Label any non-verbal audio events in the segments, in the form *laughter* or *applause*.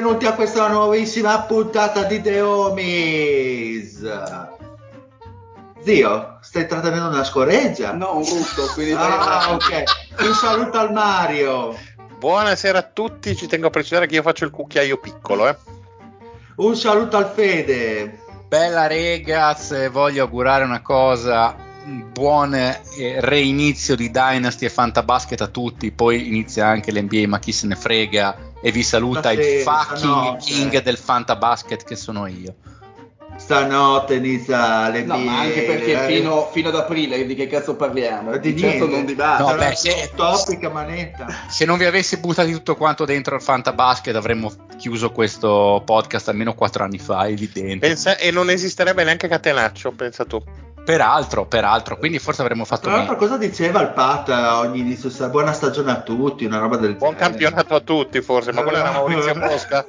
Benvenuti a questa nuovissima puntata di The Homies. Zio, stai trattenendo una scoreggia? No, un rutto, quindi Ah, ok. Un saluto al Mario. Buonasera a tutti, ci tengo a precisare che io faccio il cucchiaio piccolo, eh. Un saluto al Fede. Bella regaz, voglio augurare una cosa, un buon eh, reinizio di Dynasty e Fantabasket a tutti, poi inizia anche l'NBA ma chi se ne frega e vi saluta il Stasera, fucking stanotte. king del Fantabasket che sono io. Stanotte inizia le No, ma anche perché fino, fino ad aprile di che cazzo parliamo? Di certo niente. non di base. No, beh, se- topic a manetta. Se non vi avessi buttati tutto quanto dentro il Fantabasket avremmo chiuso questo podcast almeno quattro anni fa, evidente. Pensa- e non esisterebbe neanche Catenaccio, pensa tu. Peraltro, peraltro, quindi forse avremmo fatto Tra l'altro meglio. cosa diceva il Pat a ogni inizio? Buona stagione a tutti, una roba del Buon genere. campionato a tutti, forse, ma quello era Maurizio *laughs* Mosca.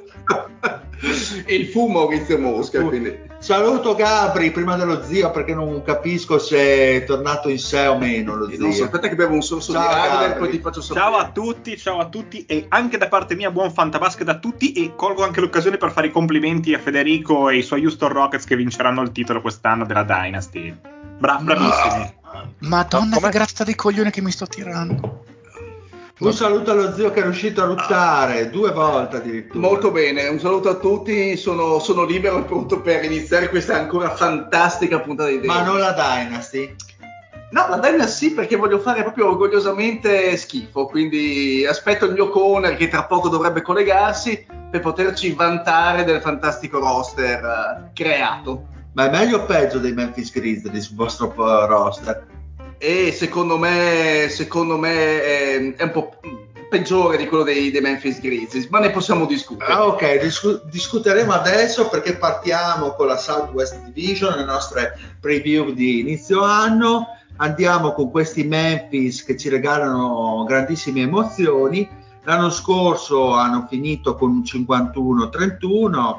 E il fu Maurizio Mosca. Saluto Gabri prima dello zio perché non capisco se è tornato in sé o meno lo Non so, zio. aspetta che bevo un sorso Ciao, di Radler, Gabri. poi ti faccio sapere. Ciao a tutti, ciao a tutti e anche da parte mia buon fantabasket a tutti e colgo anche l'occasione per fare i complimenti a Federico e i suoi Houston Rockets che vinceranno il titolo quest'anno della Dynasty. Bra- bravissimi. Madonna Ma com'è? che grazia di coglione che mi sto tirando. Un saluto allo zio che è riuscito a ruttare due volte addirittura. Molto bene, un saluto a tutti, sono, sono libero e pronto per iniziare questa ancora fantastica puntata di Ma Dave. non la Dynasty. No, la Dynasty sì perché voglio fare proprio orgogliosamente schifo, quindi aspetto il mio corner che tra poco dovrebbe collegarsi per poterci vantare del fantastico roster eh, creato. Ma è meglio o peggio dei Memphis Grizzlies il vostro roster? E secondo me, secondo me è, è un po' peggiore di quello dei, dei Memphis Grizzlies, ma ne possiamo discutere. Ah, ok, discu- discuteremo adesso perché partiamo con la Southwest Division, le nostre preview di inizio anno. Andiamo con questi Memphis che ci regalano grandissime emozioni. L'anno scorso hanno finito con un 51-31,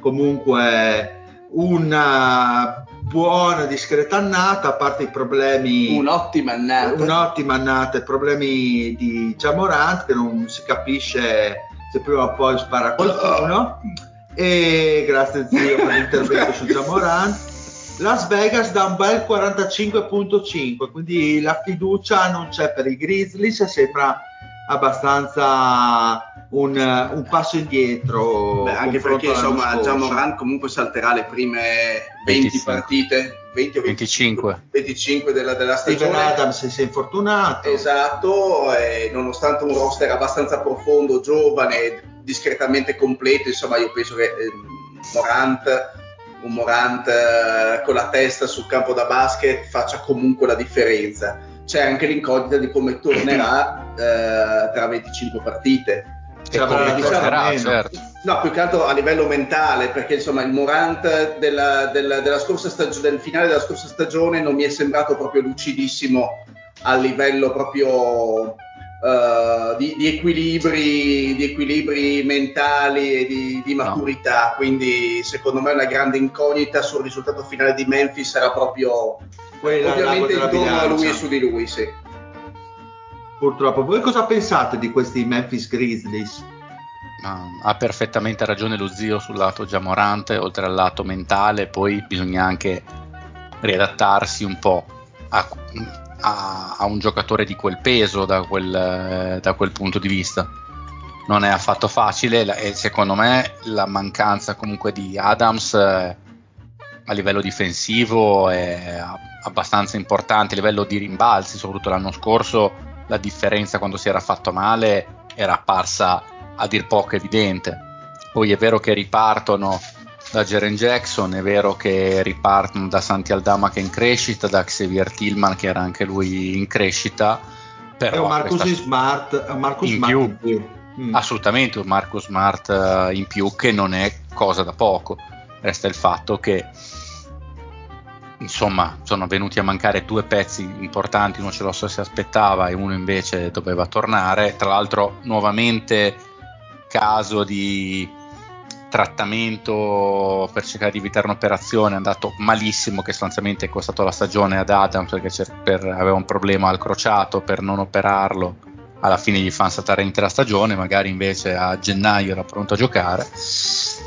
comunque una buona discreta annata, a parte i problemi Un'ottima annata. un'ottima annata e problemi di Jamorant che non si capisce se prima o poi spara qualcuno e grazie zio per l'intervento su Jamorant Las Vegas da un bel 45.5 quindi la fiducia non c'è per i Grizzlies sembra abbastanza un, un passo indietro Beh, anche perché insomma scorso. Gianmoran comunque salterà le prime 20 25. partite 20 o 25. 25 della, della Steven stagione Adams si è infortunato esatto e nonostante un roster abbastanza profondo giovane discretamente completo insomma io penso che ehm, Morant un Morant eh, con la testa sul campo da basket faccia comunque la differenza c'è anche l'incognita di come tornerà *clears throat* eh, tra 25 partite Cioè, come avrà dimostrerà, meno. certo. No, più che altro a livello mentale, perché insomma il Morant della, della- della scorsa stag- del finale della scorsa stagione non mi è sembrato proprio lucidissimo a livello proprio eh, di, di equilibri, di equilibri mentali e di, di No. maturità. Quindi secondo me una grande incognita sul risultato finale di Memphis sarà proprio Quella ovviamente intorno a lui e su di lui, sì. Purtroppo. Voi cosa pensate di questi Memphis Grizzlies? Ha perfettamente ragione lo zio sul lato giamorante, oltre al lato mentale, poi bisogna anche riadattarsi un po' a, a, a un giocatore di quel peso da quel, da quel, punto di vista. Non è affatto facile e secondo me la mancanza comunque di Adams eh, a livello difensivo è abbastanza importante, a livello di rimbalzi, soprattutto l'anno scorso la differenza quando si era fatto male era apparsa a dir poco evidente. Poi è vero che ripartono da Jaren Jackson, è vero che ripartono da Santi Aldama che è in crescita, da Xavier Tillman che era anche lui in crescita. Però è un Marcus questa... Smart, Marcus in Smart più. in più. Mm. Assolutamente un Marcus Smart uh, in più che non è cosa da poco. Resta il fatto che insomma sono venuti a mancare due pezzi importanti, uno ce lo so si aspettava e uno invece doveva tornare. Tra l'altro nuovamente caso di trattamento per cercare di evitare un'operazione è andato malissimo che sostanzialmente è costato la stagione ad Adams perché per, aveva un problema al crociato per non operarlo alla fine gli fanno saltare l'intera stagione magari invece a gennaio era pronto a giocare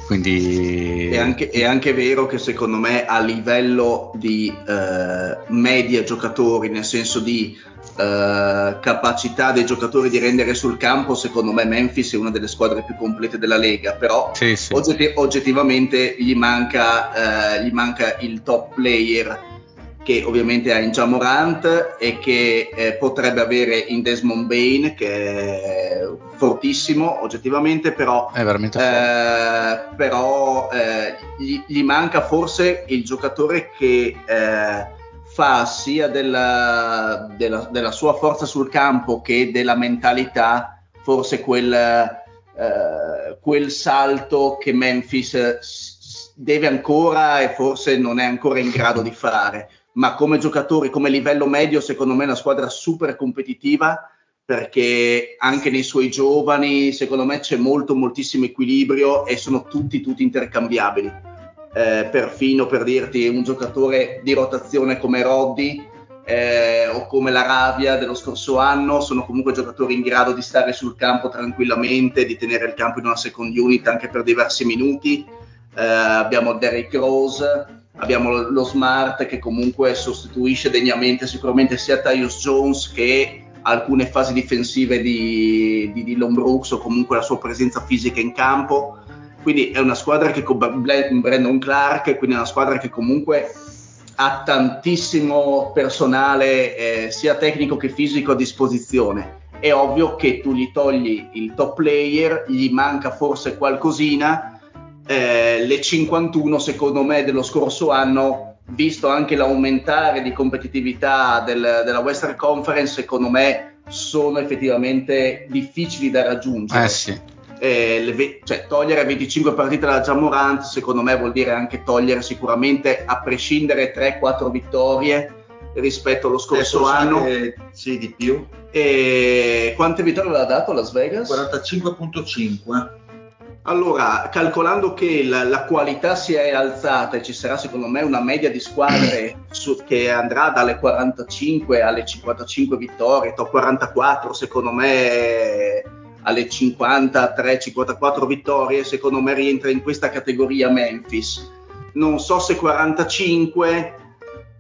quindi è anche, è anche vero che secondo me a livello di eh, media giocatori nel senso di Uh, capacità dei giocatori di rendere sul campo, secondo me Memphis è una delle squadre più complete della Lega, però sì, sì. Oggetti- oggettivamente gli manca, uh, gli manca, il top player che ovviamente ha in Jamorant e che eh, potrebbe avere in Desmond Bain che è fortissimo oggettivamente, però, eh, però eh, gli, gli, manca forse il giocatore che eh, fa sia della, della, della, sua forza sul campo che della mentalità forse quel, eh, quel salto che Memphis deve ancora e forse non è ancora in grado di fare. Ma come giocatori, come livello medio, secondo me è una squadra super competitiva perché anche nei suoi giovani, secondo me c'è molto, moltissimo equilibrio e sono tutti, tutti intercambiabili eh, perfino per dirti un giocatore di rotazione come Roddy eh, o come la Ravia dello scorso anno, sono comunque giocatori in grado di stare sul campo tranquillamente, di tenere il campo in una second unit anche per diversi minuti. Eh, abbiamo Derrick Rose, abbiamo lo Smart che comunque sostituisce degnamente sicuramente sia Tyus Jones che alcune fasi difensive di, di Dillon Brooks o comunque la sua presenza fisica in campo. Quindi è una squadra che con Brandon Clark, quindi è una squadra che comunque ha tantissimo personale eh, sia tecnico che fisico a disposizione. È ovvio che tu gli togli il top player, gli manca forse qualcosina. Eh, le 51 secondo me dello scorso anno, visto anche l'aumentare di competitività del, della Western Conference, secondo me sono effettivamente difficili da raggiungere. Eh sì eh, cioè, togliere 25 partite dalla Jamorant secondo me vuol dire anche togliere sicuramente a prescindere 3-4 vittorie rispetto allo scorso anno. sì di più. E quante vittorie aveva dato Las Vegas? 45.5 allora, calcolando che la, la, qualità si è alzata e ci sarà secondo me una media di squadre *clears throat* su, che andrà dalle 45 alle 55 vittorie, top 44, secondo me alle 53-54 vittorie, secondo me rientra in questa categoria Memphis. Non so se 45,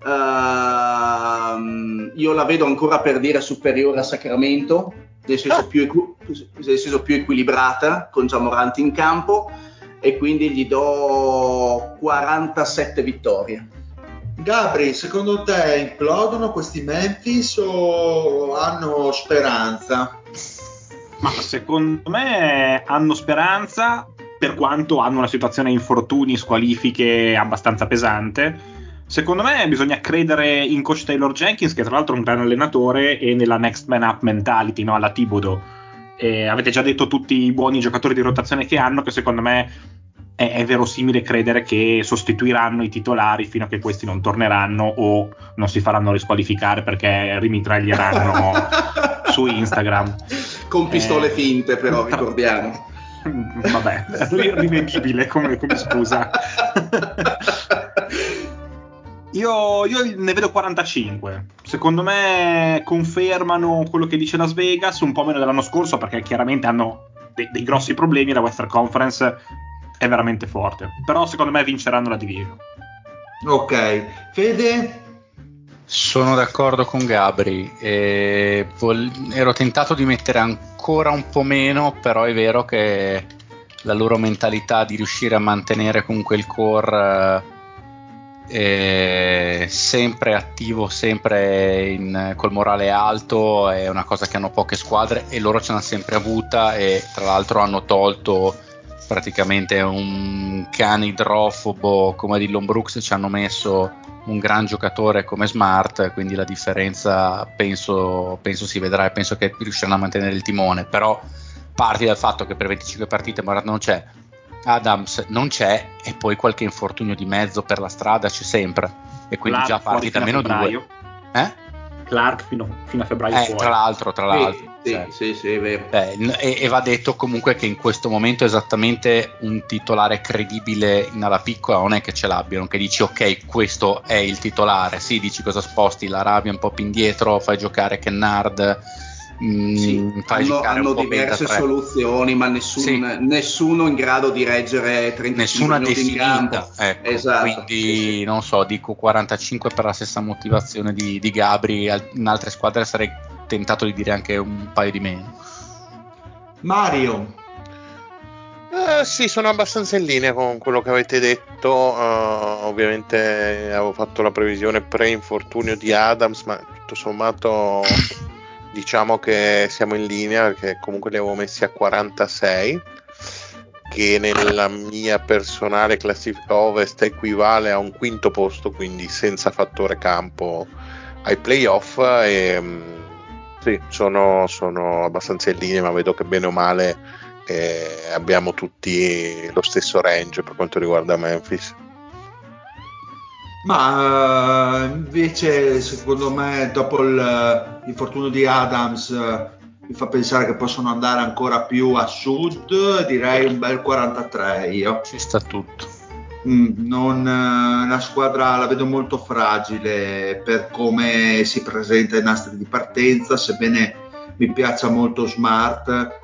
uh, ehm, io la vedo ancora per dire superiore a Sacramento, nel senso, ah. più, nel senso più equilibrata, con Giamorant in campo, e quindi gli do 47 vittorie. Gabri, secondo te implodono questi Memphis o hanno speranza? Ma secondo me hanno speranza, per quanto hanno una situazione infortuni, squalifiche abbastanza pesante. Secondo me bisogna credere in coach Taylor Jenkins, che tra l'altro è un gran allenatore, e nella next man up mentality, no? alla Tibodo. Avete già detto tutti i buoni giocatori di rotazione che hanno, che secondo me è, è, verosimile credere che sostituiranno i titolari fino a che questi non torneranno o non si faranno risqualificare perché rimitraglieranno *laughs* su Instagram. Con pistole eh, finte, però, ricordiamo. *laughs* Vabbè, rivendibile come, come scusa. io, io, ne vedo 45. secondo me confermano quello che dice Las Vegas, un po' meno dell'anno scorso perché chiaramente hanno dei, dei grossi problemi, la Western Conference è veramente forte, però secondo me vinceranno la division. Ok, Fede? Sono d'accordo con Gabri. E vol- ero tentato di mettere ancora un po' meno, però è vero che la loro mentalità di riuscire a mantenere comunque il core eh, sempre attivo, sempre in, col morale alto, è una cosa che hanno poche squadre e loro ce l'hanno sempre avuta e tra l'altro hanno tolto praticamente un cane idrofobo come Dillon Brooks ci hanno messo un gran giocatore come Smart, quindi la differenza penso, penso si vedrà e penso che riusciranno a mantenere il timone, però parti dal fatto che per 25 partite Morata non c'è, Adams non c'è e poi qualche infortunio di mezzo per la strada c'è sempre e quindi Clark già parti da meno due. Eh? Clark fino, fino a febbraio Eh, tra l'altro, tra l'altro. Sì, cioè. sì, sì, è vero. Eh, n- e, e va detto comunque che in questo momento esattamente un titolare credibile in ala piccola non è che ce l'abbiano, che dici ok questo è il titolare, sì dici cosa sposti l'Arabia un po' più indietro, fai giocare Kennard, mm, Sì, fai hanno, giocare hanno diverse soluzioni, ma nessun- Sì. nessuno in grado di reggere 35 Nessuna minuti in definita, ecco, Esatto, quindi sì, non so, dico 45 per la stessa motivazione di, di Gabri, in altre squadre sarei tentato di dire anche un paio di meno. Mario? Eh, sì, sono abbastanza in linea con quello che avete detto. eh, ovviamente avevo fatto la previsione pre-infortunio di Adams, ma tutto sommato diciamo che siamo in linea perché comunque li avevo messi a 46, che nella mia personale classifica ovest equivale a un quinto posto, quindi senza fattore campo ai playoff. E, mm, sì, sono, sono abbastanza in linea, ma vedo che bene o male eh, abbiamo tutti lo stesso range per quanto riguarda Memphis. Ma eh, invece secondo me dopo il- l'infortunio di Adams eh, mi fa pensare che possono andare ancora più a sud, direi un bel 43 io. Ci sta tutto. Mm, non, eh, la squadra la vedo molto fragile per come si presenta ai nastri di partenza, sebbene mi piaccia molto Smart.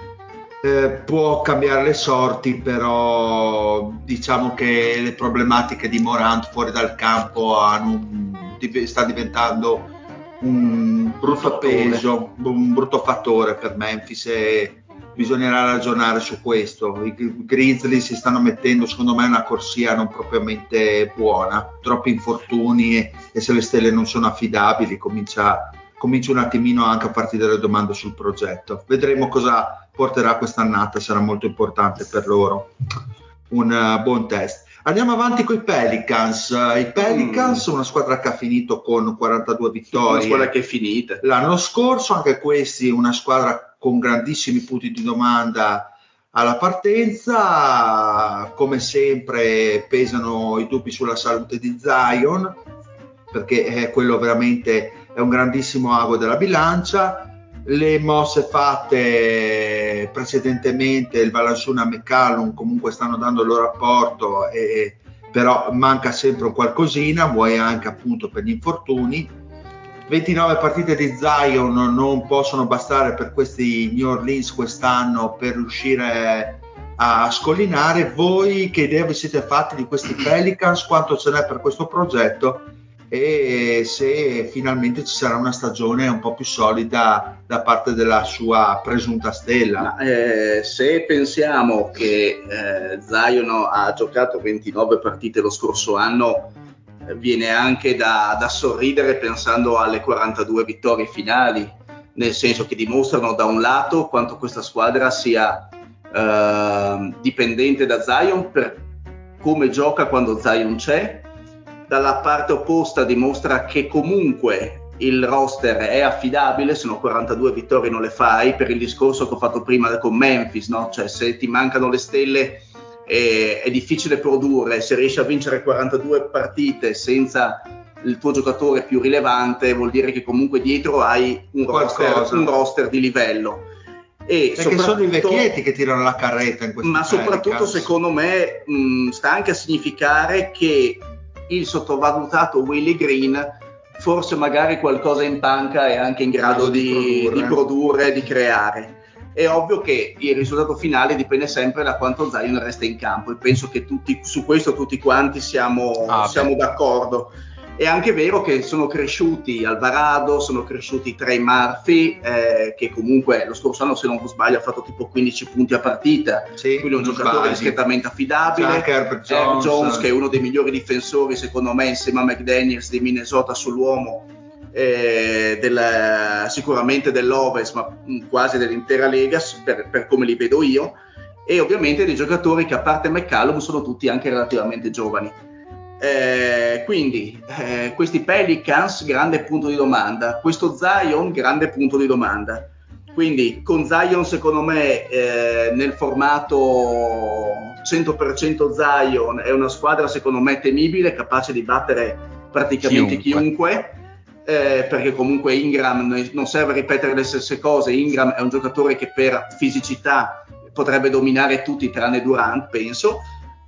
eh, può cambiare le sorti, però diciamo che le problematiche di Morant fuori dal campo hanno un- sta diventando un brutto peso, un brutto fattore per Memphis e bisognerà ragionare su questo. I Grizzly si stanno mettendo, secondo me, una corsia non propriamente buona, troppi infortuni e, e se le stelle non sono affidabili comincia, comincia un attimino anche a farti delle domande sul progetto. Vedremo cosa porterà quest'annata, sarà molto importante per loro. Un eh, buon test. Andiamo avanti con i Pelicans. I Pelicans, una squadra che ha finito con 42 Una vittorie squadra che è finita. l'anno scorso, anche questi una squadra con grandissimi punti di domanda alla partenza, come sempre pesano i dubbi sulla salute di Zion, perché è quello veramente è un grandissimo ago della bilancia. Le mosse fatte precedentemente, il Valansuna e McCallum comunque stanno dando il loro apporto, e, però manca sempre qualcosina, vuoi anche appunto per gli infortuni. 29 partite di Zion non possono bastare per questi New Orleans quest'anno per riuscire a scollinare. Voi che idea vi siete fatti di questi Pelicans? Quanto ce n'è per questo progetto? E se finalmente ci sarà una stagione un po' più solida da parte della sua presunta stella. Ma, eh, se pensiamo che eh, Zion ha giocato 29 partite lo scorso anno, viene anche da, da sorridere pensando alle 42 vittorie finali, nel senso che dimostrano da un lato quanto questa squadra sia eh, dipendente da Zion per come gioca quando Zion c'è, dalla parte opposta dimostra che comunque il roster è affidabile, sono 42 vittorie non le fai, per il discorso che ho fatto prima con Memphis, no? cioè se ti mancano le stelle eh, è difficile produrre, se riesci a vincere 42 partite senza il tuo giocatore più rilevante vuol dire che comunque dietro hai un, roster, un roster di livello. E Perché sono i vecchietti che tirano la carretta in questo ma soprattutto secondo me mh, sta anche a significare che il sottovalutato Willie Green forse magari qualcosa in panca è anche in grado di, di, produrre. di produrre, di creare. È ovvio che il risultato finale dipende sempre da quanto Zion resta in campo e penso che tutti, su questo tutti quanti siamo, ah, siamo d'accordo. È anche vero che sono cresciuti Alvarado, sono cresciuti Trey Murphy, eh, che comunque lo scorso anno, se non sbaglio, ha fatto tipo 15 punti a partita. Sì, quindi è un giocatore sbagli. discretamente affidabile. Jones. Jones, che è uno dei migliori difensori, secondo me, insieme a McDaniels di Minnesota sull'uomo. Eh, del, sicuramente dell'Ovest, ma quasi dell'intera Lega, per, per come li vedo io. E ovviamente dei giocatori che, a parte McCallum, sono tutti anche relativamente giovani. Eh, quindi eh, questi Pelicans, grande punto di domanda. Questo Zion, grande punto di domanda. Quindi con Zion, secondo me, eh, nel formato 100% Zion è una squadra, secondo me, temibile, capace di battere praticamente chiunque. chiunque eh, perché comunque Ingram non serve ripetere le stesse cose. Ingram è un giocatore che per fisicità potrebbe dominare tutti tranne Durant, penso.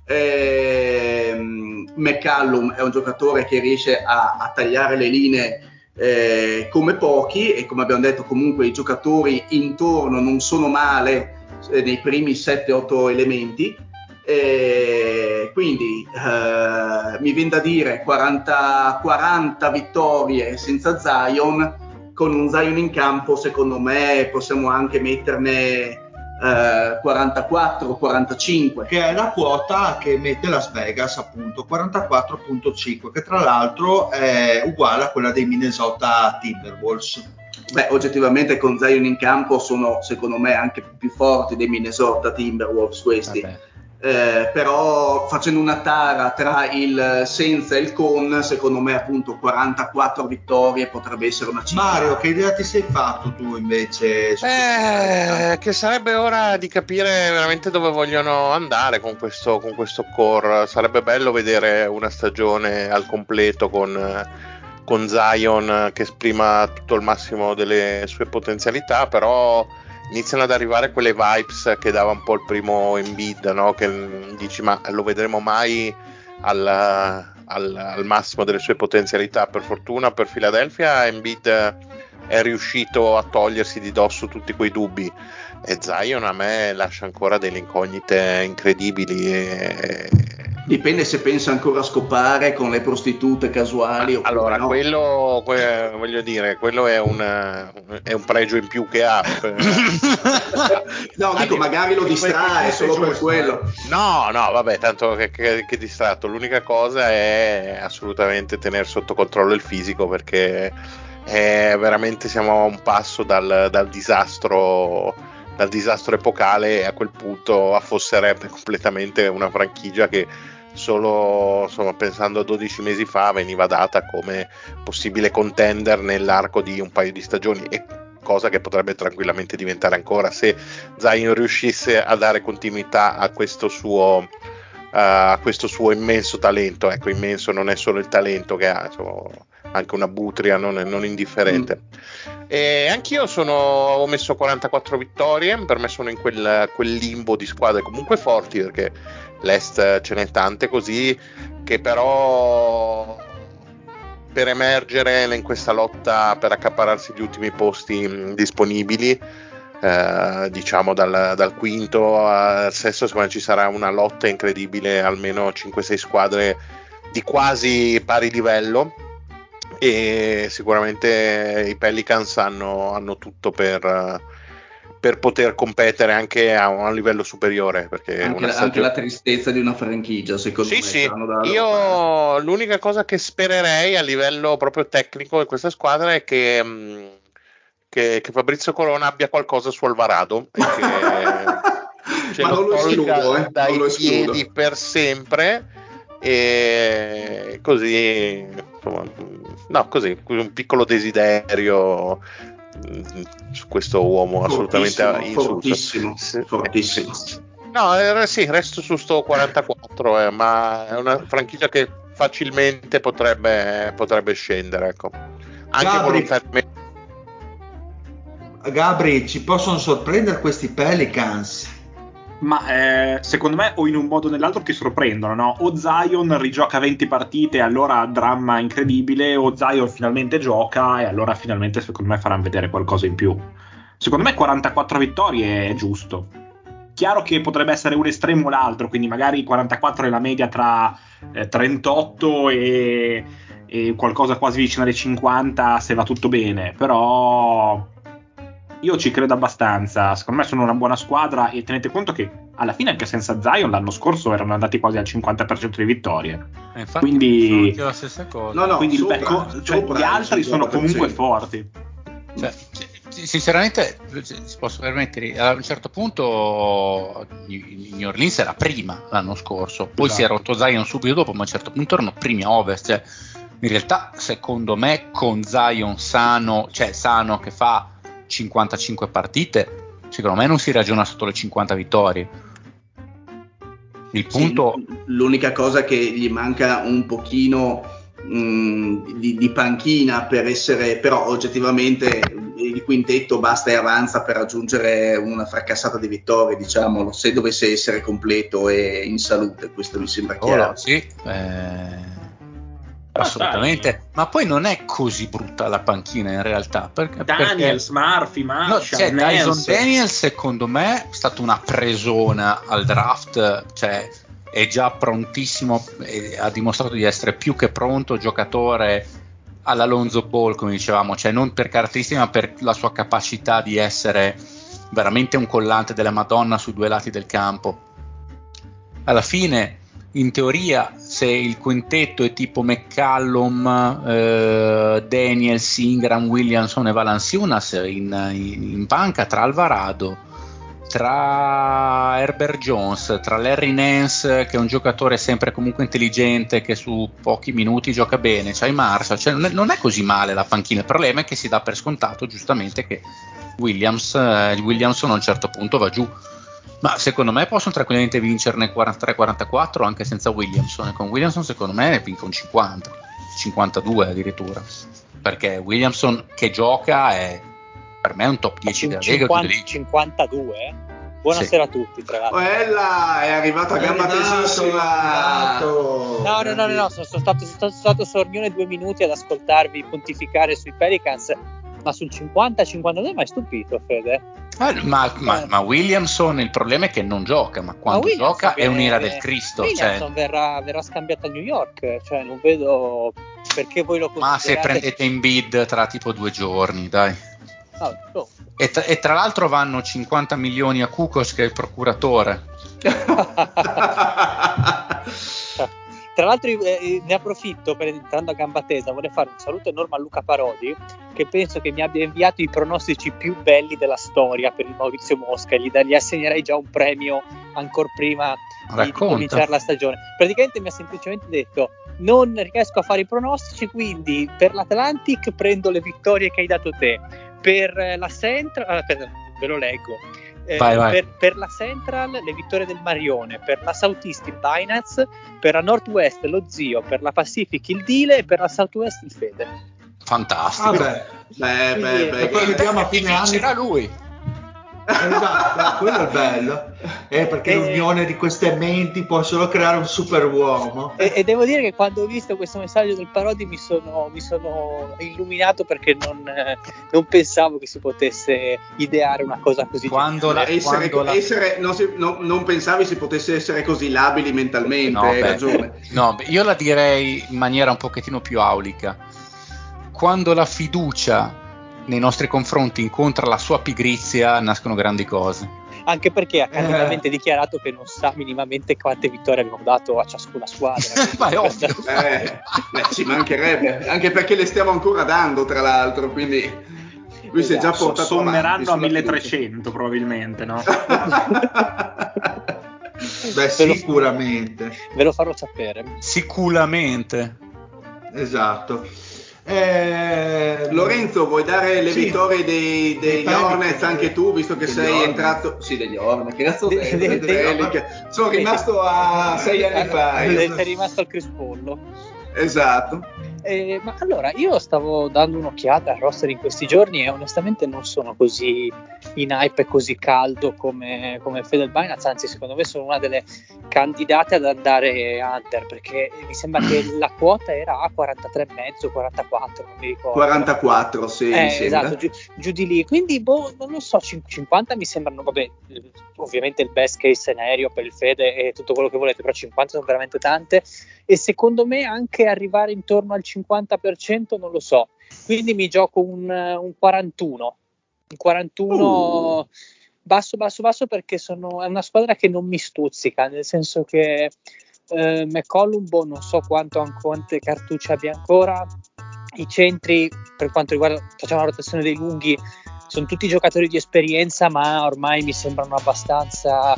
Eh, McCallum è un giocatore che riesce a, a tagliare le linee eh, come pochi e come abbiamo detto comunque i giocatori intorno non sono male eh, nei primi 7-8 elementi eh, quindi eh, mi viene da dire 40, 40 vittorie senza Zion con un Zion in campo secondo me possiamo anche metterne 44-45 eh, che è la quota che mette Las Vegas appunto 44.5 che tra l'altro è uguale a quella dei Minnesota Timberwolves. Beh, oggettivamente con Zion in campo sono secondo me anche più forti dei Minnesota Timberwolves questi. Vabbè eh, però facendo una tara tra il senza e il con, secondo me appunto 44 vittorie potrebbe essere una cifra. Mario, che idea ti sei fatto tu invece? Eh, che sarebbe ora di capire veramente dove vogliono andare con questo, con questo core. Sarebbe bello vedere una stagione al completo con, con Zion che esprima tutto il massimo delle sue potenzialità, però iniziano ad arrivare quelle vibes che dava un po' il primo Embiid, no? che dici ma lo vedremo mai al, al, al, massimo delle sue potenzialità. Per fortuna per Philadelphia Embiid è riuscito a togliersi di dosso tutti quei dubbi e Zion a me lascia ancora delle incognite incredibili e, Dipende se pensa ancora a scopare con le prostitute casuali. Allora, no. quello, que- voglio dire, quello è un, è un, pregio in più che ha. *laughs* no, dico, magari lo distrae solo per quello. No, no, vabbè, tanto che, che, che, distratto. L'unica cosa è assolutamente tenere sotto controllo il fisico perché veramente siamo a un passo dal, dal disastro dal disastro epocale e a quel punto affosserebbe completamente una franchigia che solo insomma, pensando a 12 mesi fa veniva data come possibile contender nell'arco di un paio di stagioni e cosa che potrebbe tranquillamente diventare ancora. Se Zion riuscisse a dare continuità a questo suo, a questo suo immenso talento ecco immenso non è solo il talento che ha insomma, anche una butria non, non indifferente mm. e anch'io sono, ho messo 44 vittorie per me sono in quel, quel limbo di squadre comunque forti perché l'Est ce n'è tante così che però per emergere in questa lotta per accapararsi gli ultimi posti disponibili eh, diciamo dal, dal, quinto al sesto secondo me ci sarà una lotta incredibile almeno 5-6 squadre di quasi pari livello e sicuramente i Pelicans hanno, hanno tutto per per poter competere anche a un livello superiore. Perché anche, la, anche la tristezza di una franchigia, secondo sì, me. Sì, io l'unica cosa che spererei a livello proprio tecnico di questa squadra è che, mm, che, che Fabrizio Corona abbia qualcosa su Alvarado. Che *laughs* ce Ma lo, lo escludo, eh? dai lo piedi per sempre e così insomma, no così un piccolo desiderio su questo uomo assolutamente insulso. Fortissimo, fortissimo. *laughs* No, eh, sì, resto su sto 44, eh, ma è una franchigia che facilmente potrebbe, potrebbe scendere, ecco. Anche Gabri, volontariamente. Gabri, ci possono sorprendere questi Pelicans? Ma eh, secondo me o in un modo o nell'altro ti sorprendono, no? O Zion rigioca 20 partite e allora dramma incredibile, o Zion finalmente gioca e allora finalmente secondo me faranno vedere qualcosa in più. Secondo me 44 vittorie è giusto. Chiaro che potrebbe essere un estremo o l'altro, quindi magari 44 è la media tra eh, 38 e, e qualcosa quasi vicino alle 50 se va tutto bene, però io ci credo abbastanza. Secondo me sono una buona squadra e tenete conto che alla fine anche senza Zion l'anno scorso erano andati quasi al 50% di vittorie. Eh, infatti, Quindi, sono la stessa cosa. No, no, quindi sopra- becco- cioè, sopra gli altri sono 50%. comunque forti. Cioè, si- sinceramente, si posso permettere, a un certo punto New Orleans era prima l'anno scorso, poi Esatto. si è rotto Zion subito dopo, ma a un certo punto erano primi a ovest. Cioè, in realtà, secondo me, con Zion sano, cioè sano che fa 55 partite, secondo me non si ragiona sotto le 50 vittorie. Il Sì, punto, l'unica cosa che gli manca un pochino mh, di, di panchina per essere, però oggettivamente il quintetto basta e avanza per raggiungere una fracassata di vittorie, diciamolo, se dovesse essere completo e in salute, questo mi sembra chiaro. Oh, sì, eh, assolutamente. Ma poi non è così brutta la panchina in realtà. Perché, Daniels, Murphy, perché- no, Marshall, cioè, Dyson Nance. Daniels secondo me è stata una presona al draft, cioè è già prontissimo, e ha dimostrato di essere più che pronto giocatore all'Alonzo Ball, come dicevamo, cioè non per caratteristiche ma per la sua capacità di essere veramente un collante della Madonna sui due lati del campo. Alla fine, in teoria, se il quintetto è tipo McCallum, eh, Daniels, Ingram, Williamson e Valanciunas in, in, in panca tra Alvarado, tra Herbert Jones, tra Larry Nance, che è un giocatore sempre comunque intelligente, che su pochi minuti gioca bene, c'hai Marshall, cioè non, è, non è così male la panchina, il problema è che si dà per scontato giustamente che Williams, eh, Williamson a un certo punto va giù. Ma secondo me possono tranquillamente vincerne 43-44 anche senza Williamson. E con Williamson, secondo me, ne vincono 50, 52 addirittura. Perché Williamson che gioca è per me è un top 10 della Lega. 50 chiude lì. 52, eh? Buonasera a tutti, tra l'altro. Quella è arrivata a gamba tesissima. No, no, no, no, no, sono, sono stato, sono stato sornione due minuti ad ascoltarvi pontificare sui Pelicans, ma sul 50-52 mi hai stupito, Fede. Eh, ma, ma- ma Williamson il problema è che non gioca, ma quando Ma gioca è un'ira del Cristo. Cioè, Williamson verrà, verrà scambiato a New York, cioè non vedo perché voi lo ma se considerate... prendete in bid tra tipo due giorni, dai. No, no. E tra, e tra l'altro vanno 50 milioni a Kukos che è il procuratore. *laughs* *laughs* Tra l'altro eh, ne approfitto per entrando a gamba tesa, vorrei fare un saluto enorme a Luca Parodi che penso che mi abbia inviato i pronostici più belli della storia per il Maurizio Mosca gli, gli assegnerei già un premio ancora prima di, di cominciare la stagione. Praticamente mi ha semplicemente detto non riesco a fare i pronostici, quindi per l'Atlantic prendo le vittorie che hai dato te, per eh, la Central, ah, per- ve lo leggo. Eh, Vai, vai. Per, per la Central le vittorie del Marione, per la Southeast il Binance, per la Northwest lo Zio, per la Pacific il Dile e per la Southwest il Fede. Fantastico. Vabbè, Beh, beh, beh, e poi che- vediamo a E fine anno. vincerà lui. Esatto, quello è bello. Eh, perché Eh. l'unione di queste menti può solo creare un super uomo. E, e devo dire che quando ho visto questo messaggio del Parodi mi sono, mi sono illuminato perché non, eh, non pensavo che si potesse ideare una cosa così. Quando la, essere, quando la- essere- non, si- no- non pensavi si potesse essere così labili mentalmente, No, hai beh, ragione. no, io la direi in maniera un pochettino più aulica. Quando la fiducia nei nostri confronti incontra la sua pigrizia, nascono grandi cose. Anche perché ha Eh. candidamente dichiarato che non sa minimamente quante vittorie abbiamo dato a ciascuna squadra. *laughs* Ma è ovvio. *laughs* Eh, beh, ci mancherebbe, anche perché le stiamo ancora dando, tra l'altro, quindi lui si è già Esatto, portato Sommeranno a sulla 1300 probabilmente, no? *laughs* Beh, Ve lo- sicuramente. Ve lo farò sapere. Sicuramente. Esatto. Eh, Lorenzo, vuoi dare le Sì. vittorie dei, degli Dei Hornets anche tu, visto che Degli sei Hornets. entrato... Sì, degli Hornets, che cazzo De- de- Dei dei- Pelicans. Sono rimasto a sei anni fa. Eh. Sei rimasto al Crispollo. Esatto. Eh, ma allora, io stavo dando un'occhiata al roster in questi giorni e onestamente non sono così in hype così caldo come, come Fedel Binance, anzi secondo me sono una delle candidate ad andare under perché mi sembra che *clears throat* la quota era a 43,5, 44, non mi ricordo. 44, sì, Eh, esatto, giù, giù di lì. Quindi, boh, non lo so, cin- 50 mi sembrano, vabbè, ovviamente il best case scenario per il Fede e tutto quello che volete, però 50 sono veramente tante. E secondo me anche arrivare intorno al 50% non lo so. Quindi mi gioco un, un 41. Un 41 Uh. basso, basso, basso perché sono, è una squadra che non mi stuzzica, nel senso che eh, McCollum, boh, non so quanto, quante cartucce abbia ancora. I centri, per quanto riguarda, facciamo la rotazione dei lunghi, sono tutti giocatori di esperienza, ma ormai mi sembrano abbastanza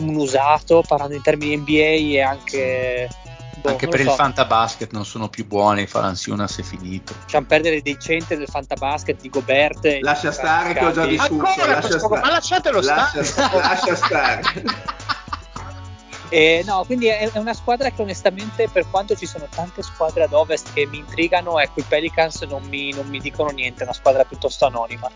un usato, parlando in termini NBA e anche... boh, Anche per il so. fantabasket non sono più buoni, Valanciunas è finito. Facciamo perdere dei centri del fantabasket di Gobert. Lascia stare che ho già discusso. Ancora lascia stare. ma lasciatelo lascia, stare. lascia stare. *laughs* Eh, no, quindi è, è una squadra che onestamente, per quanto ci sono tante squadre ad ovest che mi intrigano, ecco, i Pelicans non mi, non mi dicono niente, è una squadra piuttosto anonima.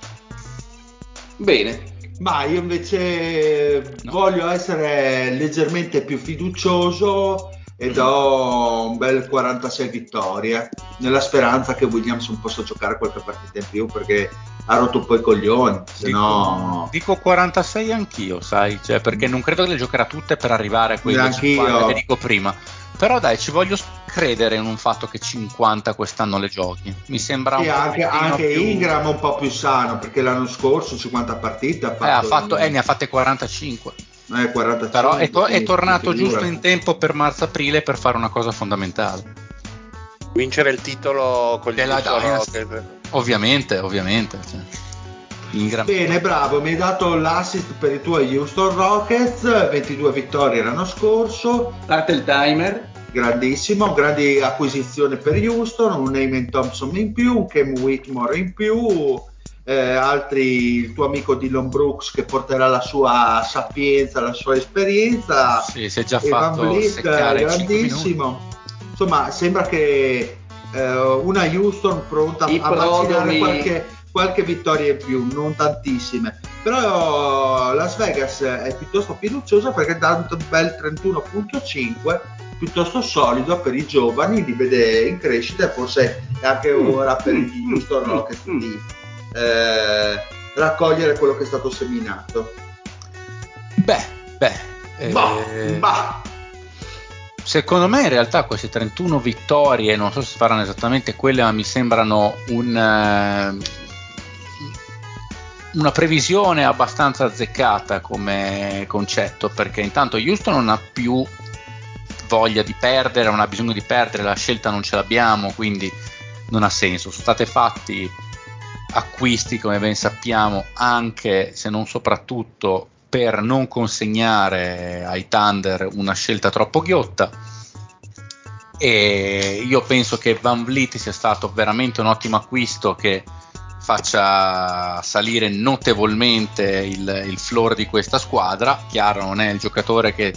Bene. Ma io invece No. voglio essere leggermente più fiducioso e do un bel 46 vittorie, nella speranza che Williamson possa giocare qualche partita in più perché ha rotto un po' i coglioni, se Dico, no... dico 46 anch'io, sai, cioè, perché non credo che le giocherà tutte per arrivare a Neanch'io. 50 che dico prima. Però dai, ci voglio credere in un fatto che 50 quest'anno le giochi. Mi sembra Sì, un anche, anche più- Ingram un po' più sano perché l'anno scorso 50 partite ha fatto, Eh, ha fatto, eh, ne ha fatte 45. Eh, 45, Però è, to- è tornato giusto in tempo per marzo-aprile per fare una cosa fondamentale. Vincere il titolo con gli. Rockets. Ovviamente, ovviamente. cioè. Ingram. Bene, bravo, mi hai dato l'assist per i tuoi Houston Rockets, 22 vittorie l'anno scorso, Parte il timer. grandissimo, grandi acquisizioni per Houston, un Neyman Thompson in più, un Cam Whitmore in più, eh, altri il tuo amico Dylan Brooks che porterà la sua sapienza, la sua esperienza, Sì, si è già e Van fatto 5 minuti. grandissimo. Insomma, sembra che eh, una Houston pronta I a prodomi- qualche, qualche vittoria in più, non tantissime. Però Las Vegas è piuttosto fiduciosa perché dà un bel 31.5 piuttosto solido per i giovani, li vede in crescita e forse è anche Mm. ora per Mm. gli Houston Mm. Rockets Mm. Eh, raccogliere quello che è stato seminato. Beh, beh. Bah, eh, bah. Secondo me in realtà queste 31 vittorie, non so se saranno esattamente quelle, ma mi sembrano un, eh, una previsione abbastanza azzeccata come concetto, perché intanto Houston non ha più voglia di perdere, non ha bisogno di perdere, la scelta non ce l'abbiamo, quindi non ha senso. Sono stati fatti acquisti, come ben sappiamo, anche se non soprattutto per non consegnare ai Thunder una scelta troppo ghiotta. E io penso che Van Vliet sia stato veramente un ottimo acquisto che faccia salire notevolmente il, il floor di questa squadra. Chiaro, non è il giocatore che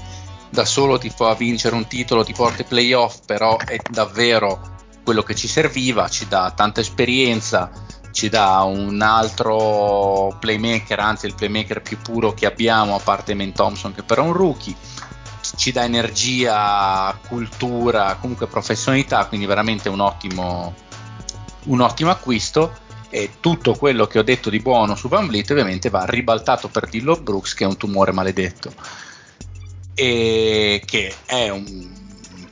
da solo ti fa vincere un titolo, ti porta ai playoff, però è davvero quello che ci serviva, ci dà tanta esperienza, ci dà un altro playmaker, anzi il playmaker più puro che abbiamo, a parte Man Thompson che però è un rookie, ci dà energia, cultura, comunque professionalità, quindi veramente un ottimo, un ottimo acquisto. E tutto quello che ho detto di buono su Van Vliet ovviamente va ribaltato per Dillon Brooks che è un tumore maledetto. E che è un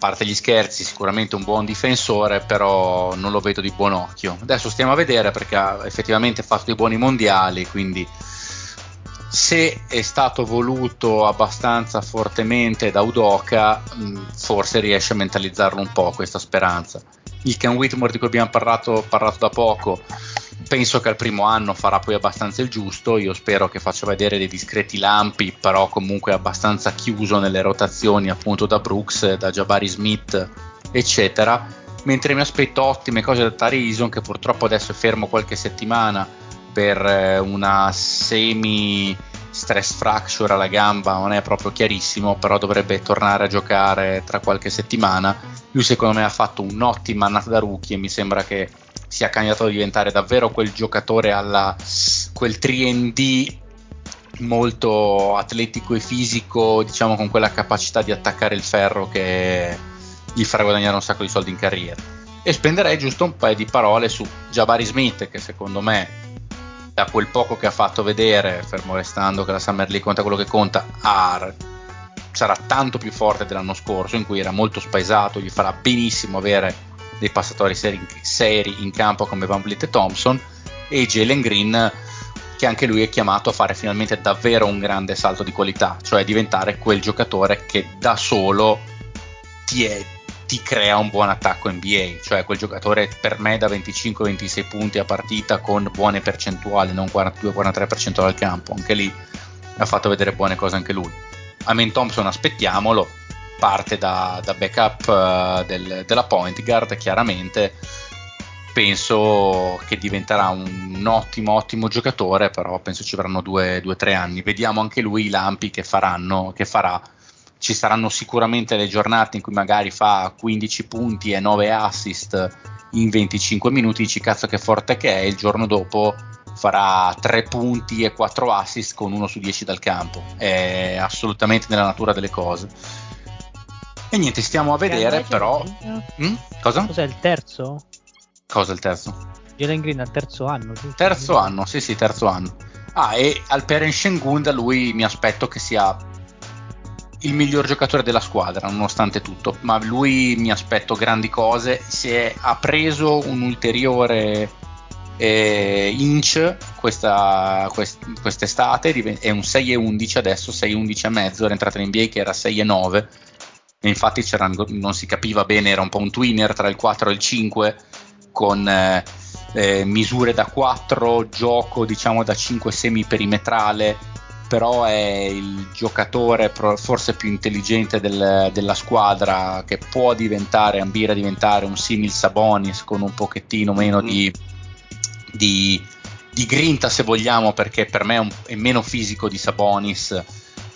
parte gli scherzi, sicuramente un buon difensore, però non lo vedo di buon occhio. Adesso stiamo a vedere perché ha effettivamente fatto dei buoni mondiali, quindi se è stato voluto abbastanza fortemente da Udoka, mh, forse riesce a mentalizzarlo un po' questa speranza. Il Ken Whitmore di cui abbiamo parlato, parlato da poco, penso che al primo anno farà poi abbastanza il giusto. Io spero che faccia vedere dei discreti lampi, però comunque abbastanza chiuso nelle rotazioni, appunto da Brooks, da Jabari Smith, eccetera. Mentre mi aspetto ottime cose da Tari Eason, che purtroppo adesso è fermo qualche settimana per eh, una semi stress fracture alla gamba, non è proprio chiarissimo, però dovrebbe tornare a giocare tra qualche settimana Lui secondo me ha fatto un'ottima annata da rookie e mi sembra che sia candidato a diventare davvero quel giocatore alla quel 3D molto atletico e fisico, diciamo con quella capacità di attaccare il ferro che gli farà guadagnare un sacco di soldi in carriera. E spenderei giusto un paio di parole su Jabari Smith, che secondo me, da quel poco che ha fatto vedere, fermo restando che la Summer League conta quello che conta, ha, sarà tanto più forte dell'anno scorso, in cui era molto spaesato, gli farà benissimo avere dei passatori seri, seri in campo come Van Vliet e Thompson, e Jalen Green che anche lui è chiamato a fare finalmente davvero un grande salto di qualità, cioè diventare quel giocatore che da solo ti, è, ti crea un buon attacco NBA, cioè quel giocatore per me da 25-26 punti a partita con buone percentuali, non 42-43% dal campo, anche lì ha fatto vedere buone cose anche lui. Amen Thompson aspettiamolo, parte da, da backup uh, del, della point guard chiaramente. Penso che diventerà un ottimo ottimo giocatore però penso ci vorranno due o tre anni. Vediamo anche lui i lampi che faranno che farà. Ci saranno sicuramente le giornate in cui magari fa 15 punti e 9 assist in 25 minuti. Dici cazzo che forte che è. Il giorno dopo farà 3 punti e 4 assist con 1 su 10 dal campo. È assolutamente nella natura delle cose e niente stiamo a vedere però mm? cosa? cos'è il terzo? Cosa il terzo? Jalen Green al terzo anno. Giusto? Terzo anno, sì, sì, terzo anno. Ah, e Alperen Shengun da lui mi aspetto che sia il miglior giocatore della squadra, nonostante tutto. Ma lui mi aspetto grandi cose. Si è, ha preso un ulteriore eh, inch questa, quest, quest'estate, è un 6,11 adesso, 6,11 e mezzo, era entrato in NBA che era 6,9 e infatti non si capiva bene, era un po' un twinner tra il 4 e il 5 con eh, eh, misure da 4, gioco diciamo da 5 semi perimetrale, però è il giocatore forse più intelligente del, della squadra che può diventare, ambire a diventare un simil Sabonis con un pochettino meno mm-hmm. di, di, di, grinta se vogliamo perché per me è, un, è meno fisico di Sabonis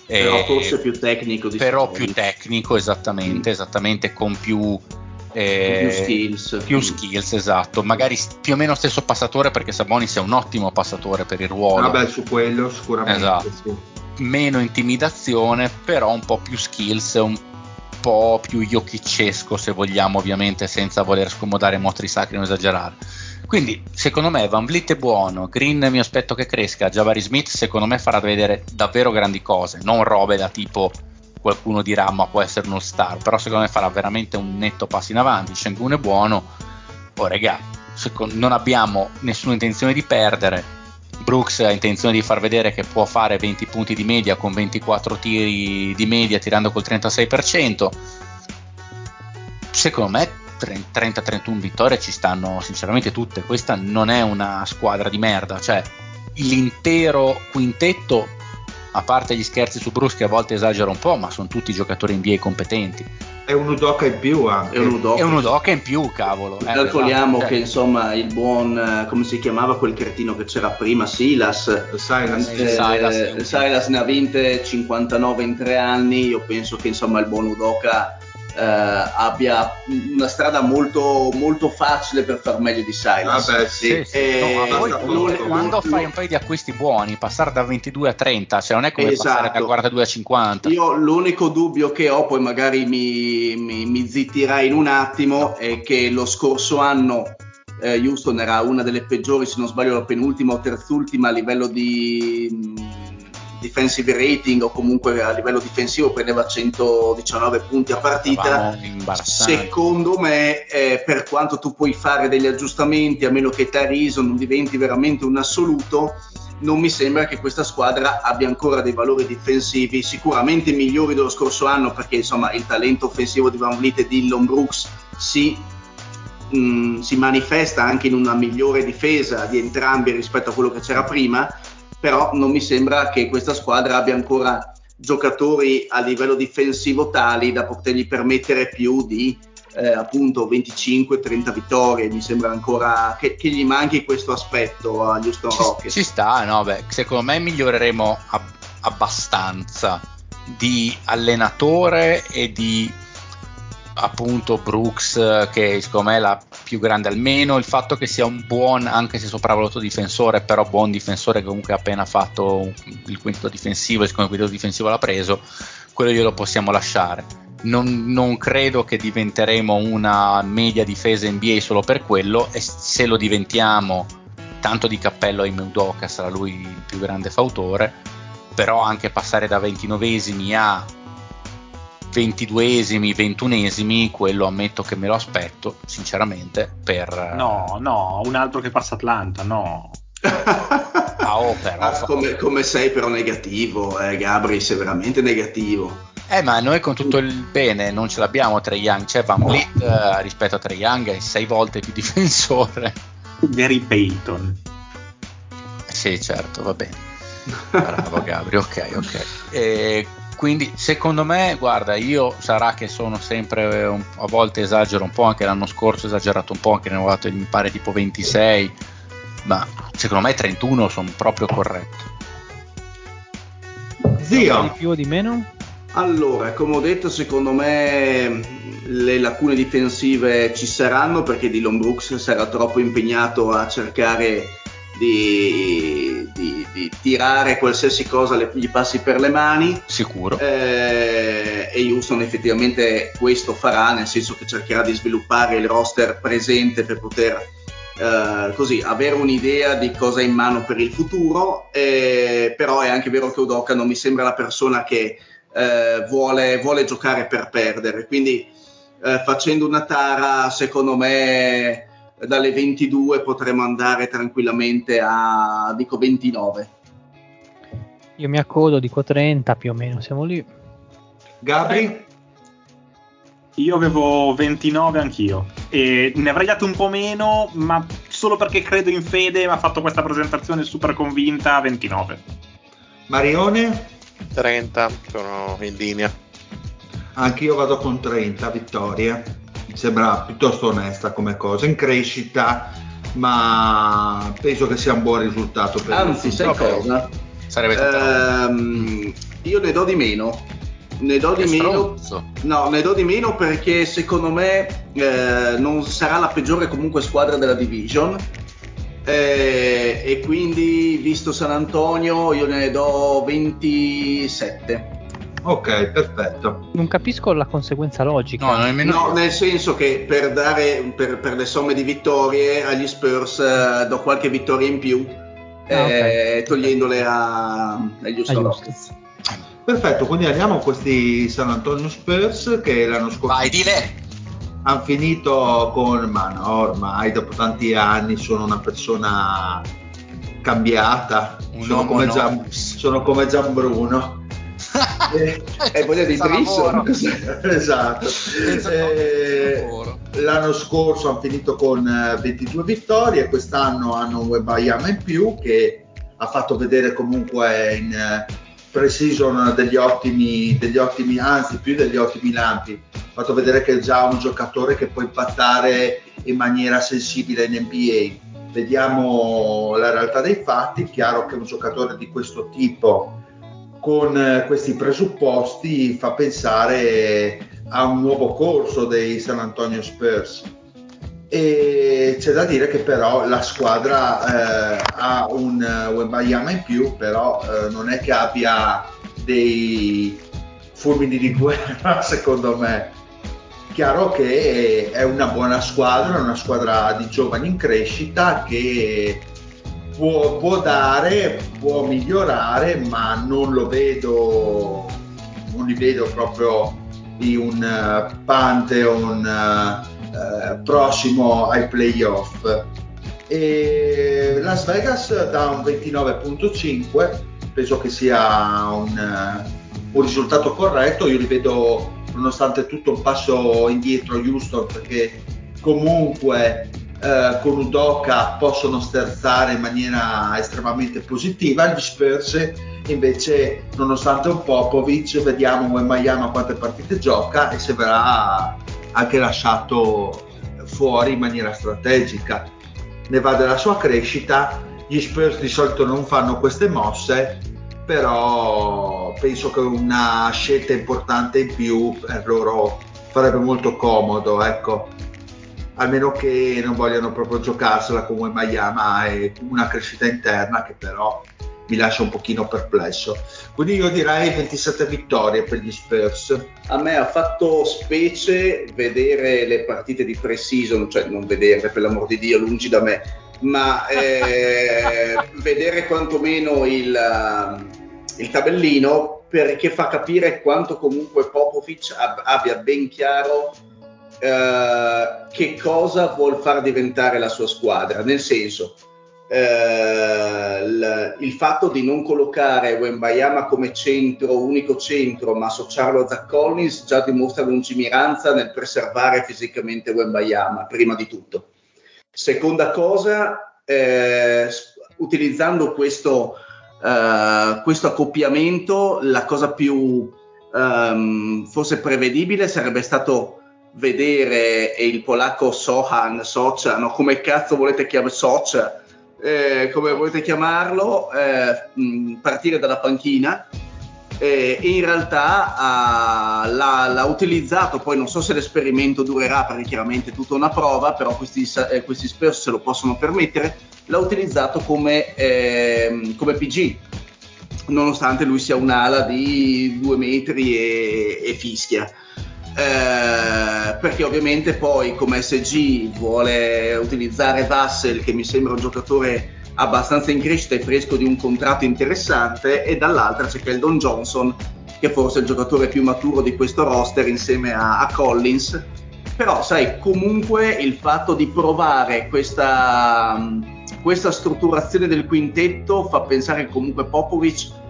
però eh, forse più tecnico di però più tecnico esattamente, mm. esattamente con più eh, più skills. Più skills, esatto. Magari più o meno stesso passatore perché Sabonis è un ottimo passatore per il ruolo. Vabbè, su quello sicuramente. Esatto. Sì. Meno intimidazione, però un po' più skills, un po' più Jokicesco se vogliamo, ovviamente, senza voler scomodare mostri sacri o esagerare. Quindi, secondo me, Van Vliet è buono, Green mi aspetto che cresca, Javari Smith secondo me farà vedere davvero grandi cose, non robe da tipo qualcuno dirà ma può essere uno star, però secondo me farà veramente un netto passo in avanti, Shengun è buono, oh regà, non abbiamo nessuna intenzione di perdere, Brooks ha intenzione di far vedere che può fare 20 punti di media con 24 tiri di media tirando col 36%, secondo me 30-31 vittorie ci stanno sinceramente tutte, questa non è una squadra di merda, cioè l'intero quintetto a parte gli scherzi su Bruce che a volte esagera un po', ma sono tutti giocatori NBA competenti. È un Udoca in più anche. È un Udoca, è un Udoca in più, cavolo. Eh, Calcoliamo esatto. che insomma il buon, eh, come si chiamava quel cretino che c'era prima, Silas. Silas, eh, Silas, Silas ne ha vinte 59 in tre anni, io penso che insomma il buon Udoca eh, abbia una strada molto, molto facile per far meglio di Silas. Ah beh, sì. sì, sì. No, poi, quando fai un paio di acquisti buoni, passare da 22 a 30, cioè non è come esatto. passare da 42 a 50. Io l'unico dubbio che ho, poi magari mi, mi, mi zittirai in un attimo, è che lo scorso anno eh, Houston era una delle peggiori, se non sbaglio, la penultima o terzultima a livello di defensive rating o comunque a livello difensivo prendeva 119 punti a partita. Secondo me, eh, per quanto tu puoi fare degli aggiustamenti, a meno che Tyrese non diventi veramente un assoluto, non mi sembra che questa squadra abbia ancora dei valori difensivi sicuramente migliori dello scorso anno perché insomma il talento offensivo di Van Vliet e Dillon Brooks si, mh, mm, si manifesta anche in una migliore difesa di entrambi rispetto a quello che c'era prima però non mi sembra che questa squadra abbia ancora giocatori a livello difensivo tali da potergli permettere più di eh, appunto 25-30 vittorie. Mi sembra ancora che, che, gli manchi questo aspetto a Houston Rockets. Ci sta, no? Beh, secondo me miglioreremo ab- abbastanza di allenatore e di appunto Brooks che secondo me è la più grande almeno il fatto che sia un buon anche se sopravvalutato difensore però buon difensore che comunque ha appena fatto il quinto difensivo il secondo quinto difensivo l'ha preso quello glielo possiamo lasciare. Non, non credo che diventeremo una media difesa NBA solo per quello e se lo diventiamo tanto di cappello a Udoka sarà lui il più grande fautore però anche passare da 29esimi a 22esimi, 21esimi, quello ammetto che me lo aspetto, sinceramente, per... No, no, un altro che passa Atlanta, no. *laughs* Ah, oh, però, Ah, come, come sei però negativo, eh, Gabri, sei veramente negativo. Eh, ma noi con tutto il bene non ce l'abbiamo Trae Young, c'è Van Vliet eh, rispetto a Trae Young è sei volte più *laughs* difensore. Gary Payton. Sì, certo, va bene. Bravo Gabri, ok, ok. E quindi secondo me, guarda, io sarà che sono sempre un- a volte esagero un po', anche l'anno scorso ho esagerato un po', anche ne ho dato mi pare tipo 26, ma secondo me 31 sono proprio corretti. Di Zio, più o di meno? Allora, come ho detto, secondo me le lacune difensive ci saranno perché Dylan Brooks sarà troppo impegnato a cercare di, di- di tirare qualsiasi cosa le- gli passi per le mani. Sicuro. Eh, e Houston effettivamente questo farà, nel senso che cercherà di sviluppare il roster presente per poter eh, così avere un'idea di cosa ha in mano per il futuro. eh, però è anche vero che Udoka non mi sembra la persona che eh, vuole, vuole giocare per perdere. Quindi eh, facendo una tara, secondo me dalle 22 potremo andare tranquillamente a dico 29. Io mi accodo, dico 30 più o meno, siamo lì. Gabri, Io avevo 29 anch'io e ne avrei dato un po' meno, ma solo perché credo in fede mi ha fatto questa presentazione super convinta 29. Marione, 30 sono in linea. anch'io vado con 30 vittorie. Mi sembra piuttosto onesta come cosa, in crescita, ma penso che sia un buon risultato per Anzi, sai Houston. cosa? Sarebbe Ehm, io ne do di meno. Ne do di meno. No, ne do di meno perché secondo me eh, non sarà la peggiore comunque squadra della division. Eh, e quindi, visto San Antonio, io ne do 27. Ok, perfetto. Non capisco la conseguenza logica. No, nemmeno No, nel senso che per dare per, per le somme di vittorie agli Spurs eh, do qualche vittoria in più, eh, togliendole a, agli Houston. Rockets. Perfetto, quindi andiamo a questi San Antonio Spurs che l'anno scorso Vai di lei. hanno finito con, ma no, ormai dopo tanti anni sono una persona cambiata, Un sono, come Gian, sono come Gianbruno. Eh, E voglia di Senza lavoro. Trisson. esatto. Eh, l'anno scorso hanno finito con eh, 22 vittorie, quest'anno hanno un Webayama in più che ha fatto vedere comunque in eh, pre-season degli ottimi, degli ottimi, anzi più degli ottimi lampi. Ha fatto vedere che è già un giocatore che può impattare in maniera sensibile in NBA. Vediamo la realtà dei fatti, chiaro che un giocatore di questo tipo con eh, questi presupposti fa pensare a un nuovo corso dei San Antonio Spurs. E c'è da dire che però la squadra eh, ha un uh, Wembayama in più però eh, non è che abbia dei fulmini di guerra *laughs* secondo me. Chiaro che è una buona squadra una squadra di giovani in crescita che può, può dare, può migliorare, ma non lo vedo, non li vedo proprio in un eh, Pantheon eh, prossimo ai playoff. E Las Vegas da un 29.5, penso che sia un, un risultato corretto, io li vedo nonostante tutto un passo indietro Houston perché comunque eh, con Udoka possono sterzare in maniera estremamente positiva. Gli Spurs invece, nonostante un Popovic, vediamo Wembayama quante partite gioca e se verrà anche lasciato fuori in maniera strategica. Ne va della sua crescita. Gli Spurs di solito non fanno queste mosse, però penso che una scelta importante in più per loro farebbe molto comodo, ecco. Almeno che non vogliano proprio giocarsela come Miami e una crescita interna che però mi lascia un pochino perplesso. Quindi io direi 27 vittorie per gli Spurs. A me ha fatto specie vedere le partite di pre-season, cioè non vederle per l'amor di Dio, lungi da me, ma eh, *laughs* vedere quantomeno il, il tabellino perché fa capire quanto comunque Popovic ab- abbia ben chiaro eh, che cosa vuol far diventare la sua squadra, nel senso eh, l- il fatto di non collocare Wembayama come centro, unico centro, ma associarlo a Zach Collins già dimostra lungimiranza nel preservare fisicamente Wembayama, prima di tutto. Seconda cosa, eh, utilizzando questo, uh, questo, accoppiamento, la cosa più um, forse prevedibile sarebbe stato vedere il polacco Sohan, Socha, no? come cazzo volete chiamare Socha, eh, come volete chiamarlo, eh, mh, partire dalla panchina eh, e in realtà uh, l'ha, l'ha, utilizzato, poi non so se l'esperimento durerà perché chiaramente è tutta una prova, però questi, eh, questi Spurs se lo possono permettere, l'ha utilizzato come, eh, come PG, nonostante lui sia un'ala di due metri e, e fischia. Eh, perché ovviamente poi come SG vuole utilizzare Vassel che mi sembra un giocatore abbastanza in crescita e fresco di un contratto interessante e dall'altra c'è Keldon Johnson che forse è il giocatore più maturo di questo roster insieme a, a Collins. Però sai comunque il fatto di provare questa, questa strutturazione del quintetto fa pensare che comunque Popovic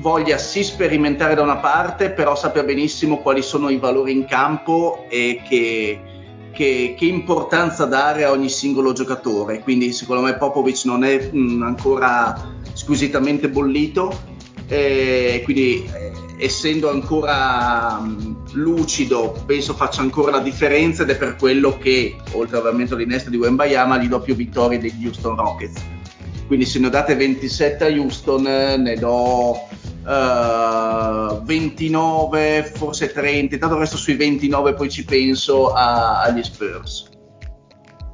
voglia sì sperimentare da una parte però sappia benissimo quali sono i valori in campo e che che, che, importanza dare a ogni singolo giocatore. Quindi secondo me Popovic non è mh, mm, ancora squisitamente bollito. E quindi eh, essendo ancora mh, mm, lucido penso faccia ancora la differenza ed è per quello che oltre all'aumento all'inesta di Wembayama gli do più vittorie degli Houston Rockets quindi se ne date 27 a Houston ne do uh, eh, 29, forse 30, intanto resto sui 29 poi ci penso a, agli Spurs.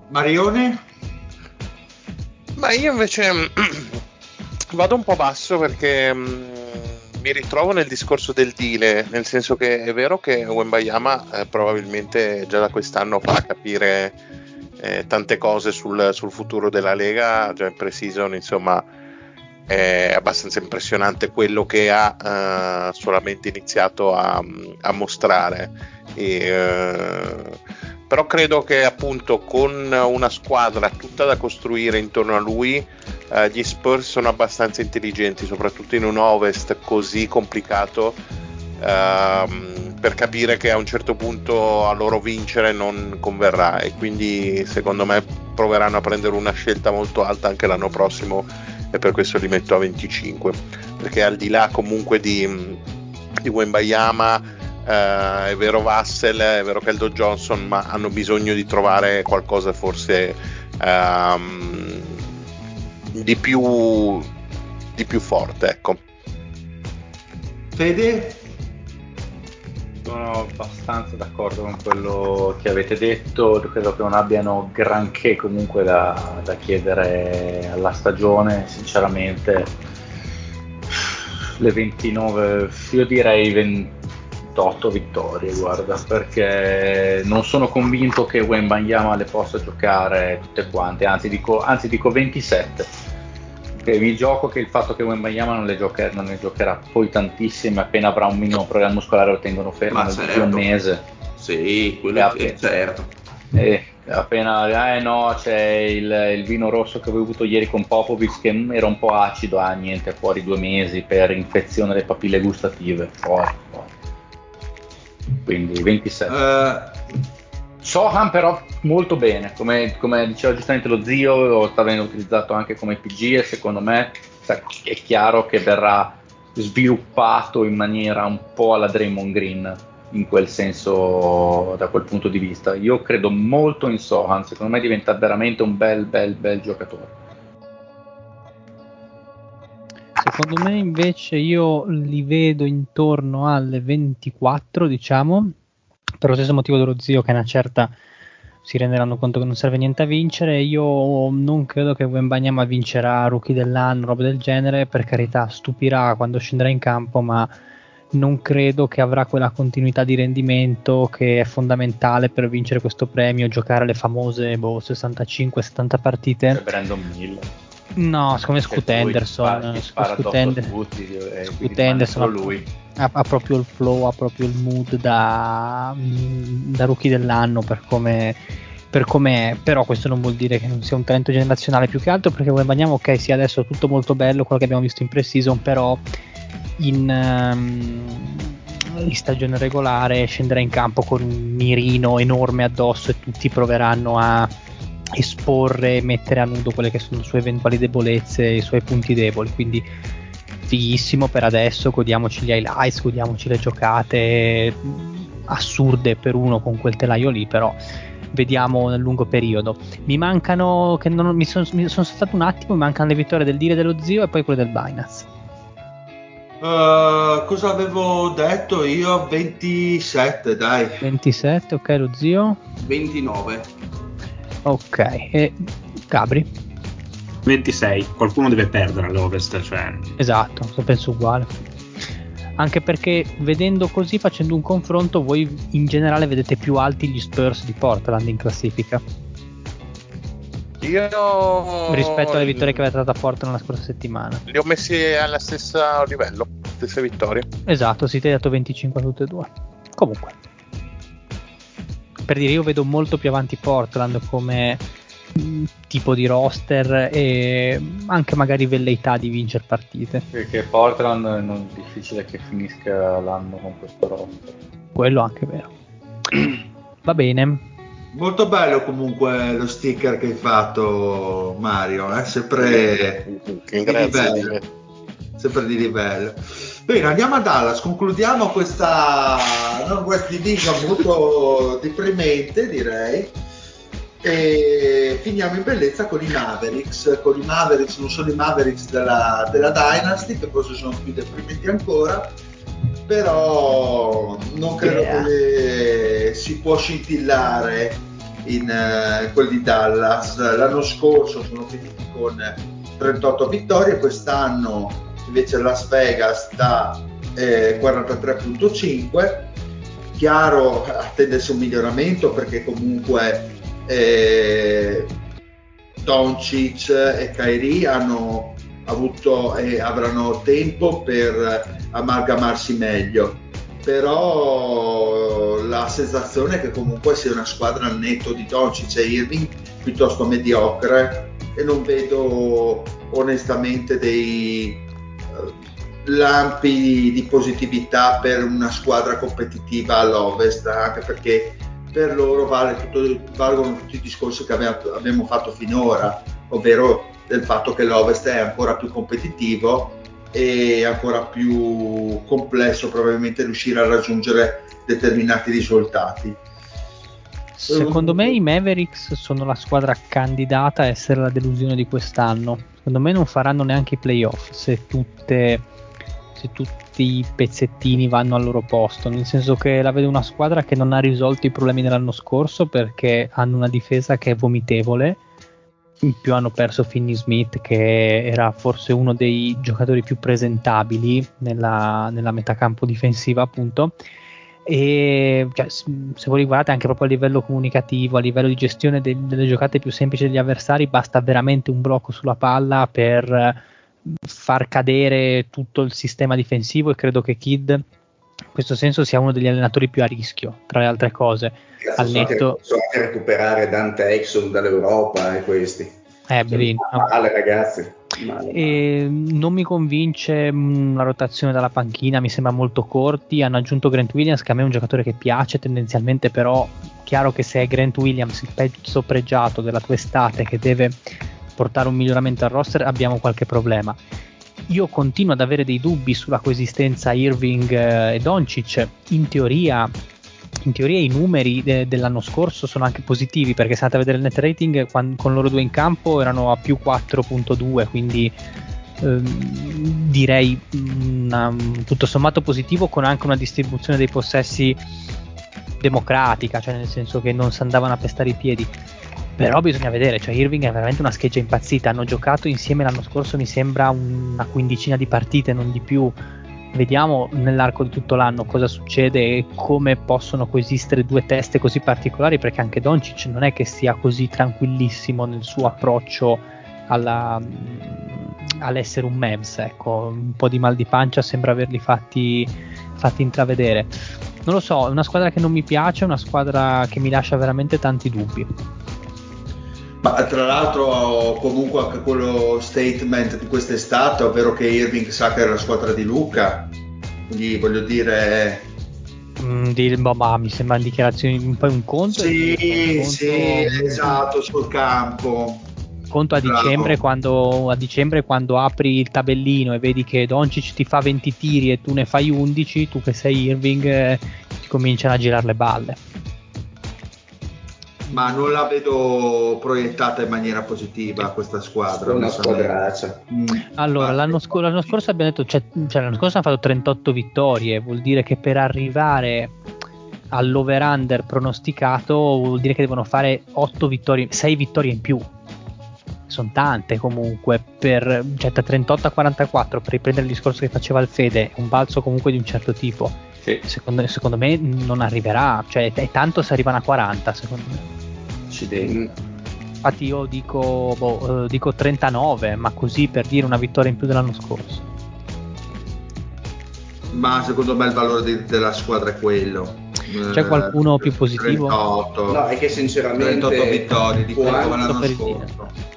Marione? Ma io invece *clears throat* vado un po' basso perché mm, mi ritrovo nel discorso del deal, nel senso che è vero che Wembayama eh, probabilmente già da quest'anno fa capire eh, tante cose sul, sul, futuro della Lega, già in pre-season insomma è abbastanza impressionante quello che ha uh, solamente iniziato a, a mostrare. E, uh, però credo che appunto con una squadra tutta da costruire intorno a lui uh, gli Spurs sono abbastanza intelligenti, soprattutto in un Ovest così complicato. Uh, per capire che a un certo punto a loro vincere non converrà e quindi secondo me proveranno a prendere una scelta molto alta anche l'anno prossimo e per questo li metto a 25 perché al di là comunque di, di Wembayama eh, è vero Vassel è vero Keldo Johnson ma hanno bisogno di trovare qualcosa forse ehm, di più di più forte ecco. Fede sono abbastanza d'accordo con quello che avete detto, credo che non abbiano granché comunque da, da chiedere alla stagione, sinceramente. Le 29, io direi 28 vittorie, guarda, perché non sono convinto che Wembanyama le possa giocare tutte quante, anzi dico, anzi dico 27 mi gioco che il fatto che Wembayama non le, non ne giocherà poi tantissime appena avrà un minimo problema muscolare lo tengono fermo nel certo. un mese sì, quello è certo e appena eh no c'è il, il, vino rosso che ho bevuto ieri con Popovic che era un po' acido ah niente fuori due mesi per infezione delle papille gustative fuori, fuori. quindi 27 uh, Sohan però molto bene, come, come, diceva giustamente lo zio, sta venendo utilizzato anche come PG e secondo me è chiaro che verrà sviluppato in maniera un po' alla Draymond Green in quel senso da quel punto di vista. Io credo molto in Sohan, secondo me diventa veramente un bel bel bel giocatore. Secondo me invece io li vedo intorno alle 24, diciamo, per lo stesso motivo dello zio che è una certa si renderanno conto che non serve niente a vincere. Io non credo che Wembanyama vincerà rookie dell'anno, roba del genere. Per carità, stupirà quando scenderà in campo, ma non credo che avrà quella continuità di rendimento che è fondamentale per vincere questo premio, giocare le famose boh, 65-70 partite. C'è Brandon Miller. No, secondo me Scoot Henderson. Scoot Henderson lui. Ha, ha, proprio il flow, ha proprio il mood da, da rookie dell'anno per come, per come è. Però questo non vuol dire che non sia un talento generazionale più che altro perché guadagniamo ok, sì, adesso è tutto molto bello, quello che abbiamo visto in pre-season, però in, um, in stagione regolare scenderà in campo con un mirino enorme addosso e tutti proveranno a esporre e mettere a nudo quelle che sono le sue eventuali debolezze i suoi punti deboli. Quindi fighissimo per adesso, godiamoci gli highlights, godiamoci le giocate assurde per uno con quel telaio lì, però vediamo nel lungo periodo. Mi mancano, che non, mi sono son stato un attimo, mi mancano le vittorie del dire dello zio e poi quelle del Binance. Uh, cosa avevo detto io? 27, dai. 27, ok, lo zio. 29. Ok, e Gabri? 26, qualcuno deve perdere all'Ovest, cioè... Esatto, penso uguale. Anche perché vedendo così, facendo un confronto, voi in generale vedete più alti gli Spurs di Portland in classifica. Io rispetto alle vittorie che avete dato a Portland la scorsa settimana. Li ho messi allo stesso livello, stesse vittorie. Esatto, si ti hai dato 25 a tutte e due. Comunque, per dire, io vedo molto più avanti Portland come tipo di roster e anche magari velleità di vincere partite. Perché Portland non è difficile che finisca l'anno con questo roster. Quello anche vero. *clears throat* Va bene. Molto bello comunque lo sticker che hai fatto Mario, è eh? sempre di livello. Sempre di livello. Bene, andiamo a Dallas, concludiamo questa non West Division molto deprimente direi e finiamo in bellezza con i Mavericks, con i Mavericks, non sono i Mavericks della, della Dynasty che forse sono più deprimenti ancora, però non credo yeah. che si può scintillare in uh, quelli di Dallas. L'anno scorso sono finiti con 38 vittorie, quest'anno invece Las Vegas da eh, 43.5. Chiaro attendersi un miglioramento perché comunque eh, Doncic e Kairi hanno avuto e avranno tempo per amalgamarsi meglio. Però la sensazione è che comunque sia una squadra al netto di Doncic e Irving piuttosto mediocre e non vedo onestamente dei uh, lampi di positività per una squadra competitiva all'Ovest anche perché per loro vale tutto, valgono tutti i discorsi che abbiamo, fatto finora ovvero del fatto che l'Ovest è ancora più competitivo e ancora più complesso probabilmente riuscire a raggiungere determinati risultati. Secondo me i Mavericks sono la squadra candidata a essere la delusione di quest'anno. Secondo me non faranno neanche i playoff se, tutte, se tutti i pezzettini vanno al loro posto. Nel senso che la vedo una squadra che non ha risolto i problemi dell'anno scorso perché hanno una difesa che è vomitevole in più hanno perso Finney Smith che era forse uno dei giocatori più presentabili nella, nella metacampo difensiva appunto e cioè, se voi guardate anche proprio a livello comunicativo a livello di gestione de- delle giocate più semplici degli avversari basta veramente un blocco sulla palla per far cadere tutto il sistema difensivo e credo che Kid in questo senso sia uno degli allenatori più a rischio tra le altre cose al netto so anche, recuperare Dante Exxon dall'Europa e questi eh, Belin. Male ragazzi. Male, male. non mi convince la rotazione dalla panchina, mi sembra molto corti. Hanno aggiunto Grant Williams, che a me è un giocatore che piace tendenzialmente, però chiaro che se è Grant Williams il pezzo pregiato della tua estate che deve portare un miglioramento al roster, abbiamo qualche problema. Io continuo ad avere dei dubbi sulla coesistenza Irving eh, e Doncic. In teoria in teoria i numeri de- dell'anno scorso sono anche positivi perché se andate a vedere il net rating quando, con loro due in campo erano a più 4.2 quindi ehm, direi una, tutto sommato positivo con anche una distribuzione dei possessi democratica, cioè nel senso che non si andavano a pestare i piedi. Però bisogna vedere, cioè Irving è veramente una scheggia impazzita. Hanno giocato insieme l'anno scorso, mi sembra, una quindicina di partite, non di più. Vediamo nell'arco di tutto l'anno cosa succede e come possono coesistere due teste così particolari, perché anche Doncic non è che sia così tranquillissimo nel suo approccio alla, all'essere un Mavs. Ecco, un po' di mal di pancia sembra averli fatti, fatti intravedere. Non lo so, è una squadra che non mi piace, è una squadra che mi lascia veramente tanti dubbi. Ma tra l'altro comunque anche quello statement di quest'estate, ovvero che Irving sa che è la squadra di Luca, quindi voglio dire... Mm, di, boh, ma mi sembra dichiarazioni un po' un conto. Sì, un conto, sì, esatto, sul campo. Conto a dicembre, quando, a dicembre quando apri il tabellino e vedi che Doncic ti fa 20 tiri e tu ne fai 11, tu che sei Irving eh, ti cominciano a girare le balle ma non la vedo proiettata in maniera positiva questa squadra. Una squadraccia. Mm. Allora, l'anno, sc- l'anno, scorso abbiamo detto, cioè, cioè, l'anno scorso hanno fatto 38 vittorie, vuol dire che per arrivare all'over-under pronosticato vuol dire che devono fare 8 vittorie, 6 vittorie in più. Sono tante comunque, per, cioè da 38 a 44 per riprendere il discorso che faceva il Fede, un balzo comunque di un certo tipo. Sì. Secondo, secondo, me non arriverà, cioè è tanto se arrivano a 40 secondo me. Accidenti. Infatti io dico, boh, eh, dico 39, ma così per dire una vittoria in più dell'anno scorso. Ma secondo me il valore di, della squadra è quello. C'è eh, qualcuno più positivo? 38. No, è che sinceramente 38 vittorie di quello l'anno scorso.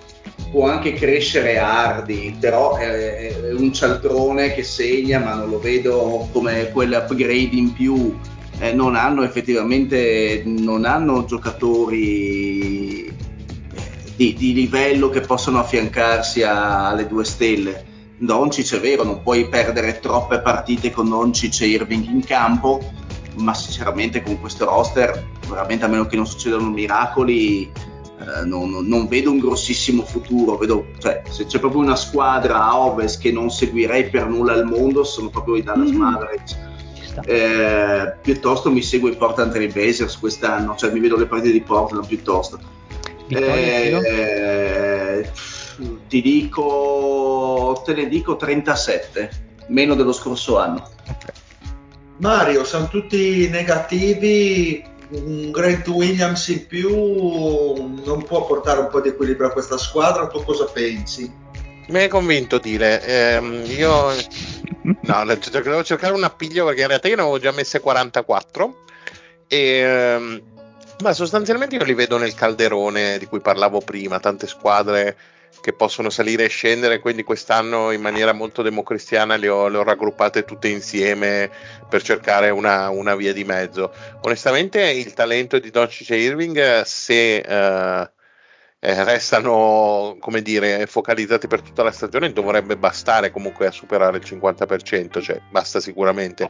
Può anche crescere Hardy, però è, è un cialtrone che segna, ma non lo vedo come quell'upgrade in più eh, non hanno effettivamente non hanno giocatori eh, di, di, livello che possono affiancarsi a, alle due stelle. Doncic è vero, non puoi perdere troppe partite con Doncic e Irving in campo, ma sinceramente con questo roster, veramente a meno che non succedano miracoli, eh, non, non, vedo un grossissimo futuro. Vedo, cioè, se c'è proprio una squadra a ovest che non seguirei per nulla al mondo, sono proprio i Dallas mm-hmm. Mavericks eh, piuttosto mi seguo i Portland Trail Blazers quest'anno, cioè mi vedo le partite di Portland piuttosto. Eh, ti dico, te ne dico 37, meno dello scorso anno. Mario, sono tutti negativi, un Grant Williams in più non può portare un po' di equilibrio a questa squadra, tu cosa pensi? Mi hai convinto Dile, eh, io No, devo cercare un appiglio perché in realtà io ne avevo già messe 44. E, ehm, ma sostanzialmente io li vedo nel calderone di cui parlavo prima, tante squadre che possono salire e scendere, quindi quest'anno in maniera molto democristiana le ho, le ho raggruppate tutte insieme per cercare una, una, via di mezzo. Onestamente il talento di Doncic e Irving, se uh, eh, restano come dire focalizzati per tutta la stagione dovrebbe bastare comunque a superare il 50% cioè basta sicuramente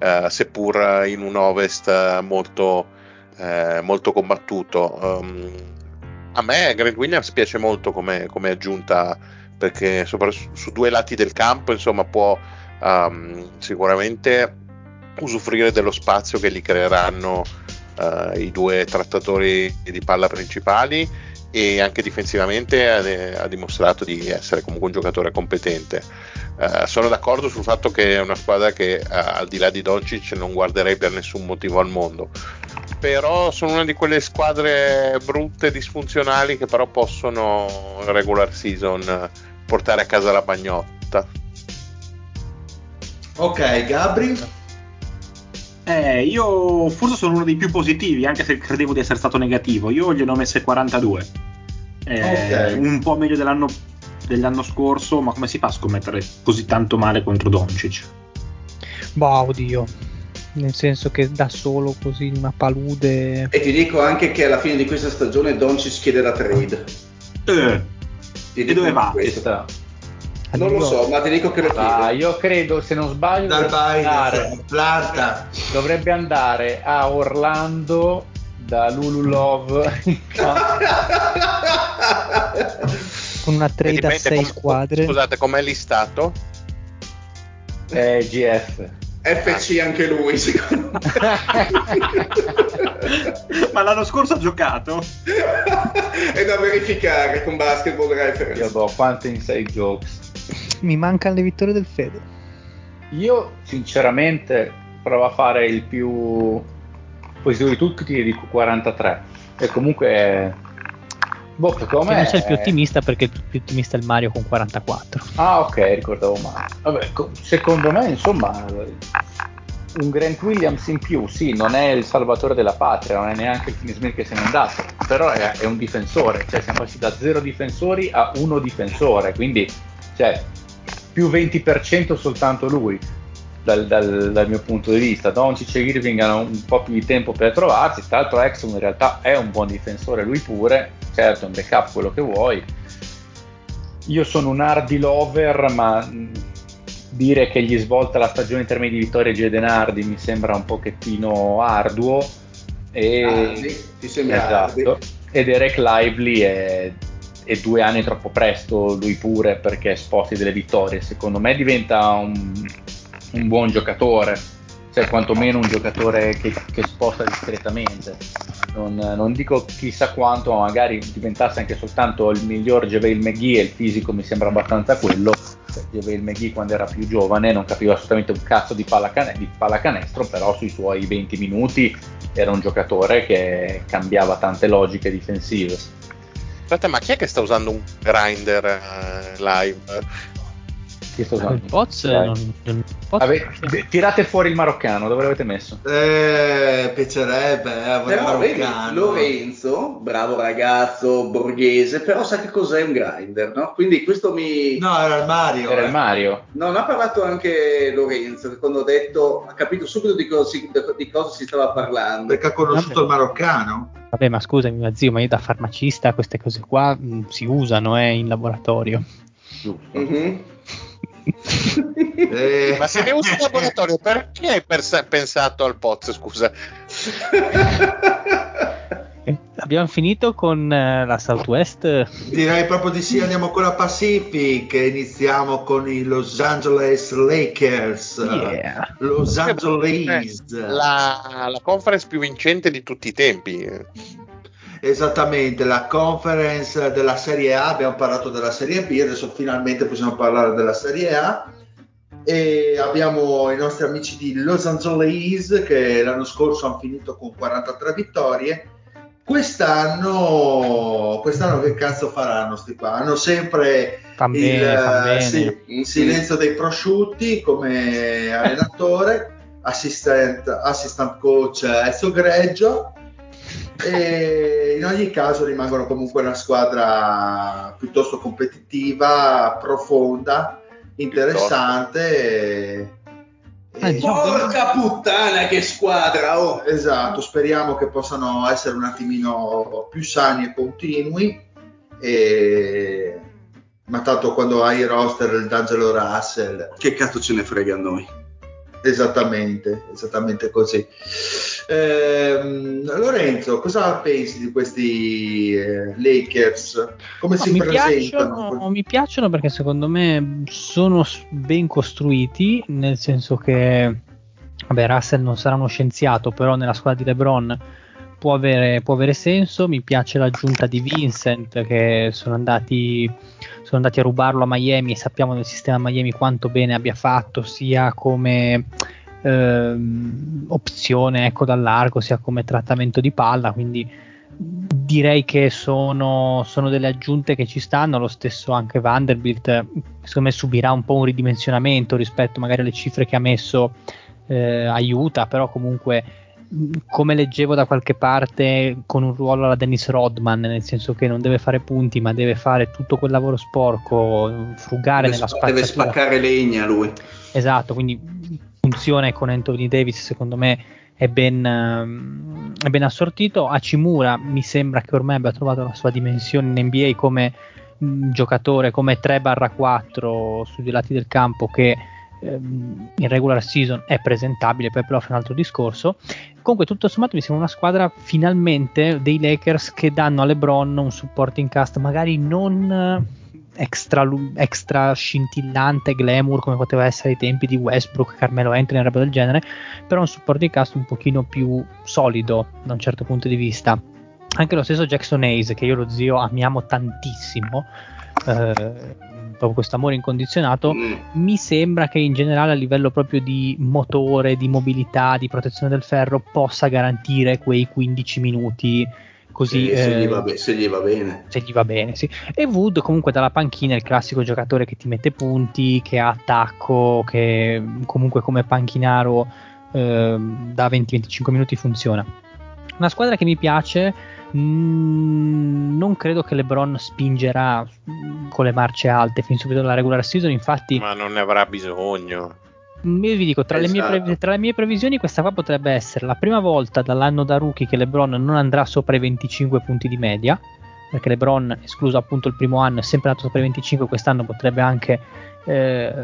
eh, seppur in un ovest molto, eh, molto combattuto um, a me Grant Williams piace molto come, come aggiunta perché sopra, su due lati del campo insomma può um, sicuramente usufruire dello spazio che gli creeranno uh, i due trattatori di palla principali e anche difensivamente ha, ha, dimostrato di essere comunque un giocatore competente. Uh, sono d'accordo sul fatto che è una squadra che uh, al di là di Doncic non guarderei per nessun motivo al mondo, però sono una di quelle squadre brutte e disfunzionali che però possono regular season portare a casa la bagnotta. Ok, Gabri? Eh, io forse sono uno dei più positivi, anche se credevo di essere stato negativo. Io gliene ho messe 42. Eh, okay. Un po' meglio dell'anno, dell'anno, scorso, ma come si fa a scommettere così tanto male contro Doncic? Boh, oddio. Nel senso che da solo così in una palude. E ti dico anche che alla fine di questa stagione Doncic chiede la trade. Eh. E dove va? Questa? Non lo so, ma ti dico che lo chiedo. Ah, io credo, se non sbaglio, Dal dovrebbe andare, dovrebbe andare a Orlando da Lulu Love *laughs* con una trade a 6 squadre. Scusate, com'è listato? Eh, GF. FC anche lui, secondo me. *laughs* Ma l'anno scorso ha giocato? È da verificare con Basketball Reference. Io do quante inside jokes. Mi mancano le vittorie del Fede. Io sinceramente provo a fare il più positivo di tutti e dico 43. E comunque boh, secondo me non sei il più ottimista perché il più ottimista è il Mario con 44. Ah, ok, ricordavo male. Vabbè, co- secondo me, insomma, un Grant Williams in più, sì, non è il salvatore della patria, non è neanche il Smith che se n'è andato, però è, è un difensore, cioè siamo passati da zero difensori a uno difensore, quindi cioè, più 20% soltanto lui. Dal, dal- dal mio punto di vista, Doncic e Irving hanno un po' più di tempo per trovarsi. Tra l'altro, Exxon in realtà è un buon difensore, lui pure. Certo, è un backup quello che vuoi. Io sono un Hardy lover, ma dire che gli svolta la stagione in termini di vittorie Jaden Hardy mi sembra un pochettino arduo. E, Hardy, ti sembra Hardy? esatto. E Derek Lively è, è due anni troppo presto, lui pure, perché sposti delle vittorie. Secondo me diventa un, un buon giocatore, cioè quantomeno un giocatore che, che sposta discretamente. Non, non dico chissà quanto, ma magari diventasse anche soltanto il miglior JaVale McGee e il fisico mi sembra abbastanza quello. Cioè, JaVale McGee quando era più giovane non capiva assolutamente un cazzo di, pallacane- di pallacanestro, però sui suoi 20 minuti era un giocatore che cambiava tante logiche difensive. Aspetta, ma chi è che sta usando un grinder eh, live? Chi sto usando? Il Poz non, non- Poz- Ave- d- tirate fuori il maroccano, dove l'avete messo? Eh, piacerebbe, eh, avere Però vedi. Lorenzo, bravo ragazzo, borghese, però sa che cos'è un grinder, no? Quindi questo mi... No, era il Mario. Era eh. il Mario. Non ha parlato anche Lorenzo, che quando ho detto ha capito subito di cosa si, di cosa si stava parlando. Perché ha conosciuto Vabbè. il maroccano. Vabbè, ma scusami, ma zio, ma io da farmacista queste cose qua mh, si usano eh, in laboratorio. Giusto. Eh, Ma se ne usa in laboratorio, perché hai persa- pensato al Poz, scusa? Eh, Abbiamo finito con eh, la Southwest. Direi proprio di sì, andiamo con la Pacific. Iniziamo con i Los Angeles Lakers. Yeah. Los Angeles. La, la conference più vincente di tutti i tempi. Esattamente, la conference della Serie A, abbiamo parlato della Serie B, adesso finalmente possiamo parlare della Serie A. E abbiamo i nostri amici di Los Angeles che l'anno scorso hanno finito con 43 vittorie. Quest'anno, quest'anno che cazzo faranno sti qua? Hanno sempre Fan il, bene, eh, sì, il silenzio dei prosciutti come *laughs* allenatore, assistant, assistant coach Ezio Greggio e in ogni caso rimangono comunque una squadra piuttosto competitiva, profonda, interessante. E, Eh, e- diciamo- Porca puttana che squadra, oh! Esatto, speriamo che possano essere un attimino più sani e continui. E... Ma tanto quando hai il roster il D'Angelo Russell, Che cazzo ce ne frega a noi? esattamente, esattamente così. Ehm, Lorenzo, cosa pensi di questi eh, Lakers? Come No, si mi, presentano? piacciono, mi piacciono perché secondo me sono ben costruiti, nel senso che vabbè, Russell non sarà uno scienziato, però nella squadra di LeBron può avere, può avere senso. Mi piace l'aggiunta di Vincent che sono andati, sono andati a rubarlo a Miami e sappiamo nel sistema Miami quanto bene abbia fatto, sia come ehm, opzione ecco, dal largo, sia come trattamento di palla. Quindi direi che sono, sono delle aggiunte che ci stanno. Lo stesso anche Vanderbilt, secondo me, subirà un po' un ridimensionamento rispetto magari alle cifre che ha messo. eh, aiuta, però comunque come leggevo da qualche parte con un ruolo alla Dennis Rodman, nel senso che non deve fare punti, ma deve fare tutto quel lavoro sporco, frugare Deve, nella spa- deve spazzatura. spaccare legna lui. Esatto, quindi funzione con Anthony Davis secondo me è ben, ehm, è ben assortito. Hachimura mi sembra che ormai abbia trovato la sua dimensione in NBA come mh, giocatore, come 3-4 sui due lati del campo che ehm, in regular season è presentabile, poi però è un altro discorso. Comunque tutto sommato mi sembra una squadra finalmente dei Lakers che danno a LeBron un supporting cast magari non extra, extra scintillante glamour come poteva essere ai tempi di Westbrook, Carmelo Anthony e roba del genere, però un supporto di cast un pochino più solido da un certo punto di vista. Anche lo stesso Jackson Hayes, che io lo zio amiamo tantissimo, eh, proprio questo amore incondizionato, mm. mi sembra che in generale a livello proprio di motore, di mobilità, di protezione del ferro possa garantire quei 15 minuti così sì, se, gli eh, be- se, gli va bene se gli va bene sì. e Wood comunque dalla panchina è il classico giocatore che ti mette punti che ha attacco che comunque come panchinaro eh, da 20-25 minuti funziona una squadra che mi piace Mm, non credo che LeBron spingerà con le marce alte fin subito dalla regular season, infatti. Ma non ne avrà bisogno. Mm, io vi dico, tra, esatto. le prev- esatto. tra, le mie previsioni, questa qua potrebbe essere la prima volta dall'anno da rookie che LeBron non andrà sopra i 25 punti di media. Perché LeBron, escluso appunto il primo anno, è sempre andato sopra i 25, quest'anno potrebbe anche eh,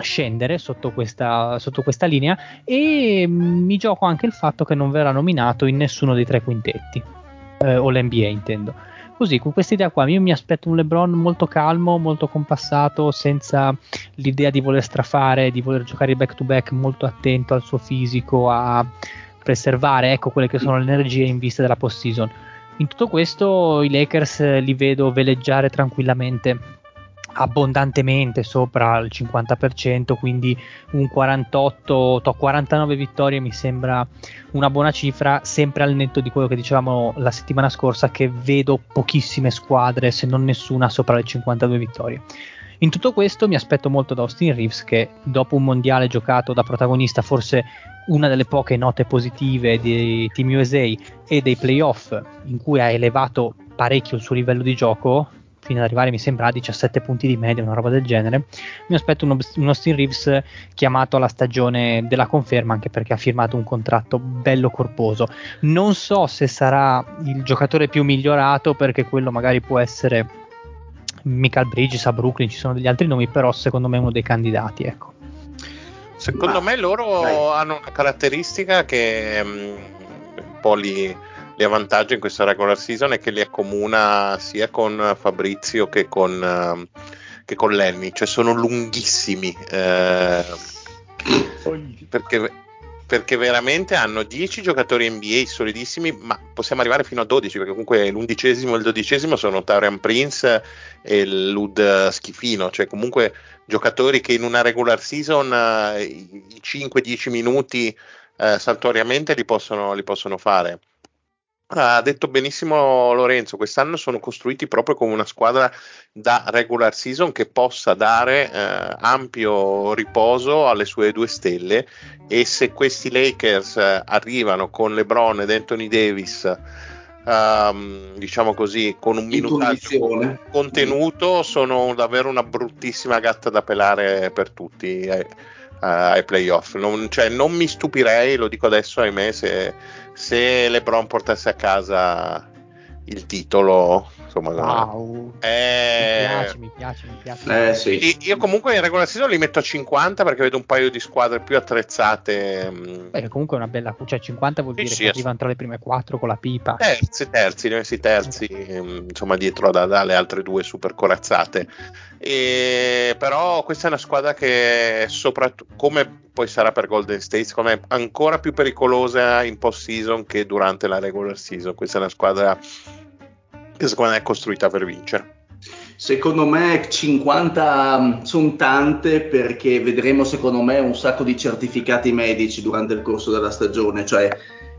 scendere sotto questa, sotto questa linea. E mi gioco anche il fatto che non verrà nominato in nessuno dei tre quintetti eh, o l'NBA intendo. Così, con questa idea qua, io mi aspetto un LeBron molto calmo, molto compassato, senza l'idea di voler strafare, di voler giocare back to back, molto attento al suo fisico, a preservare ecco, quelle che sono le energie in vista della post season. In tutto questo i Lakers li vedo veleggiare tranquillamente abbondantemente sopra il 50%, quindi un 48, to 49 vittorie mi sembra una buona cifra, sempre al netto di quello che dicevamo la settimana scorsa che vedo pochissime squadre, se non nessuna, sopra le 52 vittorie. In tutto questo mi aspetto molto da Austin Reeves che dopo un mondiale giocato da protagonista forse una delle poche note positive di Team USA e dei playoff in cui ha elevato parecchio il suo livello di gioco, fino ad arrivare mi sembra a 17 punti di media, una roba del genere. Mi aspetto uno, uno Steve Reeves chiamato alla stagione della conferma, anche perché ha firmato un contratto bello corposo. Non so se sarà il giocatore più migliorato, perché quello magari può essere Michael Bridges a Brooklyn, ci sono degli altri nomi, però secondo me è uno dei candidati, ecco. Secondo Ma, me loro dai. hanno una caratteristica che um, un po' li li avvantaggia in questa regular season è che li accomuna sia con Fabrizio che con, uh, che con Lenny, cioè sono lunghissimi. Eh, perché, perché, veramente hanno 10 giocatori NBA solidissimi, ma possiamo arrivare fino a 12, perché comunque l'undicesimo e il dodicesimo sono Tarian Prince e Lud Schifino, cioè comunque giocatori che in una regular season uh, i 5-10 minuti uh, saltuariamente li possono, li possono fare. Ha detto benissimo Lorenzo, quest'anno sono costruiti proprio come una squadra da regular season che possa dare eh, ampio riposo alle sue due stelle e se questi Lakers eh, arrivano con LeBron ed Anthony Davis um, diciamo così con un minutaggio contenuto sono davvero una bruttissima gatta da pelare per tutti. Eh, ai playoff. Non, cioè, non mi stupirei, lo dico adesso ahimè se se LeBron portasse a casa il titolo, insomma, wow. eh, mi piace, mi piace, mi piace. Eh, sì. Io comunque in regular season li metto a 50 perché vedo un paio di squadre più attrezzate. Mm. Beh, comunque è una bella, cioè 50 vuol dire sì, che arrivano tra le prime 4 con la pipa. Terzi, terzi, ne messi terzi, mm, insomma, dietro dalle altre due super corazzate. E, però questa è una squadra che, soprattutto, come poi sarà per Golden State, secondo me ancora più pericolosa in post season che durante la regular season. Questa è una squadra che secondo me è costruita per vincere. Secondo me 50 mm, sono tante perché vedremo secondo me un sacco di certificati medici durante il corso della stagione, cioè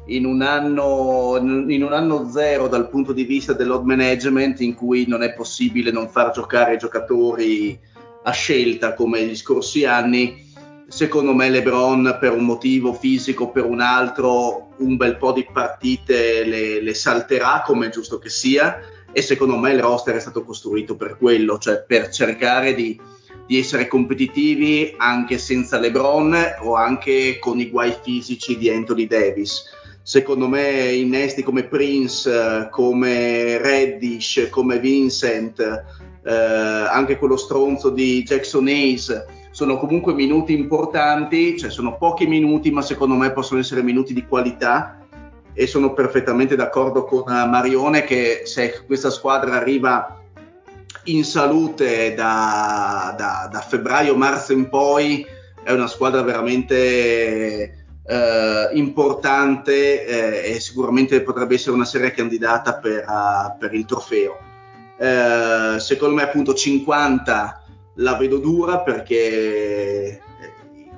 in un anno, in un anno zero dal punto di vista dell'odd management in cui non è possibile non far giocare giocatori a scelta come gli scorsi anni, secondo me LeBron per un motivo fisico per un altro un bel po' di partite le, le, salterà come è giusto che sia e secondo me il roster è stato costruito per quello, cioè per cercare di, di essere competitivi anche senza LeBron o anche con i guai fisici di Anthony Davis. Secondo me innesti come Prince, come Reddish, come Vincent, eh, anche quello stronzo di Jackson Hayes sono comunque minuti importanti, cioè sono pochi minuti, ma secondo me possono essere minuti di qualità e sono perfettamente d'accordo con eh, Marione che se questa squadra arriva in salute da, da, da febbraio-marzo in poi è una squadra veramente eh, importante eh, e sicuramente potrebbe essere una seria candidata per, uh, per il trofeo. Eh, secondo me appunto 50 la vedo dura perché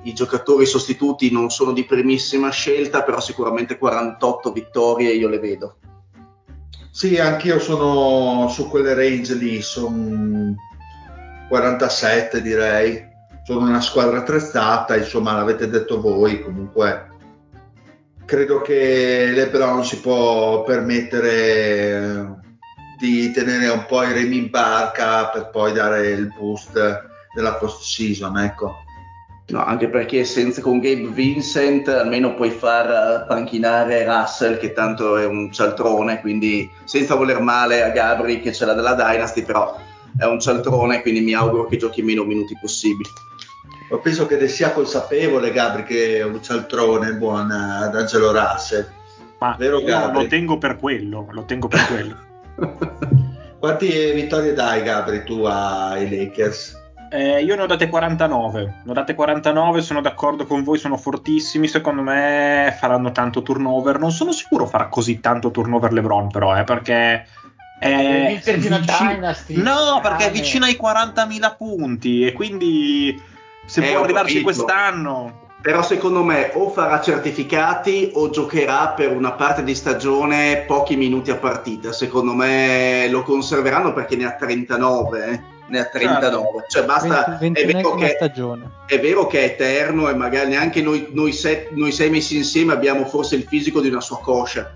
i giocatori sostituti non sono di primissima scelta, però sicuramente 48 vittorie io le vedo. Sì, anch'io sono su quelle range lì, sono 47 direi. Sono una squadra attrezzata, insomma l'avete detto voi, comunque credo che LeBron si può permettere eh, di tenere un po' i remi in barca per poi dare il boost della post season, ecco. No, anche perché senza con Gabe Vincent almeno puoi far panchinare Russell che tanto è un cialtrone, quindi senza voler male a Gabri che ce l'ha della Dynasty, però è un cialtrone, quindi mi auguro che giochi meno minuti possibili. Ma penso che ne sia consapevole Gabri che è un cialtrone buon ad Angelo Russell. Ma Vero, Gabri? lo tengo per quello, lo tengo per quello. *laughs* *laughs* Quanti vittorie dai Gabri tu ai Lakers? Eh, io ne ho date 49. Ne ho date 49, sono d'accordo con voi, sono fortissimi. Secondo me faranno tanto turnover. Non sono sicuro farà così tanto turnover LeBron, però, eh, perché. È vicino... No, perché è vicino ai 40.000 punti e quindi se eh, può arrivarci capito. quest'anno. Però secondo me o farà certificati o giocherà per una parte di stagione pochi minuti a partita. Secondo me lo conserveranno perché ne ha 39. Eh ne ha 39. Certo. Cioè basta, 20, è, vero che, è, vero che, è eterno e magari neanche noi, noi, set, noi, sei messi insieme abbiamo forse il fisico di una sua coscia.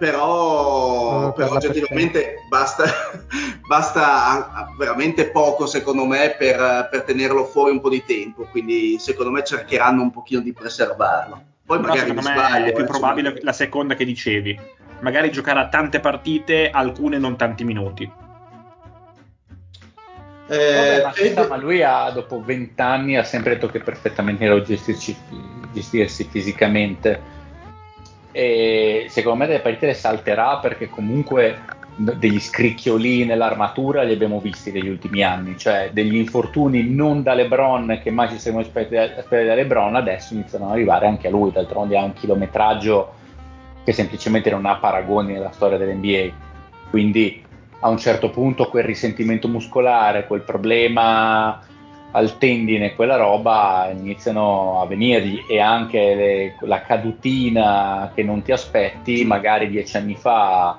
Però, no, però oggettivamente basta, *laughs* basta, veramente poco secondo me per, per, tenerlo fuori un po' di tempo, quindi secondo me cercheranno un pochino di preservarlo. Poi però magari mi sbaglio, è più eh, probabile insomma. la seconda che dicevi, magari giocherà tante partite, alcune non tanti minuti. Eh, Vabbè, ma, ma, lui ha, dopo vent'anni ha sempre detto che è perfettamente in gestirsi, gestirsi fisicamente. E secondo me delle partite le salterà perché comunque degli scricchioli nell'armatura li abbiamo visti negli ultimi anni, cioè degli infortuni non da LeBron che mai ci siamo aspettati da LeBron, adesso iniziano ad arrivare anche a lui, d'altronde ha un chilometraggio che semplicemente non ha paragoni nella storia dell'NBA. Quindi a un certo punto quel risentimento muscolare, quel problema al tendine, quella roba iniziano a venirgli e anche le, la cadutina che non ti aspetti, magari dieci anni fa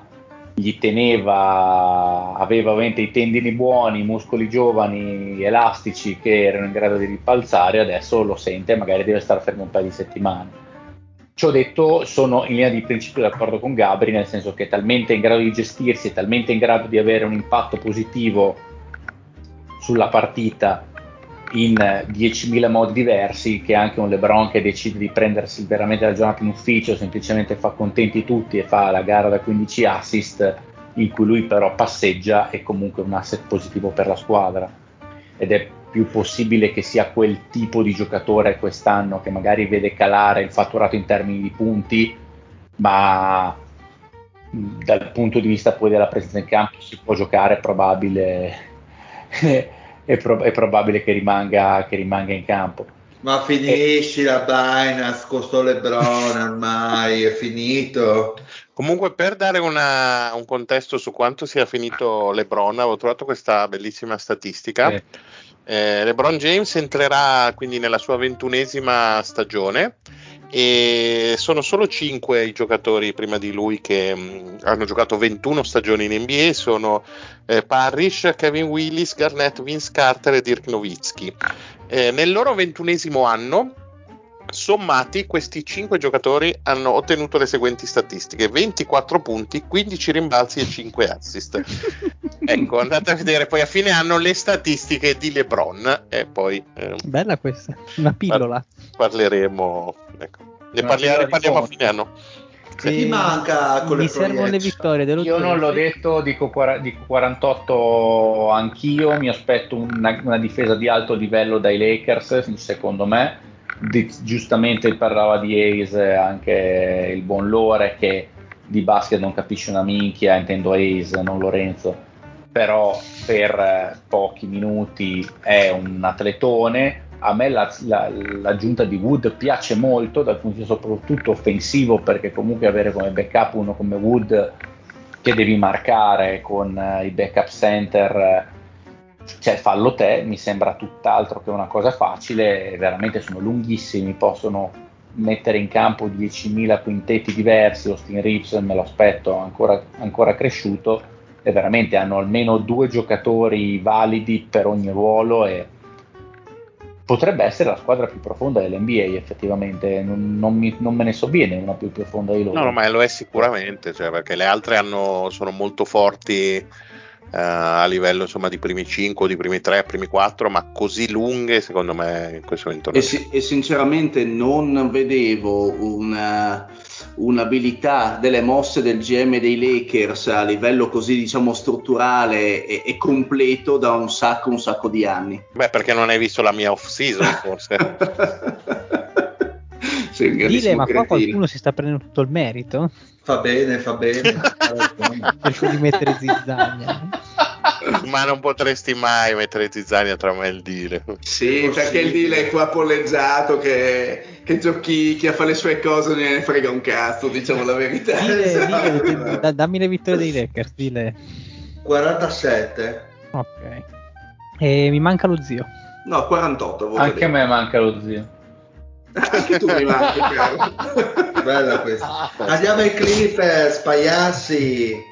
gli teneva, aveva ovviamente i tendini buoni, i muscoli giovani, elastici che erano in grado di ripalzare, adesso lo sente magari deve stare fermo un paio di settimane. Ciò detto, sono in linea di principio d'accordo con Gabri, nel senso che è talmente in grado di gestirsi, è talmente in grado di avere un impatto positivo sulla partita in 10.000 modi diversi che anche un LeBron che decide di prendersi veramente la giornata in ufficio, semplicemente fa contenti tutti e fa la gara da 15 assist, in cui lui però passeggia, è comunque un asset positivo per la squadra. Ed è più possibile che sia quel tipo di giocatore quest'anno che magari vede calare il fatturato in termini di punti, ma dal punto di vista poi della presenza in campo si può giocare, probabile, *laughs* è, pro- è probabile che rimanga, che rimanga in campo. Ma finisci e... la Binance con sto Lebron ormai, è finito. Comunque, per dare una, un contesto su quanto sia finito LeBron, avevo trovato questa bellissima statistica. Eh eh, LeBron James entrerà quindi nella sua ventunesima stagione e sono solo 5 i giocatori prima di lui che mh, mm, hanno giocato 21 stagioni in NBA, sono eh, Parrish, Kevin Willis, Garnett, Vince Carter e Dirk Nowitzki. Eh, nel loro ventunesimo anno sommati questi 5 giocatori hanno ottenuto le seguenti statistiche. 24 punti 15 rimbalzi e 5 assist. *laughs* Ecco andate a vedere poi a fine anno le statistiche di LeBron e poi eh, bella questa una pillola. par- parleremo ecco. ne parliamo, parliamo a fine anno ti manca con mi servono le vittorie dello io non l'ho detto dico, dico 48 anch'io mi aspetto una, una difesa di alto livello dai Lakers secondo me di, giustamente parlava di Ace anche il buon Lore che di basket non capisce una minchia, intendo Ace, non Lorenzo. però per pochi minuti è un atletone. A me la, la, l'aggiunta di Wood piace molto dal punto di vista soprattutto offensivo perché comunque avere come backup uno come Wood che devi marcare con uh, i backup center eh, cioè fallo te mi sembra tutt'altro che una cosa facile veramente sono lunghissimi possono mettere in campo 10.000 quintetti diversi Austin Reeves me lo aspetto ancora, ancora cresciuto e veramente hanno almeno due giocatori validi per ogni ruolo e potrebbe essere la squadra più profonda dell'NBA effettivamente, non, non, mi, non me ne sovviene una più profonda di loro. No, no ma lo è sicuramente, cioè, perché le altre hanno, sono molto forti Uh, a livello insomma di primi 5 o di primi 3, primi 4, ma così lunghe secondo me in questo momento. E, si, e sinceramente non vedevo una, un'abilità delle mosse del GM dei Lakers a livello così diciamo strutturale e, e completo da un sacco, un sacco di anni. Beh, perché non hai visto la mia off season *laughs* forse. Dile, ma qua qualcuno si sta prendendo tutto il merito? Fa bene, fa bene. *laughs* Cerco di mettere zizzagna. Ma non potresti mai mettere zizzania tra me e il Dile. Sì, perché il Dile è qua polleggiato che, che giochi, chi fa le sue cose non ne frega un cazzo, diciamo la verità. Dile, dile, da, dammi le vittorie dei Lakers, Dile. 47. Ok. E mi manca lo zio. No, 48. Anche a me manca lo zio. Anche tu mi manchi. *laughs* Bella questa. Andiamo ai Clippers, pagliassi.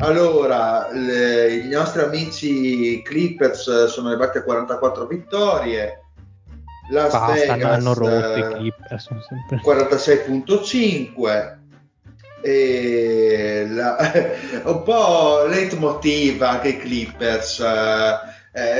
Allora, le, i nostri amici Clippers sono arrivati a 44 vittorie. Las Basta, Vegas i eh, Clippers. Sono sempre... 46.5 e la, *laughs* un po' leitmotiv anche i Clippers eh,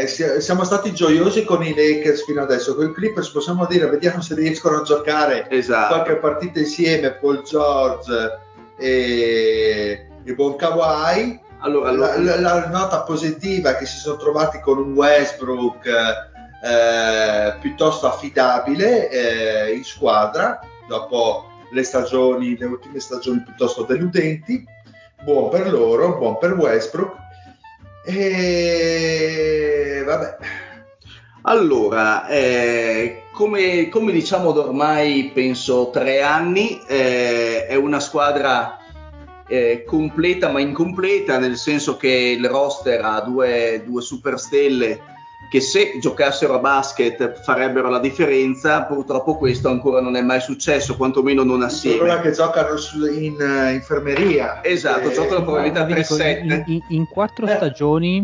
eh, si- siamo stati gioiosi con i Lakers fino adesso con i Clippers possiamo dire vediamo se riescono a giocare Esatto. qualche partita insieme Paul George e il buon Kawhi Allora, la, allora- la- la nota positiva è che si sono trovati con un Westbrook eh, piuttosto affidabile eh, in squadra dopo le stagioni, le ultime stagioni piuttosto deludenti. Buon per loro, buon per Westbrook. E vabbè, Allora, eh, come, come diciamo da ormai penso tre anni, eh, è una squadra eh, completa ma incompleta, nel senso che il roster ha due, due superstelle che se giocassero a basket farebbero la differenza, purtroppo questo ancora non è mai successo, quantomeno non assieme. quella che giocano in eh, infermeria. Esatto, Eh, giocano probabilmente a Vi dico, 3-7. in, in- in quattro Eh. stagioni,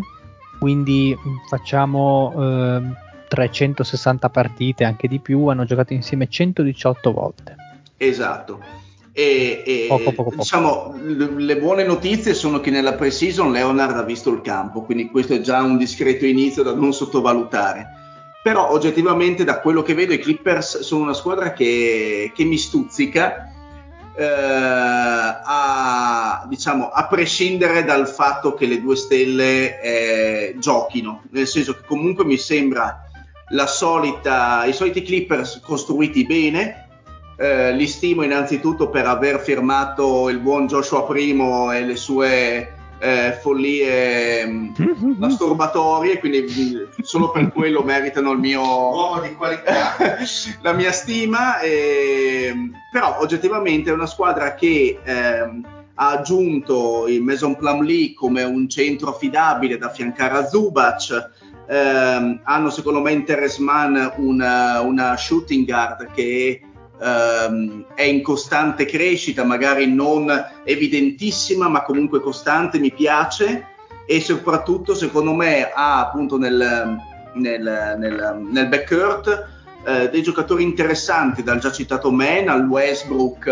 quindi facciamo ehm, 360 partite, anche di più, hanno giocato insieme 118 volte. Esatto. E, e, Poco, poco, poco. diciamo, le, buone notizie sono che nella pre-season Leonard ha visto il campo, quindi questo è già un discreto inizio da non sottovalutare. Però oggettivamente da quello che vedo i Clippers sono una squadra che, che mi stuzzica, eh, a, diciamo, a prescindere dal fatto che le due stelle eh, giochino, nel senso che comunque mi sembra la solita, i soliti Clippers costruiti bene, eh, li stimo innanzitutto per aver firmato il buon Joshua Primo e le sue eh, follie mh, masturbatorie, quindi mh, solo per quello meritano il mio, Uomo di qualità. *laughs* la mia stima, e- però oggettivamente è una squadra che ehm, ha aggiunto il Mason Plumlee come un centro affidabile da affiancare a Zubac. Ehm, hanno secondo me in Teres Mann una, una shooting guard che ehm, è in costante crescita, magari non evidentissima, ma comunque costante, mi piace. E soprattutto secondo me ha appunto nel, nel, nel, nel backcourt eh, dei giocatori interessanti, dal già citato Man al Westbrook,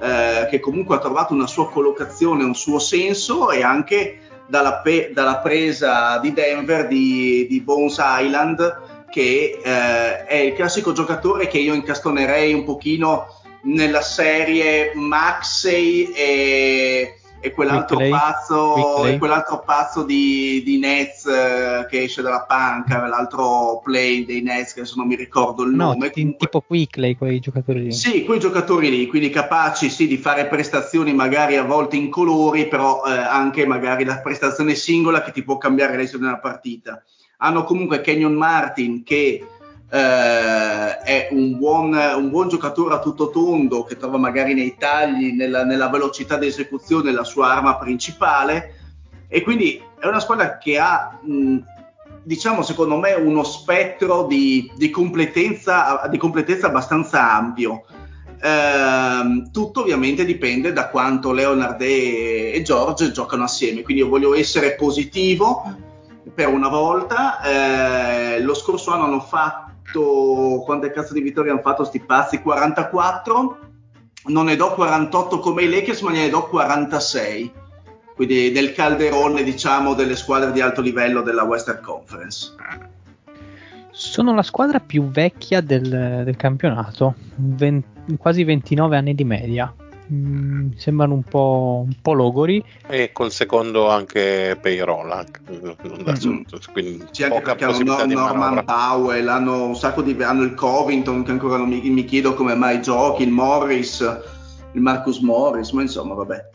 eh, che comunque ha trovato una sua collocazione, un suo senso, e anche dalla, pe- dalla presa di Denver di, di Bones Island, che eh, è il classico giocatore che io incastonerei un pochino nella serie Maxey e, e quell'altro Quickley. pazzo, e quell'altro pazzo di, di Nets eh, che esce dalla panca, l'altro play dei Nets che adesso non mi ricordo il No, nome. ti- comunque- tipo Quickley, quei giocatori lì. Sì, quei giocatori lì, quindi capaci sì di fare prestazioni magari a volte incolori, però eh, anche magari la prestazione singola che ti può cambiare l'esito una partita. Hanno comunque Kenyon Martin che eh, è un buon, un buon giocatore a tutto tondo che trova magari nei tagli, nella, nella velocità di esecuzione la sua arma principale e quindi è una squadra che ha mh, diciamo secondo me uno spettro di, di completezza, di completezza abbastanza ampio. Ehm, tutto ovviamente dipende da quanto Leonard e, e George giocano assieme, quindi io voglio essere positivo per una volta. Eh, lo scorso anno hanno fatto quante cazzo di vittorie hanno fatto sti pazzi? 44. Non ne do 48 come i Lakers, ma ne do 46. Quindi del calderone, diciamo, delle squadre di alto livello della Western Conference. Sono la squadra più vecchia del, del campionato, Ven- quasi 29 anni di media. Mm, sembrano un po', un po' logori. E col secondo anche payroll, anche, non da Mm. sotto, quindi Sì, anche poca perché hanno possibilità di Norman manovra. Powell, hanno un sacco di hanno il Covington che ancora non mi, mi chiedo come mai giochi, il Morris, il Marcus Morris, ma insomma vabbè.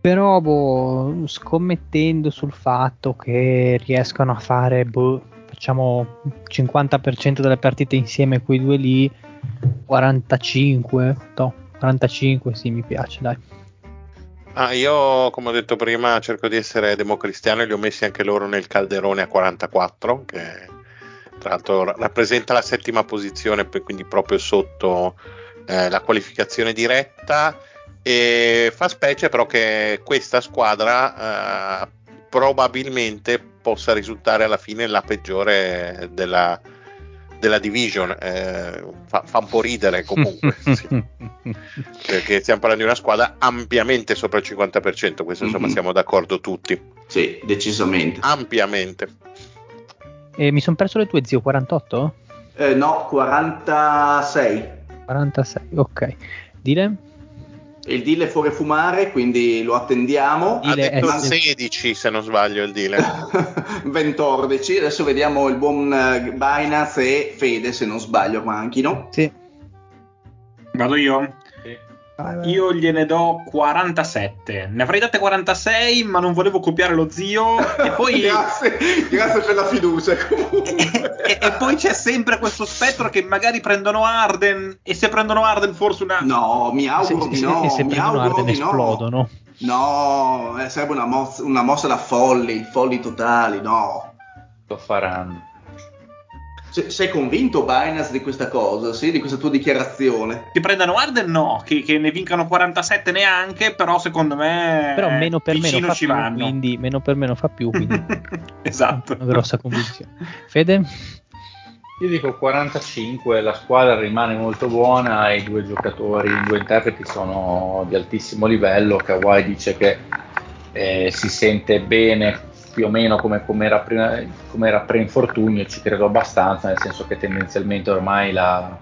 Però boh, scommettendo sul fatto che riescano a fare boh, facciamo 50% delle partite insieme quei due lì 45 no, 45 sì mi piace dai Ah, io, come ho detto prima, cerco di essere democristiano e li ho messi anche loro nel calderone a 44, che tra l'altro ra- rappresenta la settima posizione, quindi proprio sotto eh, la qualificazione diretta. E fa specie però che questa squadra eh, probabilmente possa risultare alla fine la peggiore della, della division. Eh, fa, fa un po' ridere comunque. *laughs* sì perché stiamo parlando di una squadra ampiamente sopra il 50%, questo insomma Mhm. siamo d'accordo tutti, Sì, decisamente. ampiamente. e mi sono perso le tue zio 48? Eh, no, 46. 46 ok Dile? Il deal è fuori fumare, quindi lo attendiamo. Ha detto è- 16 se non sbaglio il dealer. *laughs* 14. Adesso vediamo il buon eh, Binance e Fede, se non sbaglio, manchino. sì Vado io? Io gliene do 47. Ne avrei date 46, ma non volevo copiare lo zio. E poi, *laughs* grazie, grazie per la fiducia. comunque. e, e poi c'è sempre questo spettro che magari prendono Arden. E se prendono Arden, forse una. No, mi auguro se, di se- no. e se mi prendono auguro Arden di no. esplodono No, eh, sarebbe una, moz- una mossa da folli, folli totali, no. Lo faranno. Se- sei convinto, Binance, di questa cosa, sì, di questa tua dichiarazione? Che prendano Arden, no. Che, che ne vincano 47 neanche. Però secondo me. però meno per meno ci più vanno. quindi meno per meno fa più quindi *laughs* esatto. una grossa convinzione Fede? Io dico 45, la squadra rimane molto buona i due giocatori, i due interpreti sono di altissimo livello. Kawhi dice che eh, si sente bene più o meno come, come era prima, come era pre-infortunio, ci credo abbastanza, nel senso che tendenzialmente ormai la-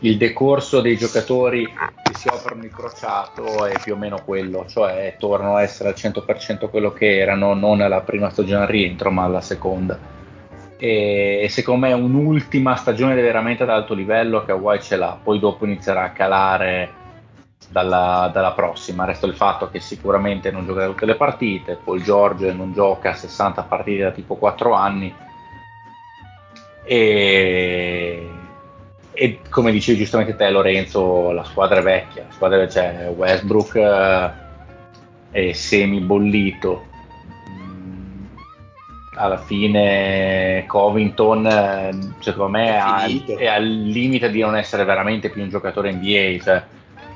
il decorso dei giocatori che si operano il crociato è più o meno quello, cioè tornano a essere al 100% quello che erano, non alla prima stagione al rientro, ma alla seconda. E secondo me un'ultima stagione veramente ad alto livello Kawhi ce l'ha, poi dopo inizierà a calare dalla, dalla prossima, resta il fatto che sicuramente non giocherà tutte le partite, Paul George non gioca 60 partite da tipo 4 anni. E, e come dicevi giustamente te Lorenzo, la squadra è vecchia, la squadra è- cioè Westbrook eh, è semi bollito, Mm, alla fine Covington eh, secondo me È è al, limite di non essere veramente più un giocatore NBA cioè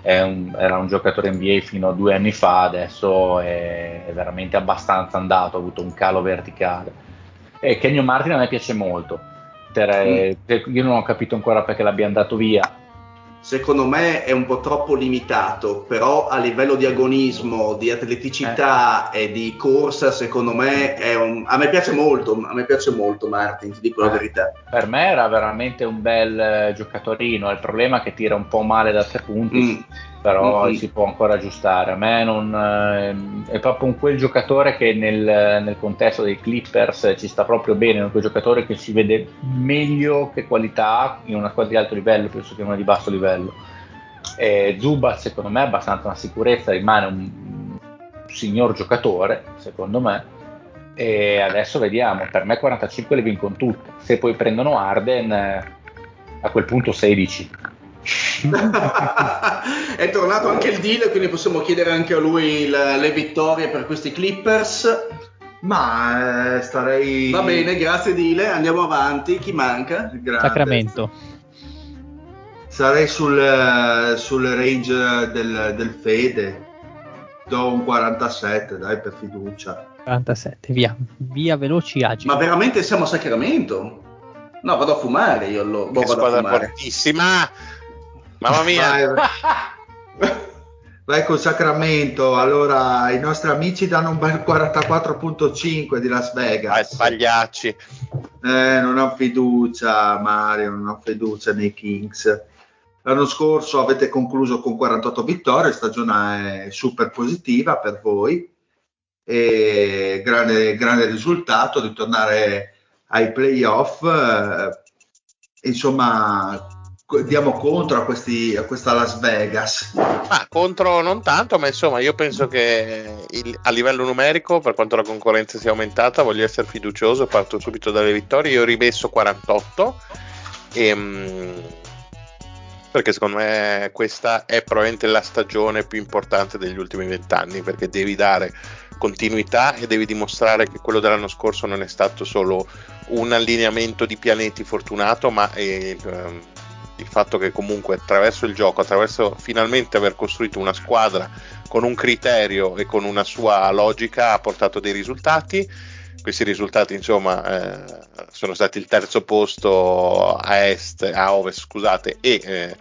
un- era un giocatore NBA fino a due anni fa adesso è, è veramente abbastanza andato ha avuto un calo verticale. E Kenyon Martin a me piace molto. Per- per- io non ho capito ancora perché l'abbiamo dato via Secondo me è un po' troppo limitato, però a livello di agonismo, di atleticità e di corsa, secondo me è un... A me piace molto, a me piace molto Martin, ti dico la Eh. verità. per me era veramente un bel eh, giocatorino il problema è che tira un po' male da tre punti Mm. Però mm-hmm. si può ancora aggiustare. A me non, eh, è proprio un quel giocatore che nel, nel, contesto dei Clippers ci sta proprio bene, è quel giocatore che si vede meglio che qualità in una squadra di alto livello piuttosto che in una di basso livello. Eh, Zubat secondo me è abbastanza una sicurezza, rimane un signor giocatore secondo me e adesso vediamo, per me 45 le vincono tutte, se poi prendono Arden eh, a quel punto 16 è tornato anche il deal, quindi possiamo chiedere anche a lui le, le vittorie per questi Clippers. Ma eh, starei. Va bene, grazie Dile, andiamo avanti. Chi manca? Grande. Sacramento. Sarei sul, sul range del, del, Fede. Do un 47, dai, per fiducia. 47, via, via veloci agili. Ma veramente siamo a Sacramento? No, vado a fumare io. Lo, boh, vado a fumare. fortissima. Mamma mia! Vai, *laughs* vai col Sacramento. Allora, i nostri amici danno un bel 44.5 di Las Vegas. Vai, sbagliacci. Eh, non ho fiducia, Mario, non ho fiducia nei Kings. L'anno scorso avete concluso con 48 vittorie, stagione super positiva per voi e grande, grande risultato di tornare ai playoff. Eh, insomma, diamo contro a, questi, a questa Las Vegas? Ma contro non tanto, ma insomma io penso che il, a livello numerico, per quanto la concorrenza sia aumentata, voglio essere fiducioso, parto subito dalle vittorie, io ho rimesso 48 e, um, perché secondo me questa è probabilmente la stagione più importante degli ultimi vent'anni, perché devi dare continuità e devi dimostrare che quello dell'anno scorso non è stato solo un allineamento di pianeti fortunato, ma è, um, il fatto che comunque attraverso il gioco, attraverso finalmente aver costruito una squadra con un criterio e con una sua logica ha portato dei risultati. Questi risultati, insomma, eh, sono stati il terzo posto a est, a ovest, scusate, e eh,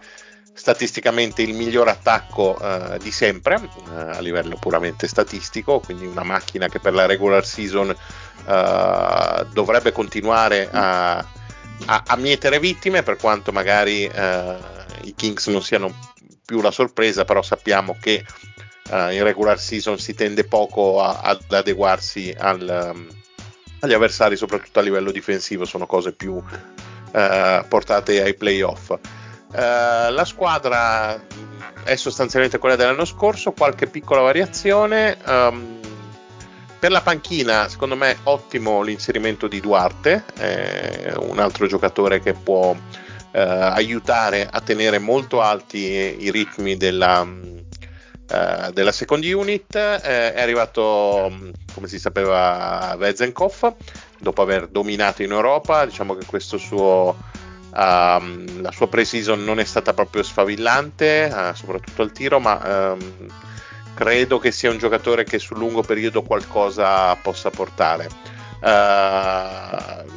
statisticamente il miglior attacco eh, di sempre eh, a livello puramente statistico, quindi una macchina che per la regular season eh, dovrebbe continuare a a, a mietere vittime, per quanto magari eh, i Kings non siano più la sorpresa, però sappiamo che eh, in regular season si tende poco a, ad adeguarsi al, um, agli avversari, soprattutto a livello difensivo, sono cose più eh, portate ai playoff. Uh, la squadra è sostanzialmente quella dell'anno scorso, qualche piccola variazione. Um, per la panchina, secondo me, ottimo l'inserimento di Duarte, eh, un altro giocatore che può eh, aiutare a tenere molto alti i ritmi della, eh, della second unit. Eh, è arrivato, come si sapeva, Vezenkov dopo aver dominato in Europa. Diciamo che questo suo. Um, la sua pre-season non è stata proprio sfavillante, uh, soprattutto al tiro, ma um, credo che sia un giocatore che sul lungo periodo qualcosa possa portare. Uh,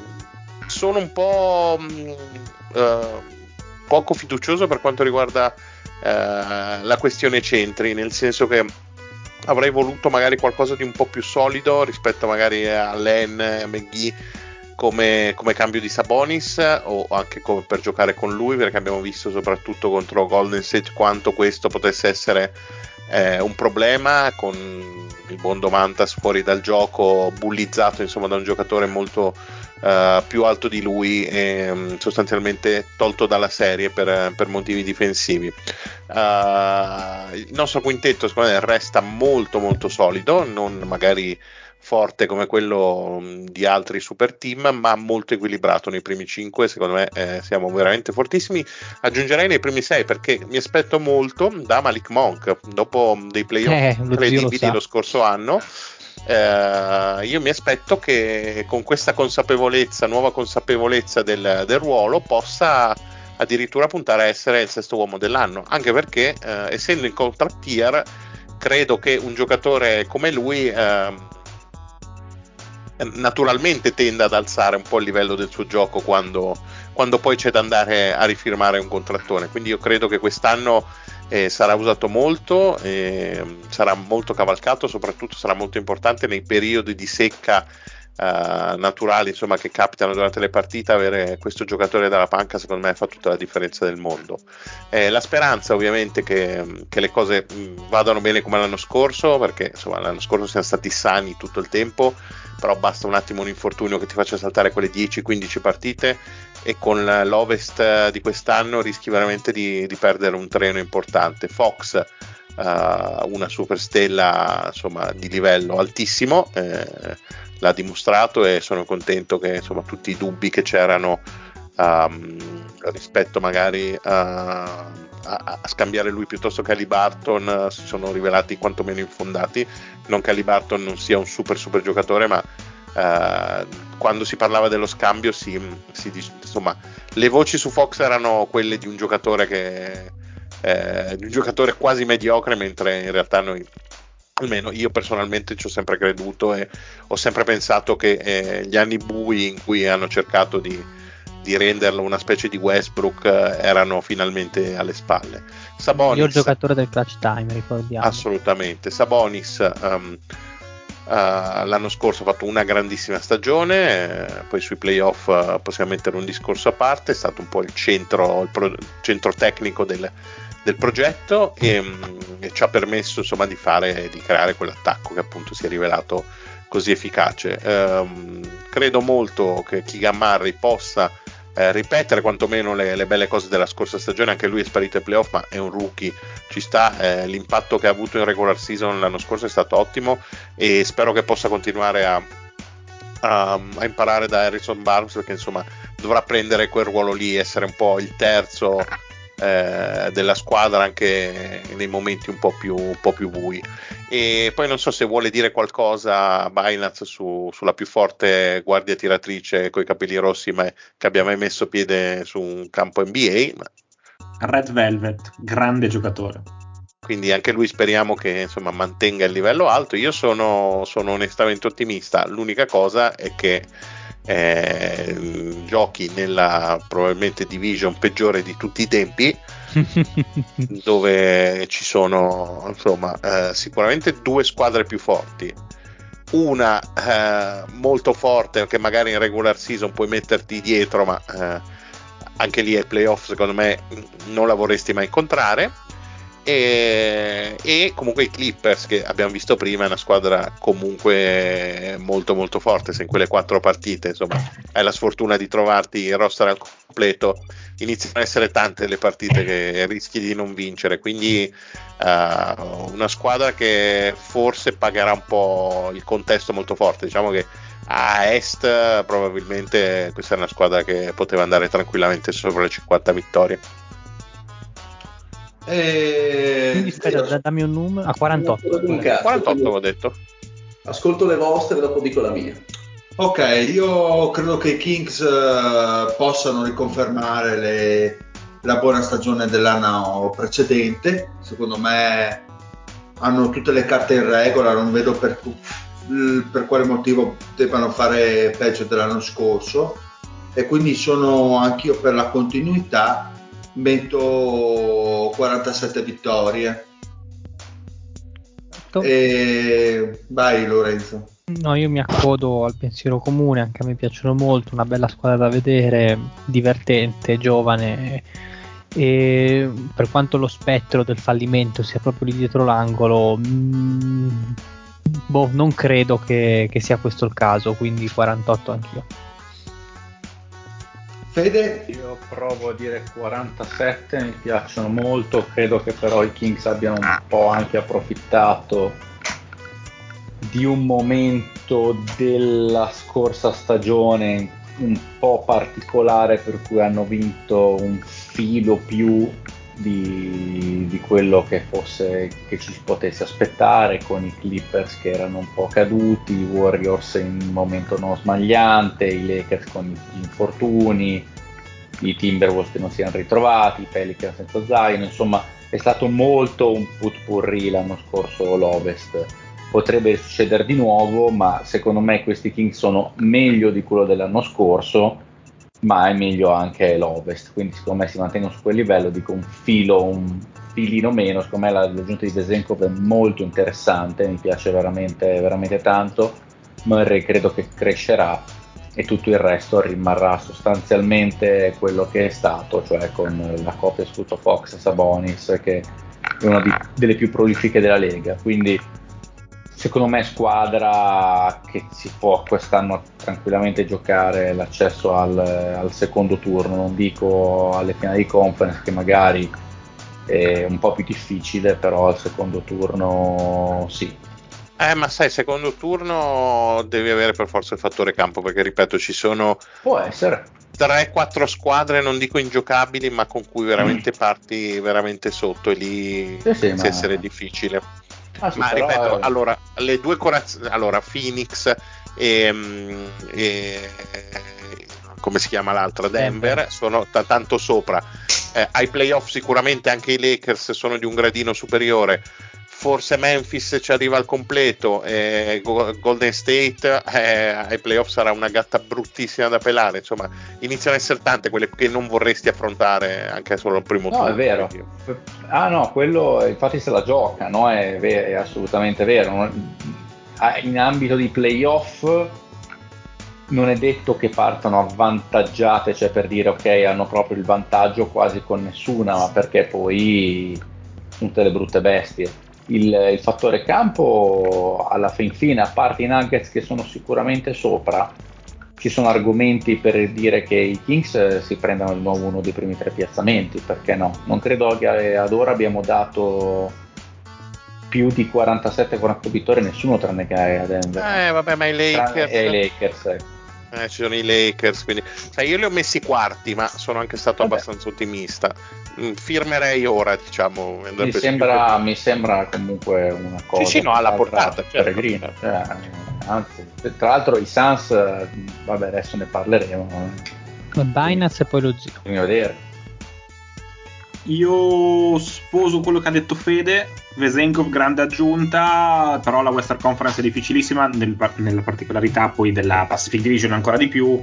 sono un po' uh, poco fiducioso per quanto riguarda uh, la questione centri, nel senso che avrei voluto magari qualcosa di un po' più solido rispetto magari a Len, a McGee come, come, cambio di Sabonis o anche per giocare con lui perché abbiamo visto soprattutto contro Golden State quanto questo potesse essere eh, un problema con il buon Domantas fuori dal gioco, bullizzato insomma da un giocatore molto uh, più alto di lui e um, sostanzialmente tolto dalla serie per, per motivi difensivi. Uh, il nostro quintetto secondo me resta molto molto solido, non magari forte come quello mm, di altri super team, ma molto equilibrato nei primi 5. Secondo me eh, siamo veramente fortissimi. Aggiungerei nei primi 6 perché mi aspetto molto da Malik Monk dopo dei playoff eh, incredibili lo, lo scorso anno. Eh, io mi aspetto che con questa consapevolezza, nuova consapevolezza del, del, ruolo, possa addirittura puntare a essere il sesto uomo dell'anno. Anche perché, eh, essendo in contract tier, credo che un giocatore come lui eh, naturalmente tende ad alzare un po' il livello del suo gioco quando, quando poi c'è da andare a rifirmare un contrattone. Quindi io credo che quest'anno eh, sarà usato molto, eh, sarà molto cavalcato, soprattutto sarà molto importante nei periodi di secca uh, naturali insomma, che capitano durante le partite, avere questo giocatore dalla panca secondo me fa tutta la differenza del mondo. Eh, la speranza ovviamente che, che le cose mh, vadano bene come l'anno scorso, perché insomma, l'anno scorso siamo stati sani tutto il tempo, però basta un attimo un infortunio che ti faccia saltare quelle 10-15 partite e con l'Ovest di quest'anno rischi veramente di, di perdere un treno importante. Fox Uh, una superstella insomma, di livello altissimo, eh, l'ha dimostrato e sono contento che insomma, tutti i dubbi che c'erano um, rispetto magari a, a, a, scambiare lui piuttosto che Ali Barton uh, si sono rivelati quantomeno infondati. Non che Ali Barton non sia un super super giocatore, ma uh, quando si parlava dello scambio si, si, insomma, le voci su Fox erano quelle di un giocatore che eh, di un giocatore quasi mediocre, mentre in realtà noi almeno io personalmente ci ho sempre creduto e ho sempre pensato che eh, gli anni bui in cui hanno cercato di, di renderlo una specie di Westbrook eh, erano finalmente alle spalle. Sabonis, il giocatore del clutch time, ricordiamo. Assolutamente. Sabonis um, uh, l'anno scorso ha fatto una grandissima stagione, eh, poi sui playoff uh, possiamo mettere un discorso a parte, è stato un po' il centro, il pro, centro tecnico del, del progetto e, mm, e, ci ha permesso insomma di fare di creare quell'attacco che appunto si è rivelato così efficace. Um, credo molto che Keegan Murray possa eh, ripetere quantomeno le, le, belle cose della scorsa stagione. Anche lui è sparito ai playoff ma è un rookie. Ci sta eh, l'impatto che ha avuto in regular season l'anno scorso è stato ottimo e spero che possa continuare a, a, a imparare da Harrison Barnes perché insomma dovrà prendere quel ruolo lì essere un po' il terzo eh, della squadra anche nei momenti un po' più, un po più bui. E poi non so se vuole dire qualcosa Binance su, sulla più forte guardia tiratrice con i capelli rossi ma che abbia mai messo piede su un campo NBA. Ma... Red Velvet, grande giocatore. Quindi anche lui speriamo che insomma, mantenga il livello alto. Io sono, sono onestamente ottimista. L'unica cosa è che eh, giochi nella probabilmente division peggiore di tutti i tempi *laughs* dove ci sono insomma eh, sicuramente due squadre più forti una eh, molto forte che magari in regular season puoi metterti dietro ma eh, anche lì ai playoff secondo me non la vorresti mai incontrare e, e, comunque i Clippers che abbiamo visto prima è una squadra comunque molto molto forte se in quelle quattro partite insomma hai la sfortuna di trovarti il roster al completo iniziano ad essere tante le partite che rischi di non vincere. Quindi uh, una squadra che forse pagherà un po' il contesto molto forte. Diciamo che a est probabilmente questa è una squadra che poteva andare tranquillamente sopra le 50 vittorie e... Quindi aspetta, dammi un numero. A 48. 48 avevo detto. Ascolto le vostre, dopo dico la mia. Ok, io credo che i Kings uh, possano riconfermare le, la buona stagione dell'anno precedente. Secondo me hanno tutte le carte in regola, non vedo per, per quale motivo debbano fare peggio dell'anno scorso. E quindi sono anch'io per la continuità metto 47 vittorie. E vai Lorenzo. No, io mi accodo al pensiero comune, anche a me piacciono molto, una bella squadra da vedere, divertente, giovane e per quanto lo spettro del fallimento sia proprio lì dietro l'angolo, mh, mm, boh, non credo che, che sia questo il caso, quindi 48 anch'io. Fede? Io provo a dire 47, mi piacciono molto, credo che però i Kings abbiano un po' anche approfittato di un momento della scorsa stagione un po' particolare per cui hanno vinto un filo più di, di, quello che fosse che ci si potesse aspettare con i Clippers che erano un po' caduti, i Warriors in un momento non smagliante, i Lakers con gli infortuni, i Timberwolves che non si erano ritrovati, i Pelicans senza zaino, insomma è stato molto un putpurri l'anno scorso l'Ovest. Potrebbe succedere di nuovo, ma secondo me questi Kings sono meglio di quello dell'anno scorso ma è meglio anche l'Ovest, quindi secondo me si mantengono su quel livello, dico un filo, un filino meno, secondo me l'aggiunta di Desenkov è molto interessante, mi piace veramente, veramente tanto Murray credo che crescerà e tutto il resto rimarrà sostanzialmente quello che è stato, cioè con la coppia Scuto Fox Sabonis che è una di, delle più prolifiche della Lega. Quindi secondo me squadra che si può quest'anno tranquillamente giocare l'accesso al, al secondo turno, non dico alle finali di conference che magari è un po' più difficile, però al secondo turno sì, eh, ma sai, secondo turno devi avere per forza il fattore campo, perché ripeto, ci sono Può essere. 3-4 squadre, non dico ingiocabili, ma con cui veramente mm. parti veramente sotto e lì sì, sì, ma... essere difficile. Ah, sì, ma ripeto, è... allora, le due corazzate, allora, Phoenix e, mm, e, come si chiama l'altra? Denver, Denver. sono t- tanto sopra. Eh, ai playoff sicuramente anche i Lakers sono di un gradino superiore forse Memphis ci arriva al completo e Golden State eh, ai playoff sarà una gatta bruttissima da pelare insomma iniziano a essere tante quelle che non vorresti affrontare anche solo al primo no, turno è vero ah no quello infatti se la gioca no? è, ver- è assolutamente vero. In ambito di playoff non è detto che partano avvantaggiate, cioè per dire ok hanno proprio il vantaggio quasi con nessuna, ma perché poi tutte le brutte bestie il, il, fattore campo alla fin fine, a parte i Nuggets che sono sicuramente sopra, ci sono argomenti per dire che i Kings si prendano di nuovo uno dei primi tre piazzamenti, perché no? Non credo che ad ora abbiamo dato più di 47-48 vittorie nessuno tranne che a Denver. Eh vabbè, ma i Lakers... E i Lakers, ecco. Eh, ci sono i Lakers, quindi sai, io li ho messi quarti, ma sono anche stato Vabbè. abbastanza ottimista. Mm, firmerei ora, diciamo. Mi sembra, mi sembra, comunque una cosa. Sì, sì, no, alla portata. Certo. Peregrina. Cioè, anzi, tra l'altro, i Suns, vabbè, adesso ne parleremo. Binance e poi lo zio. Bisogna vedere. Io sposo quello che ha detto Fede. Vesenkov grande aggiunta, però la Western Conference è difficilissima, nel, nella particolarità poi della Pacific Division ancora di più.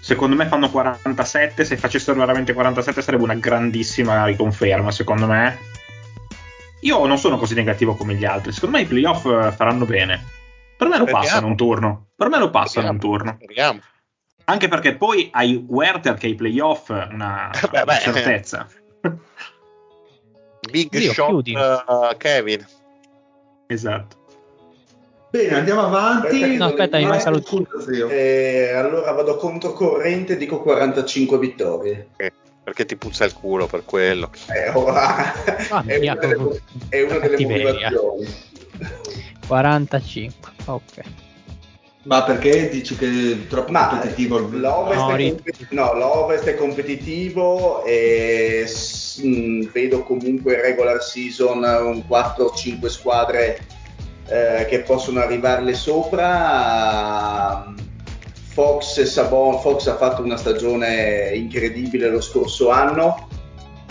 Secondo me fanno 47, se facessero veramente 47 sarebbe una grandissima riconferma, secondo me. Io non sono così negativo come gli altri, secondo me i playoff faranno bene. Per me lo Speriamo. passano un turno. Per me lo passano Speriamo. un turno. Speriamo. Anche perché poi hai Werther che ai playoff una, *laughs* beh, una certezza. *laughs* Big Dio, shot uh, Kevin. Esatto. Bene, andiamo avanti. No, aspetta, mi manca lo eh, Allora vado controcorrente e dico 45 vittorie. Eh, perché ti puzza il culo per quello. Eh, oh, ah, *laughs* è, una delle, è, una delle, motivazioni. 45, ok. Ma perché dici che è troppo Ma competitivo? L'Ovest, no, è, compet- no, l'Ovest è competitivo e mh, mm, vedo comunque in regular season un 4-5 squadre eh, che possono arrivarle sopra. Fox e Sabon, Fox ha fatto una stagione incredibile lo scorso anno,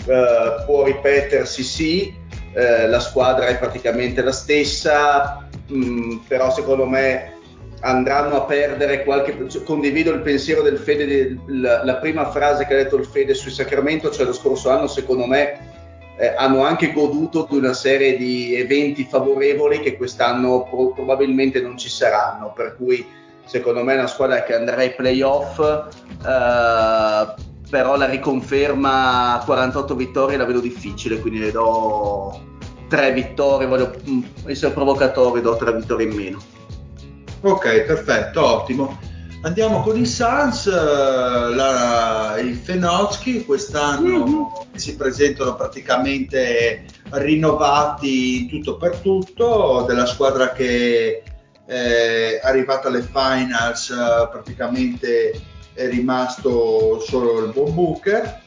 eh, può ripetersi sì, eh, la squadra è praticamente la stessa, mh, mm, però secondo me andranno a perdere qualche condivido il pensiero del Fede la, la, prima frase che ha detto il Fede sui Sacramento cioè lo scorso anno secondo me eh, hanno anche goduto di una serie di eventi favorevoli che quest'anno pro- probabilmente non ci saranno per cui secondo me è una squadra che andrà ai playoff eh, però la riconferma a 48 vittorie la vedo difficile quindi le do tre vittorie voglio mm, essere provocatore do tre vittorie in meno Ok, perfetto, ottimo. Andiamo con i Suns, eh, la, i Fenozzi quest'anno mm-hmm. si presentano praticamente rinnovati in tutto per tutto, della squadra che è arrivata alle finals eh, praticamente è rimasto solo il buon Booker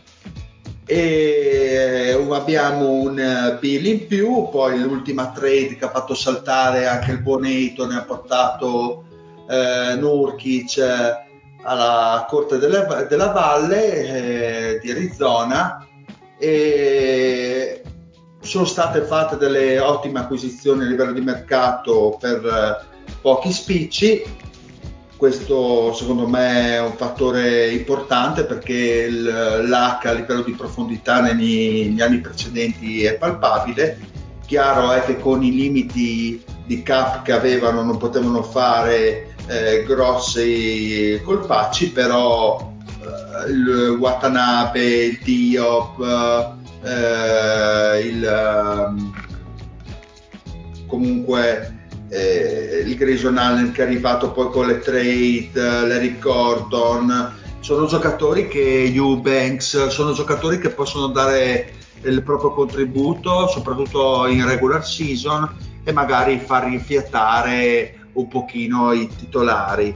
e abbiamo un eh, bill in più, poi l'ultima trade che ha fatto saltare anche il buon Eiton ha portato eh, Nurkic eh, alla corte delle, della valle eh, di Arizona. E sono state fatte delle ottime acquisizioni a livello di mercato per eh, pochi spicci questo secondo me è un fattore importante perché l'H a livello di profondità negli, negli anni precedenti è palpabile. Chiaro è che con i limiti di cap che avevano non potevano fare eh, grossi colpacci, però eh, il Watanabe, il Diop, eh, il, ehm, comunque eh, il Grayson Allen che è arrivato poi con le trade, l'Eric Gordon, sono giocatori che Eubanks, sono giocatori che possono dare il proprio contributo, soprattutto in regular season e magari far rifiatare un pochino i titolari.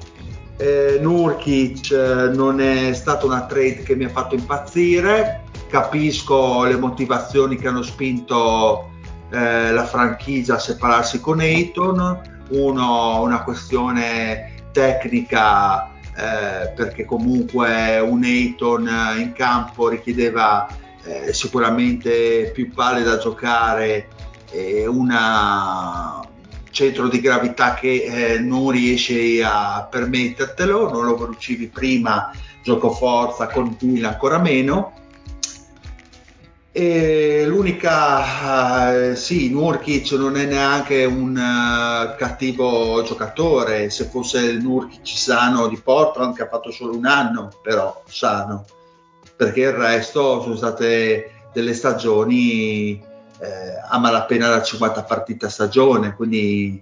Eh, Nurkic eh, non è stata una trade che mi ha fatto impazzire, capisco le motivazioni che hanno spinto eh, la franchigia a separarsi con Ayton, uno una questione tecnica eh, perché comunque un Ayton in campo richiedeva eh, sicuramente più palle da giocare e un centro di gravità che eh, non riesci a permettertelo, non lo riuscivi prima, gioco forza, con Bill ancora meno. E l'unica, uh, sì, Nurkic non è neanche un uh, cattivo giocatore, se fosse il Nurkic sano di Portland che ha fatto solo un anno, però sano. Perché il resto sono state delle stagioni eh, a malapena da 50 partite a stagione, quindi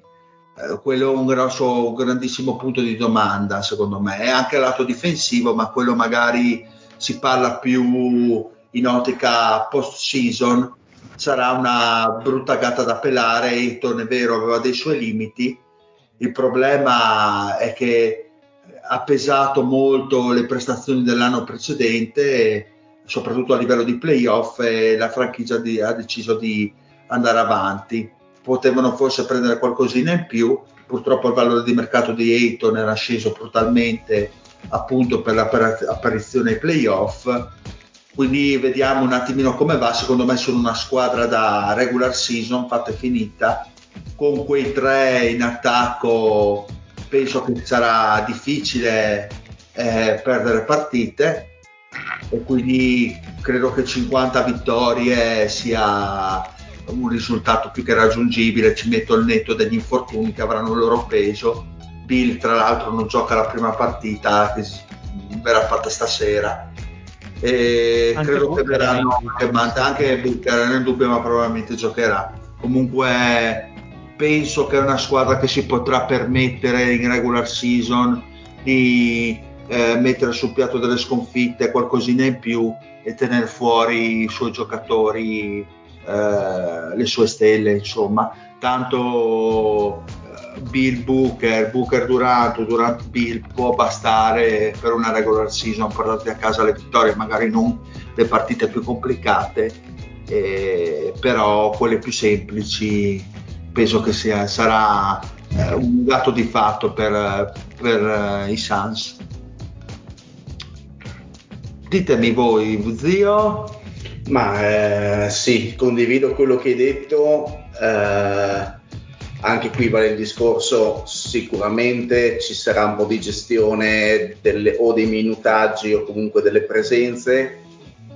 eh, quello è un grosso, un grandissimo punto di domanda secondo me, è anche lato difensivo, ma quello magari si parla più in ottica post season, sarà una brutta gatta da pelare, Ayton è vero aveva dei suoi limiti, il problema è che ha pesato molto le prestazioni dell'anno precedente, soprattutto a livello di playoff, e la franchigia di, ha deciso di andare avanti. Potevano forse prendere qualcosina in più, purtroppo il valore di mercato di Ayton era sceso brutalmente appunto per l'apparizione ai playoff. Quindi vediamo un attimino come va. Secondo me sono una squadra da regular season fatta e finita, con quei tre in attacco penso che sarà difficile eh, perdere partite e quindi credo che 50 vittorie sia un risultato più che raggiungibile, ci metto il netto degli infortuni che avranno il loro peso. Bill tra l'altro non gioca la prima partita che verrà fatta stasera e anche credo che verranno anche, anche Bill che era nel dubbio ma probabilmente giocherà. Comunque penso che è una squadra che si potrà permettere in regular season di eh, mettere sul piatto delle sconfitte qualcosina in più e tenere fuori i suoi giocatori, eh, le sue stelle, insomma. Tanto Bill Booker, Booker Durant, Durant Bill può bastare per una regular season portarti a casa le vittorie, magari non le partite più complicate, eh, però quelle più semplici penso che sia, sarà eh, un dato di fatto per, per uh, i Suns. Ditemi voi, zio. Ma eh, sì, condivido quello che hai detto. Anche qui vale il discorso, sicuramente ci sarà un po' di gestione delle, o dei minutaggi o comunque delle presenze,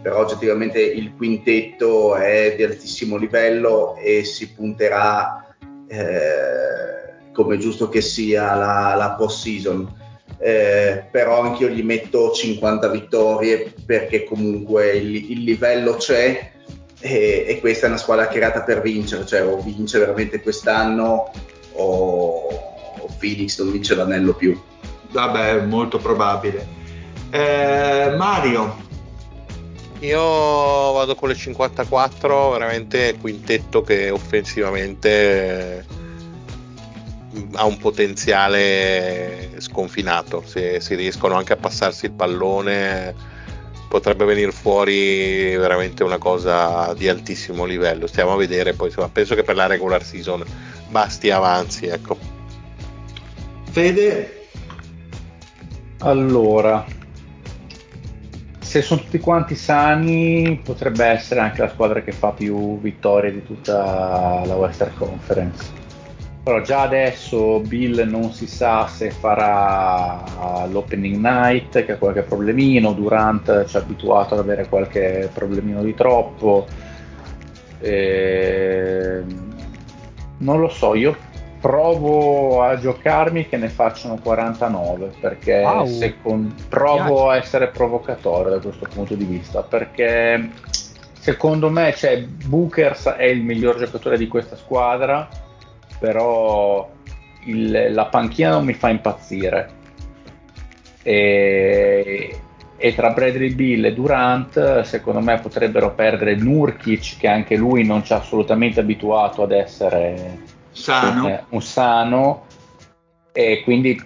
però oggettivamente il quintetto è di altissimo livello e si punterà eh, come giusto che sia la, la post season. Eh, però anche io gli metto 50 vittorie perché comunque il, il livello c'è e, e, questa è una squadra creata per vincere, cioè o vince veramente quest'anno o, o Phoenix non vince l'anello più. Vabbè, molto probabile. Eh, Mario, io vado con le 54, veramente quintetto che offensivamente eh, ha un potenziale sconfinato. Se si riescono anche a passarsi il pallone, potrebbe venire fuori veramente una cosa di altissimo livello. Stiamo a vedere poi, insomma, penso che per la regular season basti avanzi, ecco. Fede? Allora, se sono tutti quanti sani, potrebbe essere anche la squadra che fa più vittorie di tutta la Western Conference. Però già adesso Bill non si sa se farà l'opening night, che ha qualche problemino, Durant ci ha abituato ad avere qualche problemino di troppo. E... Non lo so, io provo a giocarmi che ne facciano 49 perché Wow. secon- provo a essere provocatore da questo punto di vista perché secondo me cioè, Bookers è il miglior giocatore di questa squadra però il- la panchina non mi fa impazzire e, e tra Bradley Bill e Durant secondo me potrebbero perdere Nurkic che anche lui non ci ha assolutamente abituato ad essere Sano. eh, un sano e quindi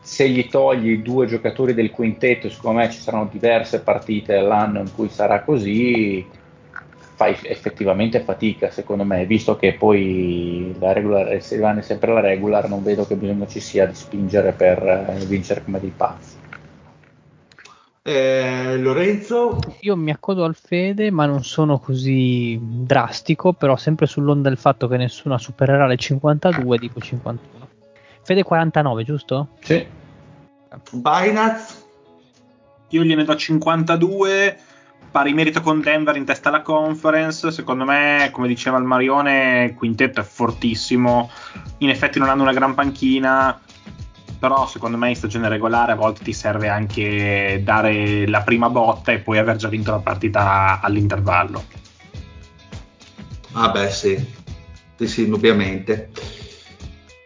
se gli togli due giocatori del quintetto secondo me ci saranno diverse partite all'anno in cui sarà così fai effettivamente fatica secondo me visto che poi la regular, se rimane sempre la regular non vedo che bisogno ci sia di spingere per eh, vincere come dei pazzi Eh, Lorenzo? Io mi accodo al Fede, ma non sono così drastico, però sempre sull'onda del fatto che nessuno supererà le 52, dico 51. Fede 49, giusto? sì Binaz? Io gliene do 52, pari merito con Denver in testa alla conference. Secondo me, come diceva il Marione, il quintetto è fortissimo. In effetti non hanno una gran panchina, però secondo me in stagione regolare a volte ti serve anche dare la prima botta e poi aver già vinto la partita all'intervallo. Ah beh sì, sì, sì, indubbiamente.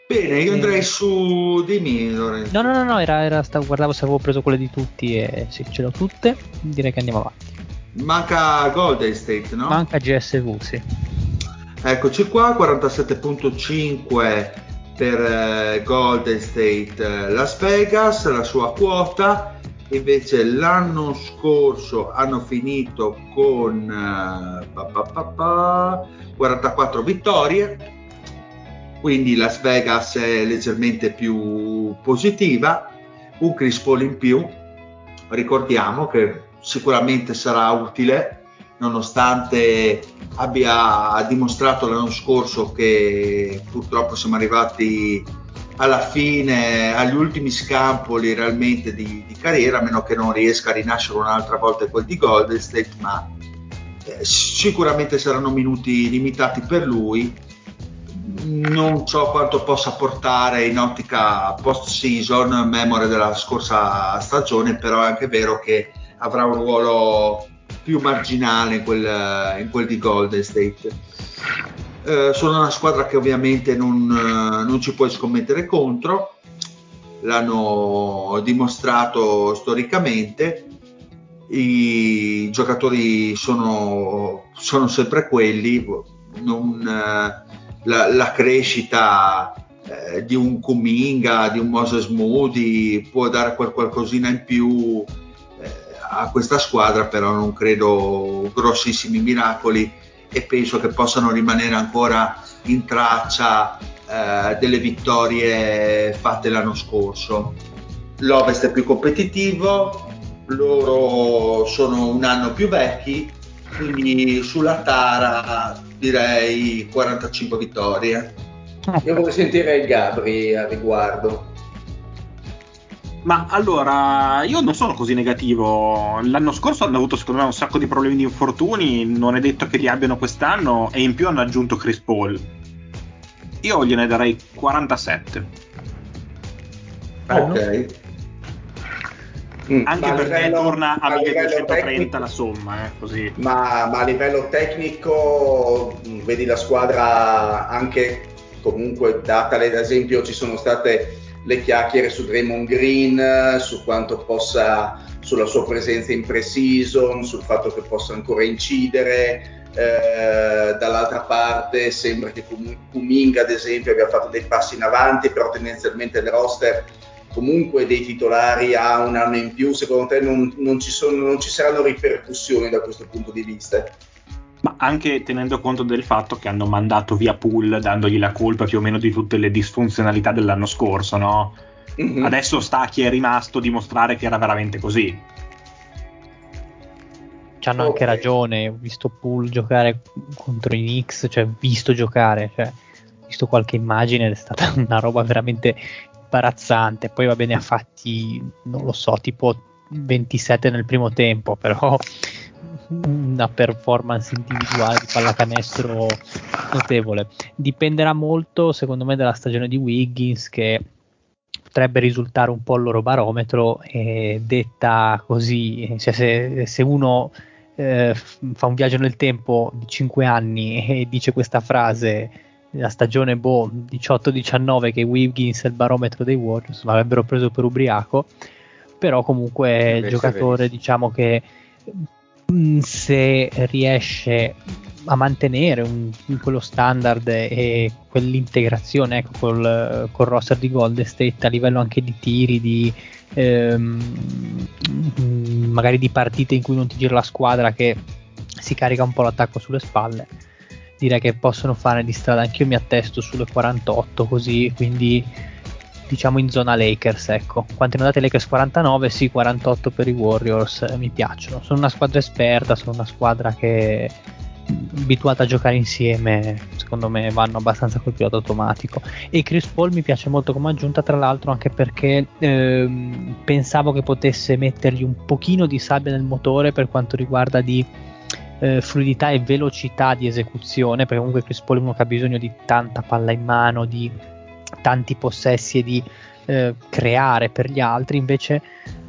Bene, io andrei su dimmi Lorenzo. No, no, no, no era, era- stavo- guardavo se avevo preso quelle di tutti e sì, ce l'ho tutte. Direi che andiamo avanti. Manca Golden State, no? Manca GSV, sì. Eccoci qua, 47.5 per eh, Golden State eh, Las Vegas, la sua quota. Invece l'anno scorso hanno finito con eh, pa, pa, pa, pa, 44 vittorie, quindi Las Vegas è leggermente più positiva, un Chris Paul in più, ricordiamo che sicuramente sarà utile nonostante abbia dimostrato l'anno scorso che purtroppo siamo arrivati alla fine, agli ultimi scampoli realmente di, di carriera, a meno che non riesca a rinascere un'altra volta quel di Golden State, ma eh, sicuramente saranno minuti limitati per lui. Non so quanto possa portare in ottica post-season, memoria della scorsa stagione, però è anche vero che avrà un ruolo più marginale in quel, in quel di Golden State. Eh, sono una squadra che ovviamente non, eh, non ci puoi scommettere contro, l'hanno dimostrato storicamente, i giocatori sono, sono sempre quelli, non, eh, la, la crescita eh, di un Kuminga, di un Moses Moody può dare quel qualcosina in più a questa squadra, però non credo grossissimi miracoli e penso che possano rimanere ancora in traccia eh, delle vittorie fatte l'anno scorso. L'Ovest è più competitivo, loro sono un anno più vecchi, quindi sulla Tara direi 45 vittorie. Io vorrei sentire il Gabri a riguardo. Ma allora, io non sono così negativo. L'anno scorso hanno avuto secondo me un sacco di problemi di infortuni, non è detto che li abbiano quest'anno e in più hanno aggiunto Chris Paul. Io gliene darei 47. Ok. Mm, Anche ma a perché livello- torna a livello 1230 tecnico- la somma, eh, così. Ma, ma a livello tecnico mh, vedi la squadra anche comunque data ad esempio ci sono state le chiacchiere su Draymond Green su quanto possa sulla sua presenza in pre-season sul fatto che possa ancora incidere eh, dall'altra parte sembra che Kum- Kuminga ad esempio abbia fatto dei passi in avanti però tendenzialmente il roster comunque dei titolari ha un anno in più secondo te non, non ci, sono, non ci saranno ripercussioni da questo punto di vista? Ma anche tenendo conto del fatto che hanno mandato via Pool dandogli la colpa più o meno di tutte le disfunzionalità dell'anno scorso, no? Mhm. Adesso sta a chi è rimasto dimostrare che era veramente così. Ci hanno anche ragione, ho visto Pool giocare contro i Knicks, cioè visto giocare, cioè, ho visto qualche immagine ed è stata *laughs* una roba veramente imbarazzante. Poi va bene, ha fatti, non lo so, tipo 27 nel primo tempo, però una performance individuale di pallacanestro notevole. Dipenderà molto, secondo me, dalla stagione di Wiggins che potrebbe risultare un po' il loro barometro e detta così, cioè se, se uno eh, fa un viaggio nel tempo di 5 anni e dice questa frase la stagione boh, 18-19 che Wiggins è il barometro dei Warriors l'avrebbero preso per ubriaco però comunque giocatore diciamo che se riesce a mantenere un, quello standard e quell'integrazione ecco, col, col roster di Golden State a livello anche di tiri, di ehm, magari di partite in cui non ti gira la squadra che si carica un po' l'attacco sulle spalle direi che possono fare di strada. Anch'io mi attesto sulle 48 così quindi diciamo in zona Lakers ecco. Quante ne date Lakers? 49 sì 48 per i Warriors eh, mi piacciono. Sono una squadra esperta sono una squadra che abituata a giocare insieme, secondo me vanno abbastanza col pilota automatico. E Chris Paul mi piace molto come aggiunta, tra l'altro, anche perché ehm, pensavo che potesse mettergli un pochino di sabbia nel motore per quanto riguarda di eh, fluidità e velocità di esecuzione, perché comunque Chris Paul è uno che ha bisogno di tanta palla in mano, di tanti possessi e di eh, creare per gli altri, invece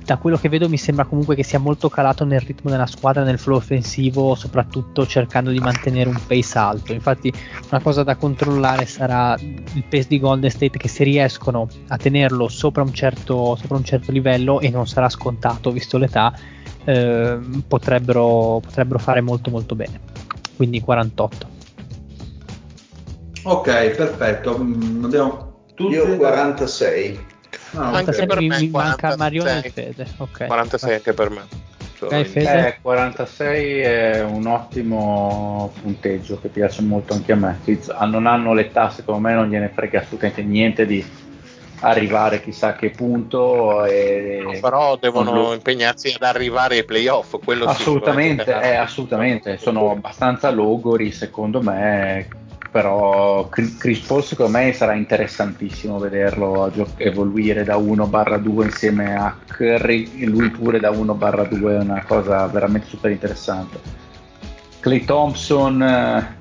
da quello che vedo mi sembra comunque che sia molto calato nel ritmo della squadra, nel flow offensivo, soprattutto cercando di mantenere un pace alto. Infatti una cosa da controllare sarà il pace di Golden State che se riescono a tenerlo sopra un certo, sopra un certo livello e non sarà scontato visto l'età, eh, potrebbero, potrebbero fare molto molto bene. Quindi 48. Ok, perfetto. Mm, abbiamo tutti... Io 46. No, anche per mi, me mi manca Marione e Fede. Okay. 46 anche per me. Fede. Eh, 46 è un ottimo punteggio che piace molto anche a me. Non hanno l'età, secondo me non gliene frega assolutamente niente di arrivare chissà che punto. E... Però devono lo... impegnarsi ad arrivare ai playoff. Quello assolutamente, eh, assolutamente. Sono abbastanza logori, secondo me, però Chris Paul secondo me sarà interessantissimo vederlo evoluire da 1 barra 2 insieme a Curry lui pure da 1 barra 2 è una cosa veramente super interessante. Clay Thompson eh,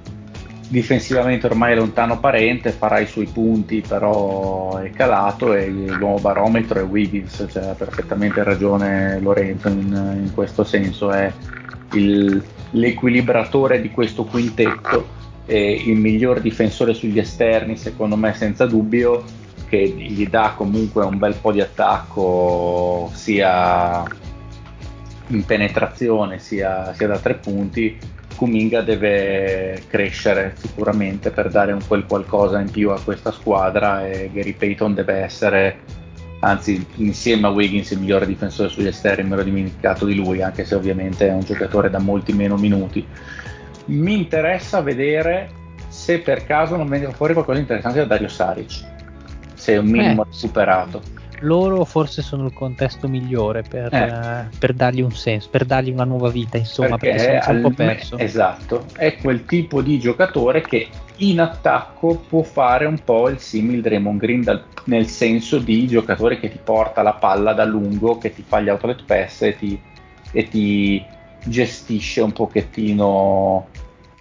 difensivamente ormai è lontano parente farà i suoi punti però è calato e il nuovo barometro è Wiggins cioè ha perfettamente ragione Lorenzo in, in questo senso è il, l'equilibratore di questo quintetto eh, il miglior difensore sugli esterni, secondo me senza dubbio, che gli dà comunque un bel po' di attacco sia in penetrazione sia, sia da tre punti. Kuminga deve crescere sicuramente per dare un quel qualcosa in più a questa squadra e Gary Payton deve essere anzi insieme a Wiggins il migliore difensore sugli esterni, mi ero dimenticato di lui, anche se ovviamente è un giocatore da molti meno minuti mi interessa vedere se per caso non venga fuori qualcosa di interessante da Dario Saric, se è un minimo eh, superato. Loro forse sono il contesto migliore per, eh. uh, per, dargli un senso, per dargli una nuova vita, insomma, perché, perché sono un po' perso. Esatto, è quel tipo di giocatore che in attacco può fare un po' il simil Draymond Green dal, nel senso di giocatore che ti porta la palla da lungo, che ti fa gli outlet pass e ti, e ti gestisce un pochettino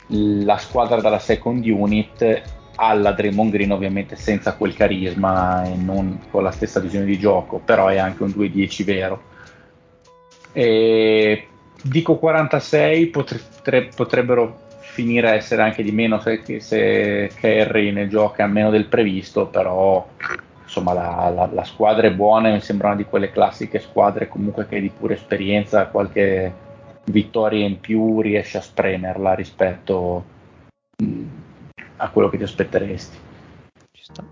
la squadra dalla second unit alla Draymond Green ovviamente senza quel carisma e non con la stessa visione di gioco però è anche un 2-10 vero. E dico 46 potre, potrebbero finire a essere anche di meno se, se Kerry ne gioca meno del previsto però insomma la, la, la, squadra è buona mi sembra una di quelle classiche squadre comunque che di pura esperienza qualche vittoria in più riesci a spremerla rispetto mm, a quello che ti aspetteresti. Ci sta.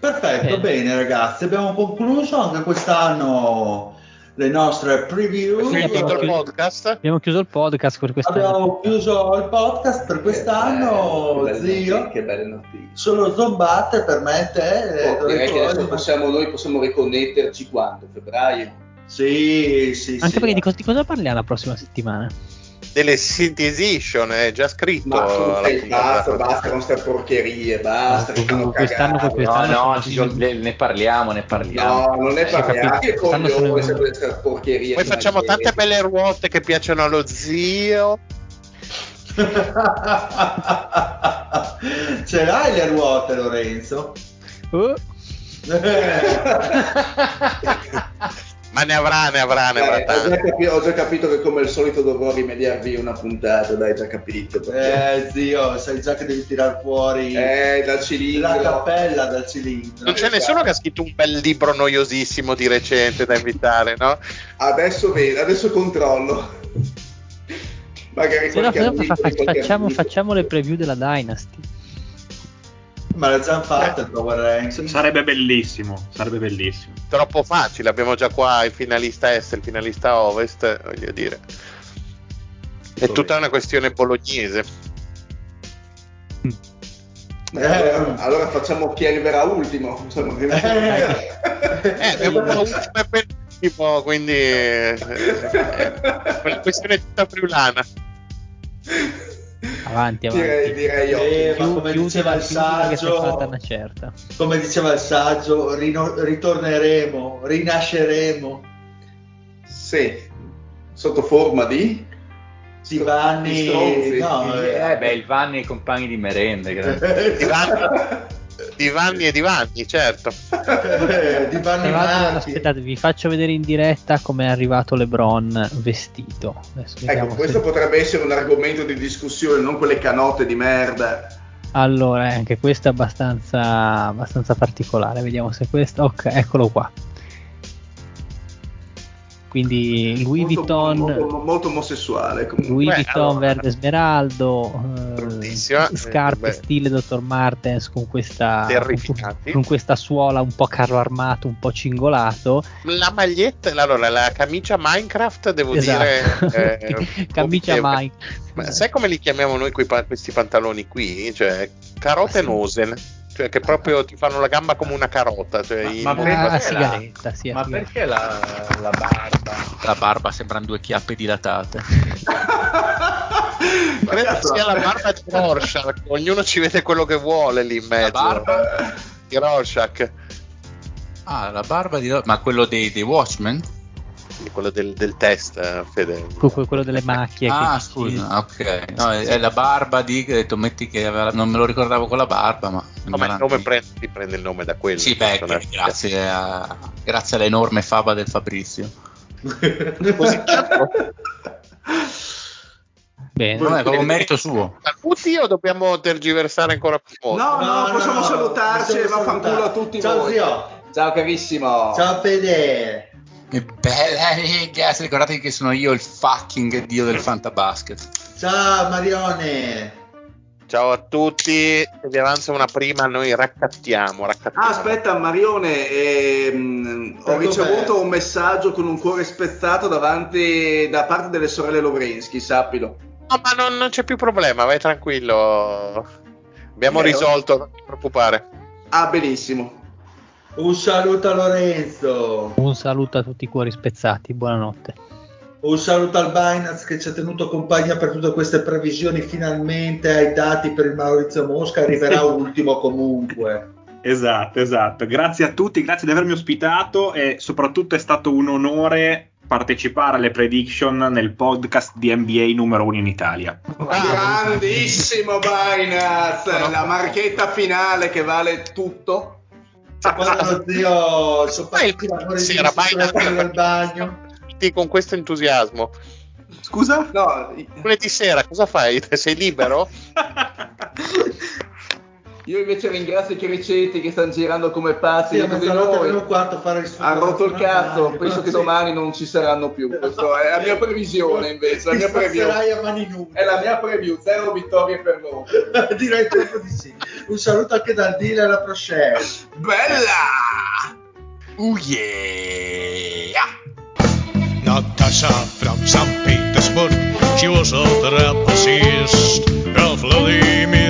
Perfetto, bene. bene ragazzi, abbiamo concluso anche quest'anno le nostre preview. Sì, abbiamo, chiuso, podcast. abbiamo chiuso il podcast per quest'anno. Abbiamo chiuso il podcast per quest'anno, che zio. che belle notizie. Solo zombate per me e te. Oh, direi che adesso possiamo, noi possiamo riconnetterci quando? Febbraio? Sì, sì, Anche sì. perché di cosa, di cosa, parliamo la prossima settimana? delle City Edition, è già scritto. Ma eh, basta, basta con queste porcherie, basta. che fanno Quest'anno, cagare. quest'anno No, no, sono- sono- ne parliamo, ne parliamo. No, non ne ho parliamo. Che sono- coglione se queste porcherie. Poi facciamo finalmente. tante belle ruote che piacciono allo zio. *laughs* Ce l'hai le ruote, Lorenzo? Oh, *laughs* *laughs* Ma ne avrà, ne avrà, ne avrà Dai, ho, già tante. capi- ho già capito che come al solito dovrò rimediarvi una puntata, dai, già capito. perché- eh, zio, sai già che devi tirare fuori Eh, dal la cilindro. cappella dal cilindro. Non c'è nessuno che ha scritto un bel libro noiosissimo di recente da invitare, no? Adesso vedo, adesso controllo. Magari se no, amico facciamo, facciamo le preview della Dynasty. Ma l'ha già fatto il Power Ranking. Sarebbe bellissimo, sarebbe bellissimo. Troppo facile, abbiamo già qua il finalista est e il finalista ovest, voglio dire. È tutta una questione bolognese. Eh, allora, allora facciamo chi arriverà ultimo. Insomma, Eh. Eh, abbiamo una ultima penultimo, quindi eh, eh, questione è tutta friulana. *laughs* Avanti, avanti. direi, direi io. Eh, ma Chiu- come diceva il saggio- fatta una certa. Come diceva il saggio, rino- ritorneremo, rinasceremo. Sì, sotto forma di... Di Vanni, no, Eh beh, il Vanni e i compagni di merende. Vanni, *laughs* di Vanni e di Vanni, certo. Eh, di Vanni Tra l'altro, Marchi. aspettate, vi faccio vedere in diretta come è arrivato LeBron vestito. Ecco, questo se- potrebbe essere un argomento di discussione, non quelle canotte di merda. Allora, eh, anche questo è abbastanza, abbastanza particolare. Vediamo se questo. Ok, eccolo qua. Quindi Louis molto, Vuitton, molto, molto omosessuale comunque. Louis Beh, Vuitton allora. verde smeraldo, eh, scarpe Eh, beh. stile Dr. Martens con questa, con questa suola un po' carro armato, un po' cingolato. La maglietta, allora la camicia Minecraft, devo Esatto. dire. eh, *laughs* Camicia. Ma sai come li chiamiamo noi questi pantaloni qui? Cioè, carote Ah, sì. nosen. Cioè, che proprio ti fanno la gamba come una carota. Cioè, in- ma perché Ah, la- sigaretta, sì, Ma sigaretta. perché la, la barba? La barba sembrano due chiappe dilatate. *laughs* Credo Cazzo. sia la barba di Rorschach. Ognuno ci vede quello che vuole lì in La mezzo. barba? di Rorschach, Ah, la barba di... Ma quello dei, dei Watchmen? Quello del, del test, eh, Fede. Que- que- quello delle macchie. Ah, che- scusa, ok. No, è, è la barba di... Che ho detto, metti che aveva- non me lo ricordavo con la barba, ma... Come il nome prende, si prende il nome da quello. Sì, beh, personaggio. grazie, a- grazie all'enorme fava del Fabrizio. Così. *laughs* Bene. Non è proprio un merito suo. Saluti o dobbiamo tergiversare ancora più molto? No, no, possiamo no, salutarci e possiamo vaffanculo a tutti Ciao voi. zio. Ciao carissimo. Ciao Fede. Che bella riga, ricordatevi che sono io il fucking dio del fantabasket. Ciao Marione. Ciao a tutti, se vi avanza una prima noi raccattiamo, raccattiamo. Ah, aspetta, Marione, ehm, ho ricevuto un messaggio con un cuore spezzato davanti da parte delle sorelle Lovrenski, sappilo. No, ma non, non c'è più problema, vai tranquillo. Abbiamo Vero? risolto, non ti preoccupare. Ah, benissimo. Un saluto a Lorenzo. Un saluto a tutti i cuori spezzati, buonanotte. Un saluto al Binance che ci ha tenuto compagnia per tutte queste previsioni. Finalmente ai dati per il Maurizio Mosca. Arriverà *laughs* ultimo comunque. Esatto, esatto. Grazie a tutti, grazie di avermi ospitato e soprattutto è stato un onore partecipare alle prediction nel podcast di NBA numero uno in Italia. Grandissimo Binance, la marchetta finale che vale tutto. Quando lo zio sono Fai il partiti i lavori sì, di era Binance. del bagno. Con questo entusiasmo. Scusa? No, Lunedì sera cosa fai? Sei libero? *laughs* io invece ringrazio i criceti che stanno girando come pazzi Sì, noi. quarto a fare il Ha rotto il cazzo, penso che Sì. domani non ci saranno più. Questa è la mia previsione invece, la mia preview. a mani nude. È la mia preview, zero vittorie per loro. *laughs* Direi proprio di sì. Un saluto anche dal dealer alla Proshare. Bella! Oh yeah! Natasha from St. Petersburg, she was a trapezist. Ralph Vladimir